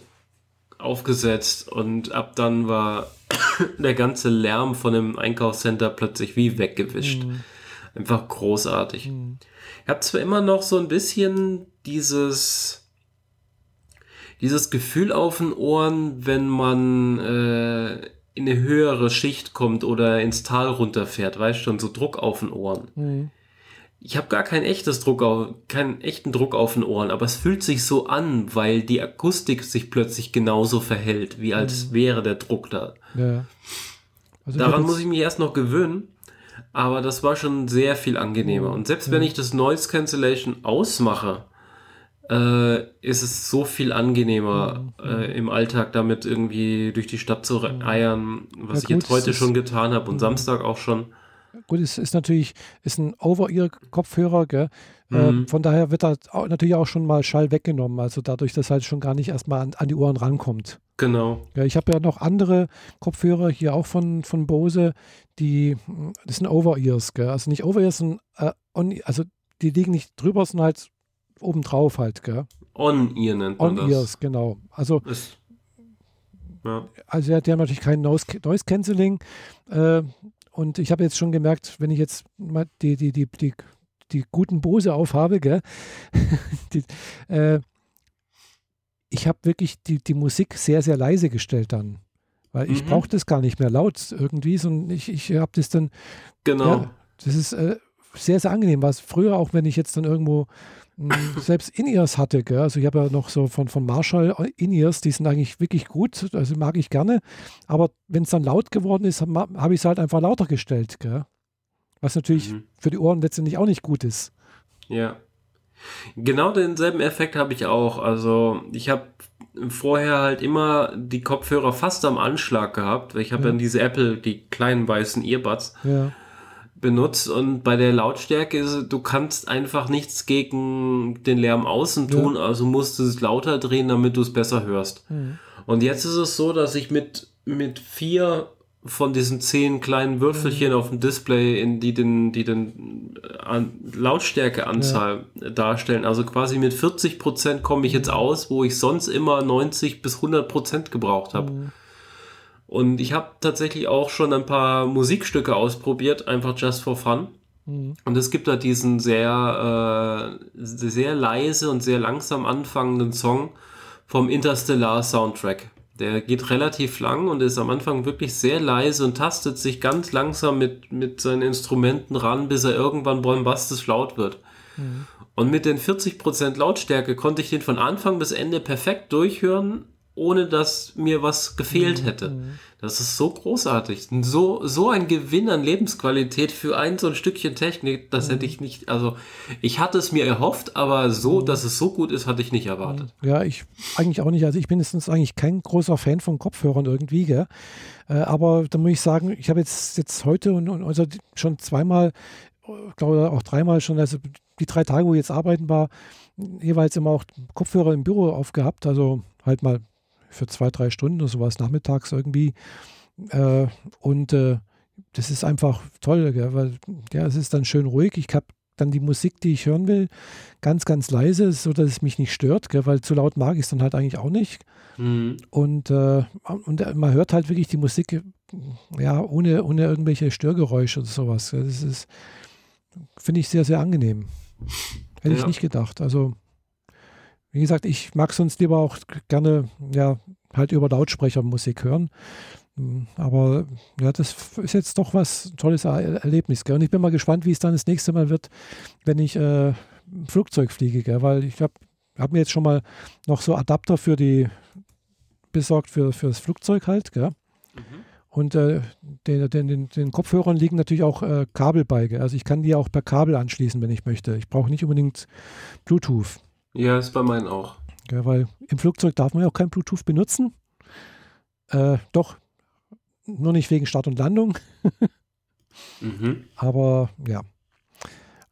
aufgesetzt und ab dann war der ganze Lärm von dem Einkaufscenter plötzlich wie weggewischt. Mhm. Einfach großartig. Mhm. Ich habe zwar immer noch so ein bisschen dieses, dieses Gefühl auf den Ohren, wenn man äh, in eine höhere Schicht kommt oder ins Tal runterfährt, weißt du, schon so Druck auf den Ohren. Mhm ich habe gar kein echtes Druck auf, keinen echten Druck auf den Ohren, aber es fühlt sich so an, weil die Akustik sich plötzlich genauso verhält, wie als mhm. wäre der Druck da. Ja. Also Daran muss ich mich erst noch gewöhnen, aber das war schon sehr viel angenehmer. Und selbst ja. wenn ich das Noise Cancellation ausmache, äh, ist es so viel angenehmer mhm. äh, im Alltag damit irgendwie durch die Stadt zu mhm. eiern, was ja, ich jetzt heute schon getan habe und mhm. Samstag auch schon gut, es ist natürlich ist ein Over-Ear-Kopfhörer, gell? Äh, mhm. Äh, von daher wird da auch, natürlich auch schon mal Schall weggenommen, also dadurch, dass halt schon gar nicht erstmal an, an die Ohren rankommt. Genau. Ja, ich habe ja noch andere Kopfhörer hier auch von, von Bose, die, das sind Over-Ears, gell? also nicht Over-Ears, sondern äh, on, also die liegen nicht drüber, sondern halt obendrauf halt. Gell? On-Ear nennt man On Ears, genau. Also ist, ja. Also der, der hat natürlich kein Noise, Noise Cancelling. Äh, und ich habe jetzt schon gemerkt, wenn ich jetzt mal die, die, die, die, die guten Bose aufhabe, gell? die, äh, ich habe wirklich die, die Musik sehr, sehr leise gestellt dann. Weil ich mhm. brauche das gar nicht mehr laut irgendwie, sondern ich, ich habe das dann. Genau. Ja, das ist äh, sehr, sehr angenehm. Was früher auch, wenn ich jetzt dann irgendwo selbst In-Ears hatte. Gell? Also ich habe ja noch so von, von Marshall In-Ears, die sind eigentlich wirklich gut, also mag ich gerne. Aber wenn es dann laut geworden ist, habe ich es halt einfach lauter gestellt. Gell? Was natürlich mhm. für die Ohren letztendlich auch nicht gut ist. Ja. Genau denselben Effekt habe ich auch. Also ich habe vorher halt immer die Kopfhörer fast am Anschlag gehabt, weil ich habe ja. dann diese Apple, die kleinen weißen Earbuds. Ja benutzt und bei der Lautstärke ist du kannst einfach nichts gegen den Lärm außen tun, ja. also musst du es lauter drehen, damit du es besser hörst. Mhm. Und jetzt ist es so, dass ich mit, mit vier von diesen zehn kleinen Würfelchen mhm. auf dem Display, in die den, die den an Lautstärkeanzahl ja. darstellen. Also quasi mit 40 Prozent komme ich jetzt mhm. aus, wo ich sonst immer 90 bis 100 Prozent gebraucht habe. Mhm. Und ich habe tatsächlich auch schon ein paar Musikstücke ausprobiert, einfach just for fun. Mhm. Und es gibt da diesen sehr, äh, sehr leise und sehr langsam anfangenden Song vom Interstellar Soundtrack. Der geht relativ lang und ist am Anfang wirklich sehr leise und tastet sich ganz langsam mit, mit seinen Instrumenten ran, bis er irgendwann bombastisch laut wird. Mhm. Und mit den 40% Lautstärke konnte ich den von Anfang bis Ende perfekt durchhören, ohne dass mir was gefehlt mhm. hätte. Das ist so großartig. So, so ein Gewinn an Lebensqualität für ein so ein Stückchen Technik, das hätte ich nicht, also ich hatte es mir erhofft, aber so, mhm. dass es so gut ist, hatte ich nicht erwartet. Ja, ich eigentlich auch nicht. Also ich bin jetzt eigentlich kein großer Fan von Kopfhörern irgendwie, gell? Äh, aber da muss ich sagen, ich habe jetzt, jetzt heute und, und also schon zweimal, glaube auch dreimal schon, also die drei Tage, wo ich jetzt arbeiten war, jeweils immer auch Kopfhörer im Büro aufgehabt, also halt mal für zwei, drei Stunden oder sowas nachmittags irgendwie. Äh, und äh, das ist einfach toll, gell? weil ja, es ist dann schön ruhig. Ich habe dann die Musik, die ich hören will, ganz, ganz leise, so dass es mich nicht stört, gell? weil zu laut mag ich es dann halt eigentlich auch nicht. Mhm. Und, äh, und man hört halt wirklich die Musik ja, ohne, ohne irgendwelche Störgeräusche oder sowas. Das ist, finde ich sehr, sehr angenehm. Hätte ja. ich nicht gedacht. Also wie gesagt, ich mag sonst lieber auch gerne ja, halt über Lautsprecher Musik hören. Aber ja, das ist jetzt doch was tolles er Erlebnis. Gell? Und ich bin mal gespannt, wie es dann das nächste Mal wird, wenn ich äh, Flugzeug fliege. Gell? Weil ich habe hab mir jetzt schon mal noch so Adapter für die besorgt für, für das Flugzeug halt. Gell? Mhm. Und äh, den, den, den, den, Kopfhörern liegen natürlich auch äh, Kabel bei. Gell? Also ich kann die auch per Kabel anschließen, wenn ich möchte. Ich brauche nicht unbedingt Bluetooth. Ja, ist bei meinen auch. Ja, weil im Flugzeug darf man ja auch kein Bluetooth benutzen. Äh, doch, nur nicht wegen Start und Landung. mhm. Aber ja.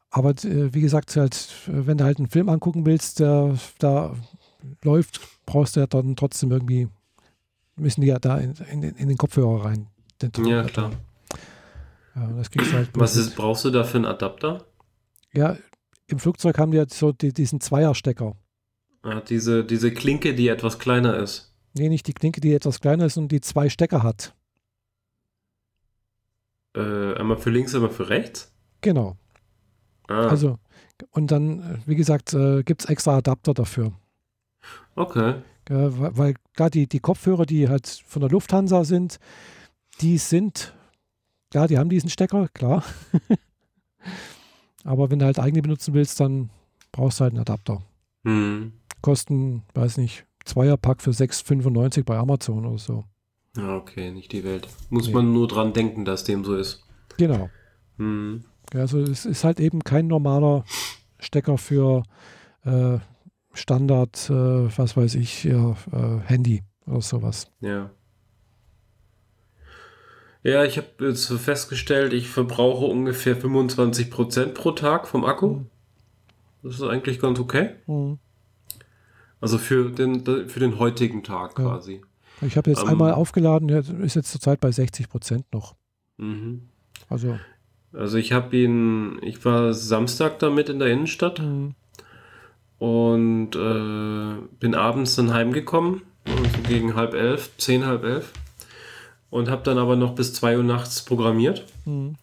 Aber äh, wie gesagt, halt, wenn du halt einen Film angucken willst, der da läuft, brauchst du ja dann trotzdem irgendwie, müssen die ja da in, in, in den Kopfhörer rein. ja, klar. Ja, das halt Was ist, brauchst du da für einen Adapter? Ja, im Flugzeug haben die ja so die, diesen Zweierstecker. Ah, diese, diese Klinke, die etwas kleiner ist. Nee, nicht die Klinke, die etwas kleiner ist und die zwei Stecker hat. Äh, einmal für links, einmal für rechts? Genau. Ah. Also, und dann, wie gesagt, äh, gibt es extra Adapter dafür. Okay. Äh, weil, weil klar, die, die Kopfhörer, die halt von der Lufthansa sind, die sind, klar, die haben diesen Stecker, klar. Aber wenn du halt eigene benutzen willst, dann brauchst du halt einen Adapter. Mhm. Kosten, weiß nicht, Zweierpack für 6,95 bei Amazon oder so. Ja, okay, nicht die Welt. Muss nee. man nur dran denken, dass dem so ist. Genau. Mhm. Also es ist halt eben kein normaler Stecker für äh, Standard, äh, was weiß ich, ja, äh, Handy oder sowas. Ja. Ja, ich habe jetzt festgestellt, ich verbrauche ungefähr 25% pro Tag vom Akku. Mhm. Das ist eigentlich ganz okay. Mhm. Also für den, für den heutigen Tag ja. quasi. Ich habe jetzt um, ähm, einmal aufgeladen, ist jetzt zurzeit bei 60% noch. Mhm. Also. Also ich habe ihn, ich war Samstag damit in der Innenstadt mhm. und äh, bin abends dann heimgekommen, so gegen halb elf, zehn, halb elf und habe dann aber noch bis zwei Uhr nachts programmiert, mhm.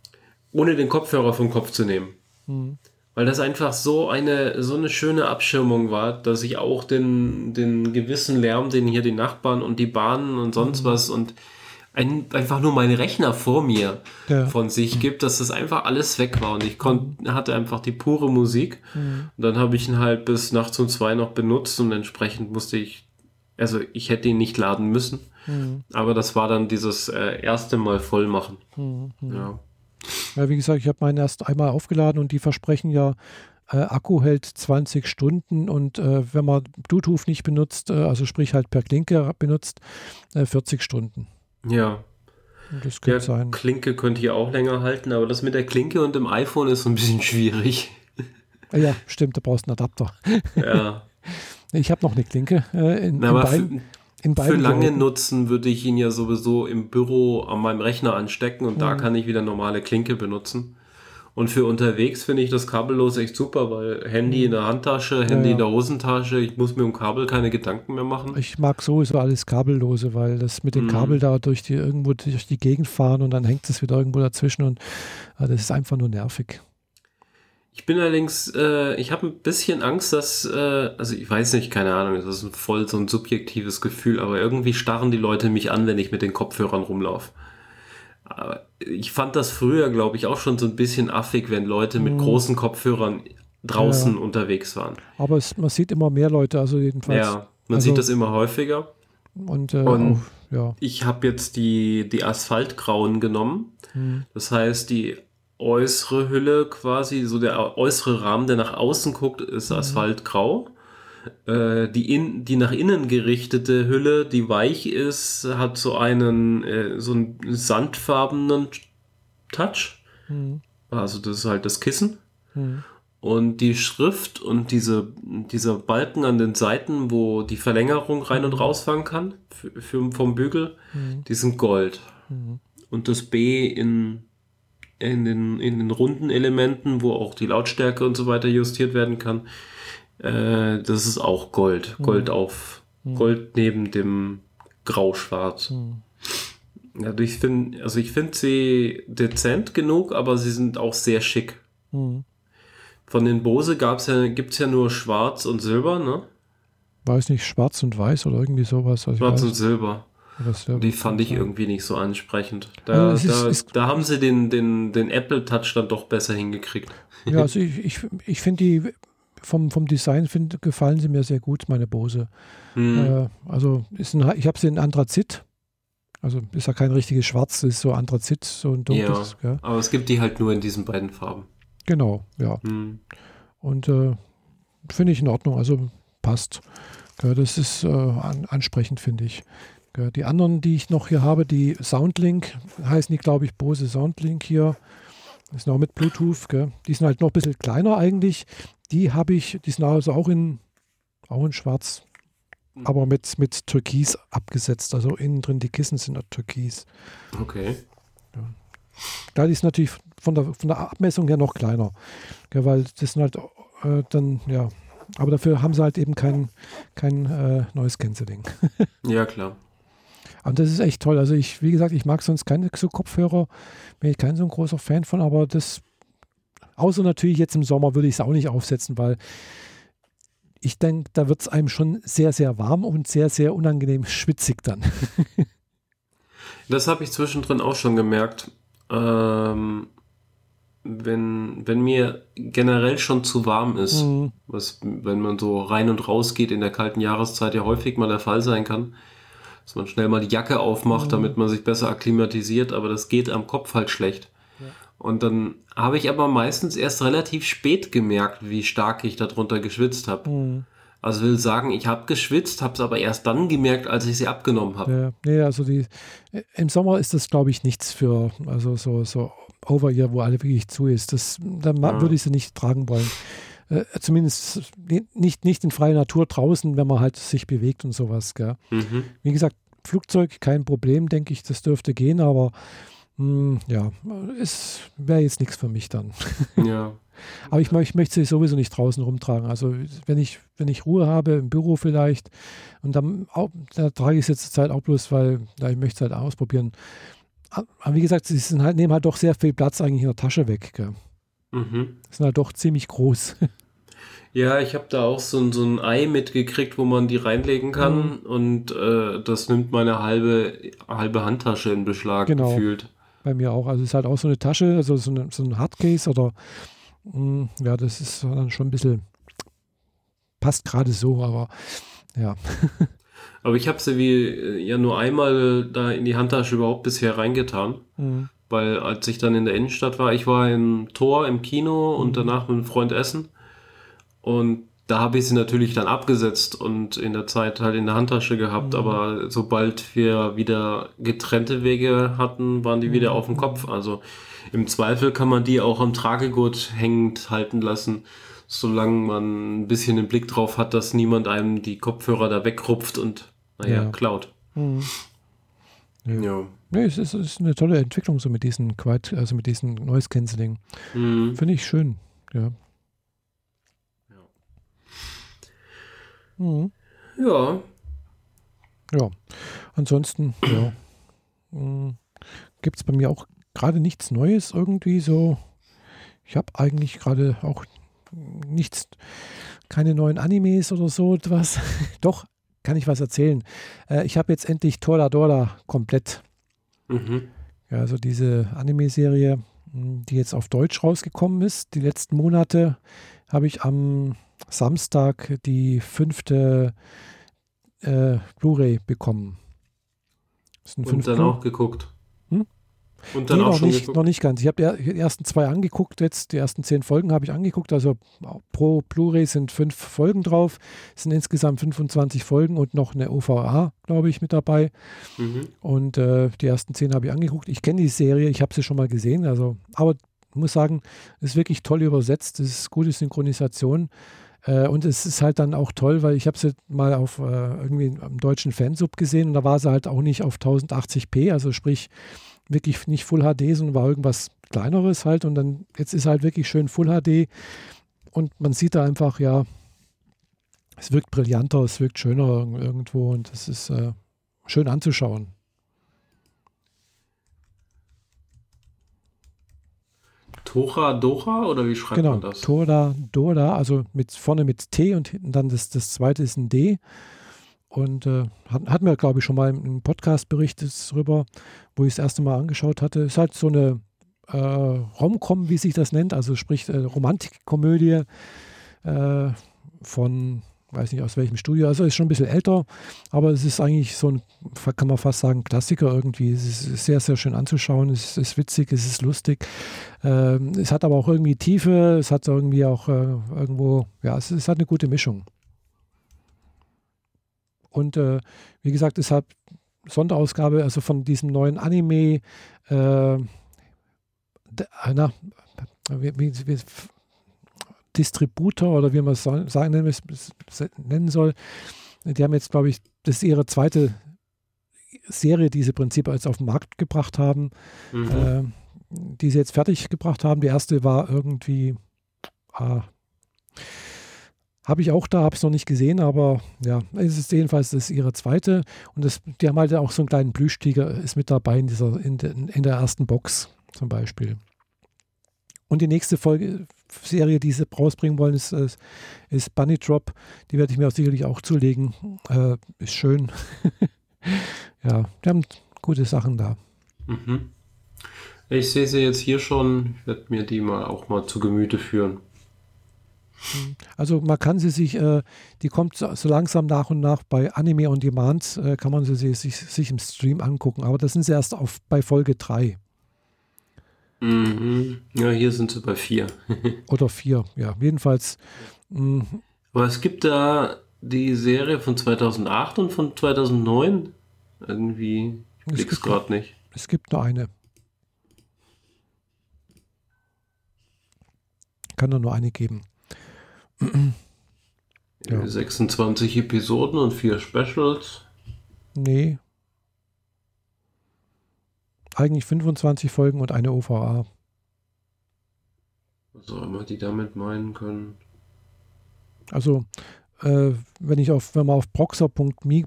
ohne den Kopfhörer vom Kopf zu nehmen. Mhm weil das einfach so eine, so eine schöne Abschirmung war, dass ich auch den, den gewissen Lärm, den hier die Nachbarn und die Bahnen und sonst mhm. was und ein, einfach nur mein Rechner vor mir ja. von sich gibt, dass das einfach alles weg war und ich konnt, mhm. hatte einfach die pure Musik. Mhm. Und dann habe ich ihn halt bis nachts um zwei noch benutzt und entsprechend musste ich, also ich hätte ihn nicht laden müssen, mhm. aber das war dann dieses äh, erste Mal voll machen. Mhm. Ja. Ja, wie gesagt, ich habe meinen erst einmal aufgeladen und die versprechen ja, äh, Akku hält 20 Stunden und äh, wenn man Bluetooth nicht benutzt, äh, also sprich halt per Klinke benutzt, 40 äh, Stunden. Ja. Das könnte ja, sein. Klinke könnte hier auch länger halten, aber das mit der Klinke und dem iPhone ist so ein bisschen schwierig. Ja, stimmt, da brauchst du einen Adapter. Ja. Ich habe noch eine Klinke äh, in, Na, in beiden, für lange Geräten. nutzen würde ich ihn ja sowieso im Büro an meinem Rechner anstecken und mhm. da kann ich wieder normale Klinke benutzen. Und für unterwegs finde ich das kabellos echt super, weil Handy in der Handtasche, Handy ja, ja. in der Hosentasche, ich muss mir um Kabel keine Gedanken mehr machen. Ich mag sowieso alles kabellose, weil das mit dem mhm. Kabel da durch die irgendwo durch die Gegend fahren und dann hängt es wieder irgendwo dazwischen und äh, das ist einfach nur nervig. Ich bin allerdings, äh, ich habe ein bisschen Angst, dass, äh, also ich weiß nicht, keine Ahnung, das ist voll so ein subjektives Gefühl, aber irgendwie starren die Leute mich an, wenn ich mit den Kopfhörern rumlaufe. Aber ich fand das früher, glaube ich, auch schon so ein bisschen affig, wenn Leute mit mhm. großen Kopfhörern draußen ja. unterwegs waren. Aber es, man sieht immer mehr Leute, also jedenfalls. Ja, man also, sieht das immer häufiger. Und, äh, und auch, ja. ich habe jetzt die, die Asphaltgrauen genommen. Mhm. Das heißt, die äußere Hülle quasi, so der äußere Rahmen, der nach außen guckt, ist mhm. asphaltgrau. Äh, die, in, die nach innen gerichtete Hülle, die weich ist, hat so einen, äh, so einen sandfarbenen Touch. Mhm. Also das ist halt das Kissen. Mhm. Und die Schrift und diese, dieser Balken an den Seiten, wo die Verlängerung rein und mhm. rausfahren kann, für, für vom Bügel, mhm. die sind Gold. Mhm. Und das B in in den, in den runden Elementen, wo auch die Lautstärke und so weiter justiert werden kann. Äh, das ist auch Gold. Mhm. Gold auf mhm. Gold neben dem Grau-Schwarz. Mhm. Ja, ich finde, also ich finde sie dezent genug, aber sie sind auch sehr schick. Mhm. Von den Bose gab's ja, gibt es ja nur Schwarz und Silber, ne? Weiß nicht, Schwarz und Weiß oder irgendwie sowas. Also Schwarz und Silber. Die fand ich irgendwie nicht so ansprechend. Da, also da, ist, da, haben sie den, den, den Apple Touch dann doch besser hingekriegt. Ja, also ich, ich, ich finde die vom, vom Design find, gefallen sie mir sehr gut, meine Bose. Hm. Äh, also ist ein, ich habe sie in Anthrazit. Also ist ja kein richtiges Schwarz, ist so Anthrazit, so ein dunkles. Ja, ja. aber es gibt die halt nur in diesen beiden Farben. Genau, ja. Hm. Und äh, finde ich in Ordnung, also passt. Ja, das ist äh, an, ansprechend, finde ich. Die anderen, die ich noch hier habe, die Soundlink, heißen die, glaube ich, Bose Soundlink hier. Das sind auch mit Bluetooth. Gell? Die sind halt noch ein bisschen kleiner eigentlich. Die habe ich, die sind also auch in, auch in schwarz, hm. aber mit, mit Türkis abgesetzt. Also innen drin, die Kissen sind Türkis. Okay. Ja. Da ist natürlich von der, von der Abmessung her noch kleiner. Gell? Weil das sind halt äh, dann, ja. Aber dafür haben sie halt eben kein, kein äh, neues Canceling. ja, klar. Und das ist echt toll. Also ich, wie gesagt, ich mag sonst keine so Kopfhörer, bin ich kein so ein großer Fan von, aber das, außer natürlich jetzt im Sommer würde ich es auch nicht aufsetzen, weil ich denke, da wird es einem schon sehr, sehr warm und sehr, sehr unangenehm schwitzig dann. das habe ich zwischendrin auch schon gemerkt. Ähm, wenn, wenn mir generell schon zu warm ist, mhm. was, wenn man so rein und raus geht in der kalten Jahreszeit ja häufig mal der Fall sein kann, dass man schnell mal die Jacke aufmacht, mhm. damit man sich besser akklimatisiert, aber das geht am Kopf halt schlecht. Ja. Und dann habe ich aber meistens erst relativ spät gemerkt, wie stark ich darunter geschwitzt habe. Mhm. Also will sagen, ich habe geschwitzt, habe es aber erst dann gemerkt, als ich sie abgenommen habe. Ja, nee, also die, im Sommer ist das, glaube ich, nichts für, also so, so Over-Ear, wo alle wirklich zu ist. Das, da ja. würde ich sie nicht tragen wollen. Äh, zumindest nicht, nicht in freier Natur draußen, wenn man halt sich bewegt und sowas. Mhm. Wie gesagt, Flugzeug kein Problem, denke ich, das dürfte gehen, aber mh, hm, ja, es wäre jetzt nichts für mich dann. Ja. Aber ich, ich, möchte sie sowieso nicht draußen rumtragen. Also wenn ich, wenn ich Ruhe habe, im Büro vielleicht, und dann auch, da trage ich es jetzt zur Zeit auch bloß, weil ja, ich möchte es halt ausprobieren. Aber wie gesagt, sie sind halt, nehmen halt doch sehr viel Platz eigentlich in der Tasche weg. Gell? Mhm. Sind halt doch ziemlich groß. Ja, ich habe da auch so ein, so ein Ei mitgekriegt, wo man die reinlegen kann mhm. und äh, das nimmt meine halbe, halbe Handtasche in Beschlag genau. gefühlt. Bei mir auch. Also es ist halt auch so eine Tasche, also so, eine, so ein Hardcase oder mh, hm, ja, das ist dann schon ein bisschen passt gerade so, aber ja. Aber ich habe sie wie äh, ja nur einmal da in die Handtasche überhaupt bisher reingetan. Mhm. Weil als ich dann in der Innenstadt war, ich war im Tor im Kino mhm. und danach mit einem Freund essen. Und da habe ich sie natürlich dann abgesetzt und in der Zeit halt in der Handtasche gehabt. Mhm. Aber sobald wir wieder getrennte Wege hatten, waren die wieder mhm. auf dem Kopf. Also im Zweifel kann man die auch am Tragegurt hängend halten lassen solange man ein bisschen den Blick drauf hat, dass niemand einem die Kopfhörer da wegrupft und, naja, ja. klaut. Mhm. Ja. ja. Nee, es ist, es ist, eine tolle Entwicklung so mit diesen Quiet, also mit diesen Noise Cancelling. Mhm. Finde ich schön, ja. Ja. Mhm. Ja. Ja. Ansonsten, ja. Mhm. Gibt es bei mir auch gerade nichts Neues irgendwie so. Ich habe eigentlich gerade auch nichts, keine neuen Animes oder so etwas. Doch, kann ich was erzählen. Äh, ich habe jetzt endlich Toradora komplett. Mhm. Ja, also diese Anime-Serie, hm, die jetzt auf Deutsch rausgekommen ist. Die letzten Monate habe ich am Samstag die fünfte äh, Blu-ray bekommen. Und dann auch geguckt. Und dann nee, auch noch, nicht, noch nicht ganz. Ich habe die ersten zwei angeguckt, jetzt die ersten zehn Folgen habe ich angeguckt. Also pro Blu-ray sind fünf Folgen drauf. Es sind insgesamt 25 Folgen und noch eine OVA, glaube ich, mit dabei. Mhm. Und äh, die ersten zehn habe ich angeguckt. Ich kenne die Serie, ich habe sie schon mal gesehen. Also, aber ich muss sagen, es ist wirklich toll übersetzt. Es ist gute Synchronisation. Äh, und es ist halt dann auch toll, weil ich habe sie mal auf äh, irgendwie am deutschen Fansub gesehen und da war sie halt auch nicht auf 1080p, also sprich wirklich nicht Full HD, sondern war irgendwas kleineres halt und dann jetzt ist halt wirklich schön Full HD und man sieht da einfach, ja, es wirkt brillanter, es wirkt schöner irgendwo und es ist äh, schön anzuschauen. Tora Dora oder wie schreibt genau, man das? Tora Dora, also mit vorne mit T und hinten dann das, das zweite ist ein D. Und äh, hat, hatten wir, glaube ich, schon mal im Podcast berichtet darüber, wo ich das erste Mal angeschaut hatte. Ist halt so eine äh, Romcom, wie sich das nennt, also sprich äh, Romantikkomödie äh, von, weiß nicht aus welchem Studio, also ist schon ein bisschen älter, aber es ist eigentlich so ein, kann man fast sagen, Klassiker irgendwie. Es ist sehr, sehr schön anzuschauen, es ist witzig, es ist lustig. Ähm, es hat aber auch irgendwie Tiefe, es hat irgendwie auch äh, irgendwo, ja, es, es hat eine gute Mischung. Und äh, wie gesagt, deshalb Sonderausgabe, also von diesem neuen Anime, äh, na, wie, wie, wie, Distributor oder wie man es sagen, nennen soll. Die haben jetzt, glaube ich, das ist ihre zweite Serie, die sie Prinzip als auf den Markt gebracht haben, mhm. äh, die sie jetzt fertig gebracht haben. Die erste war irgendwie, ah, Habe ich auch da, habe ich noch nicht gesehen, aber ja, es ist jedenfalls das ist ihre zweite. Und das, die haben halt auch so einen kleinen Plüschtiger, ist mit dabei in, dieser, in, in der ersten Box zum Beispiel. Und die nächste Folge, Serie, die sie rausbringen wollen, ist, ist, ist Bunny Drop. Die werde ich mir auch sicherlich auch zulegen. Äh, ist schön. ja, die haben gute Sachen da. Mhm. Ich sehe sie jetzt hier schon. Ich werde mir die mal auch mal zu Gemüte führen. Also man kann sie sich, äh, die kommt so, so, langsam nach und nach bei Anime on Demand, äh, kann man sie sich, sich im Stream angucken. Aber das sind sie erst auf, bei Folge 3. Mhm. Ja, hier sind sie bei 4. Oder 4, ja. Jedenfalls. Mh. Aber es gibt da die Serie von 2008 und von 2009. Irgendwie, ich blick's gerade nicht. Es gibt nur eine. Kann da nur eine geben ja. 26 Episoden und vier Specials. Nee. Eigentlich 25 Folgen und eine OVA. Was auch immer die damit meinen können. Also, äh, wenn ich auf, wenn man auf proxer.me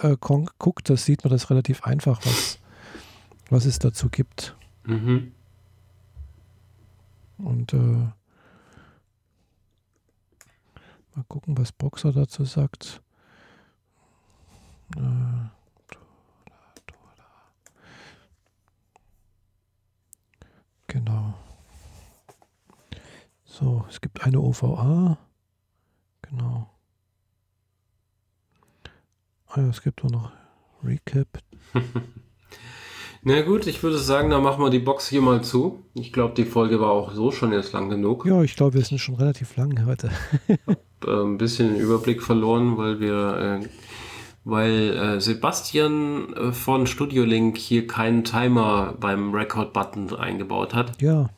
äh, guckt, das sieht man das relativ einfach, was, was es dazu gibt. Mhm. Und äh, Mal gucken, was Boxer dazu sagt. Äh, genau. So, es gibt eine OVA. Genau. Ah ja, es gibt auch noch Recap. Na gut, ich würde sagen, dann machen wir die Box hier mal zu. Ich glaube, die Folge war auch so schon jetzt lang genug. Ja, ich glaube, wir sind schon relativ lang heute. äh, ein bisschen den Überblick verloren, weil wir, äh, weil äh, Sebastian äh, von Studio Link hier keinen Timer beim Record-Button eingebaut hat. Ja.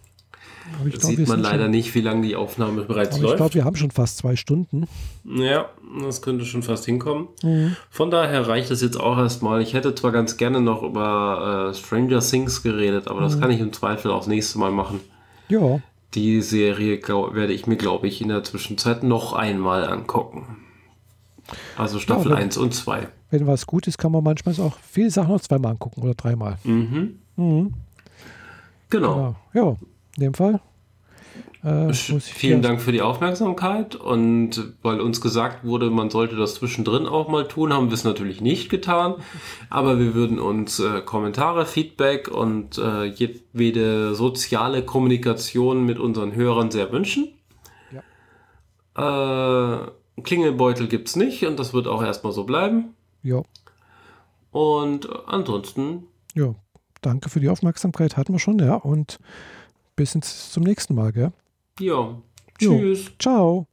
Aber ich glaub, sieht man leider schon, nicht, wie lange die Aufnahme bereits läuft. Ich glaube, wir haben schon fast zwei Stunden. Ja, das könnte schon fast hinkommen. Mhm. Von daher reicht es jetzt auch erstmal. Ich hätte zwar ganz gerne noch über äh, Stranger Things geredet, aber mhm. das kann ich im Zweifel auch das nächste Mal machen. Ja. Die Serie glaub, werde ich mir, glaube ich, in der Zwischenzeit noch einmal angucken. Also Staffel ja, wenn, 1 und 2. Wenn was gut ist, kann man manchmal auch viele Sachen noch zweimal angucken oder dreimal. Mhm. Mhm. Genau. Ja, ja, in dem Fall. Äh, Vielen Dank für die Aufmerksamkeit und weil uns gesagt wurde, man sollte das zwischendrin auch mal tun, haben wir es natürlich nicht getan, aber wir würden uns äh, Kommentare, Feedback und äh, jedwede soziale Kommunikation mit unseren Hörern sehr wünschen. Ja. Äh, Klingelbeutel gibt es nicht und das wird auch erstmal so bleiben. Ja. Und ansonsten. Ja, danke für die Aufmerksamkeit, hatten wir schon, ja. Und bis zum nächsten Mal, gell? Ja. Tschüss. Jo. Ciao.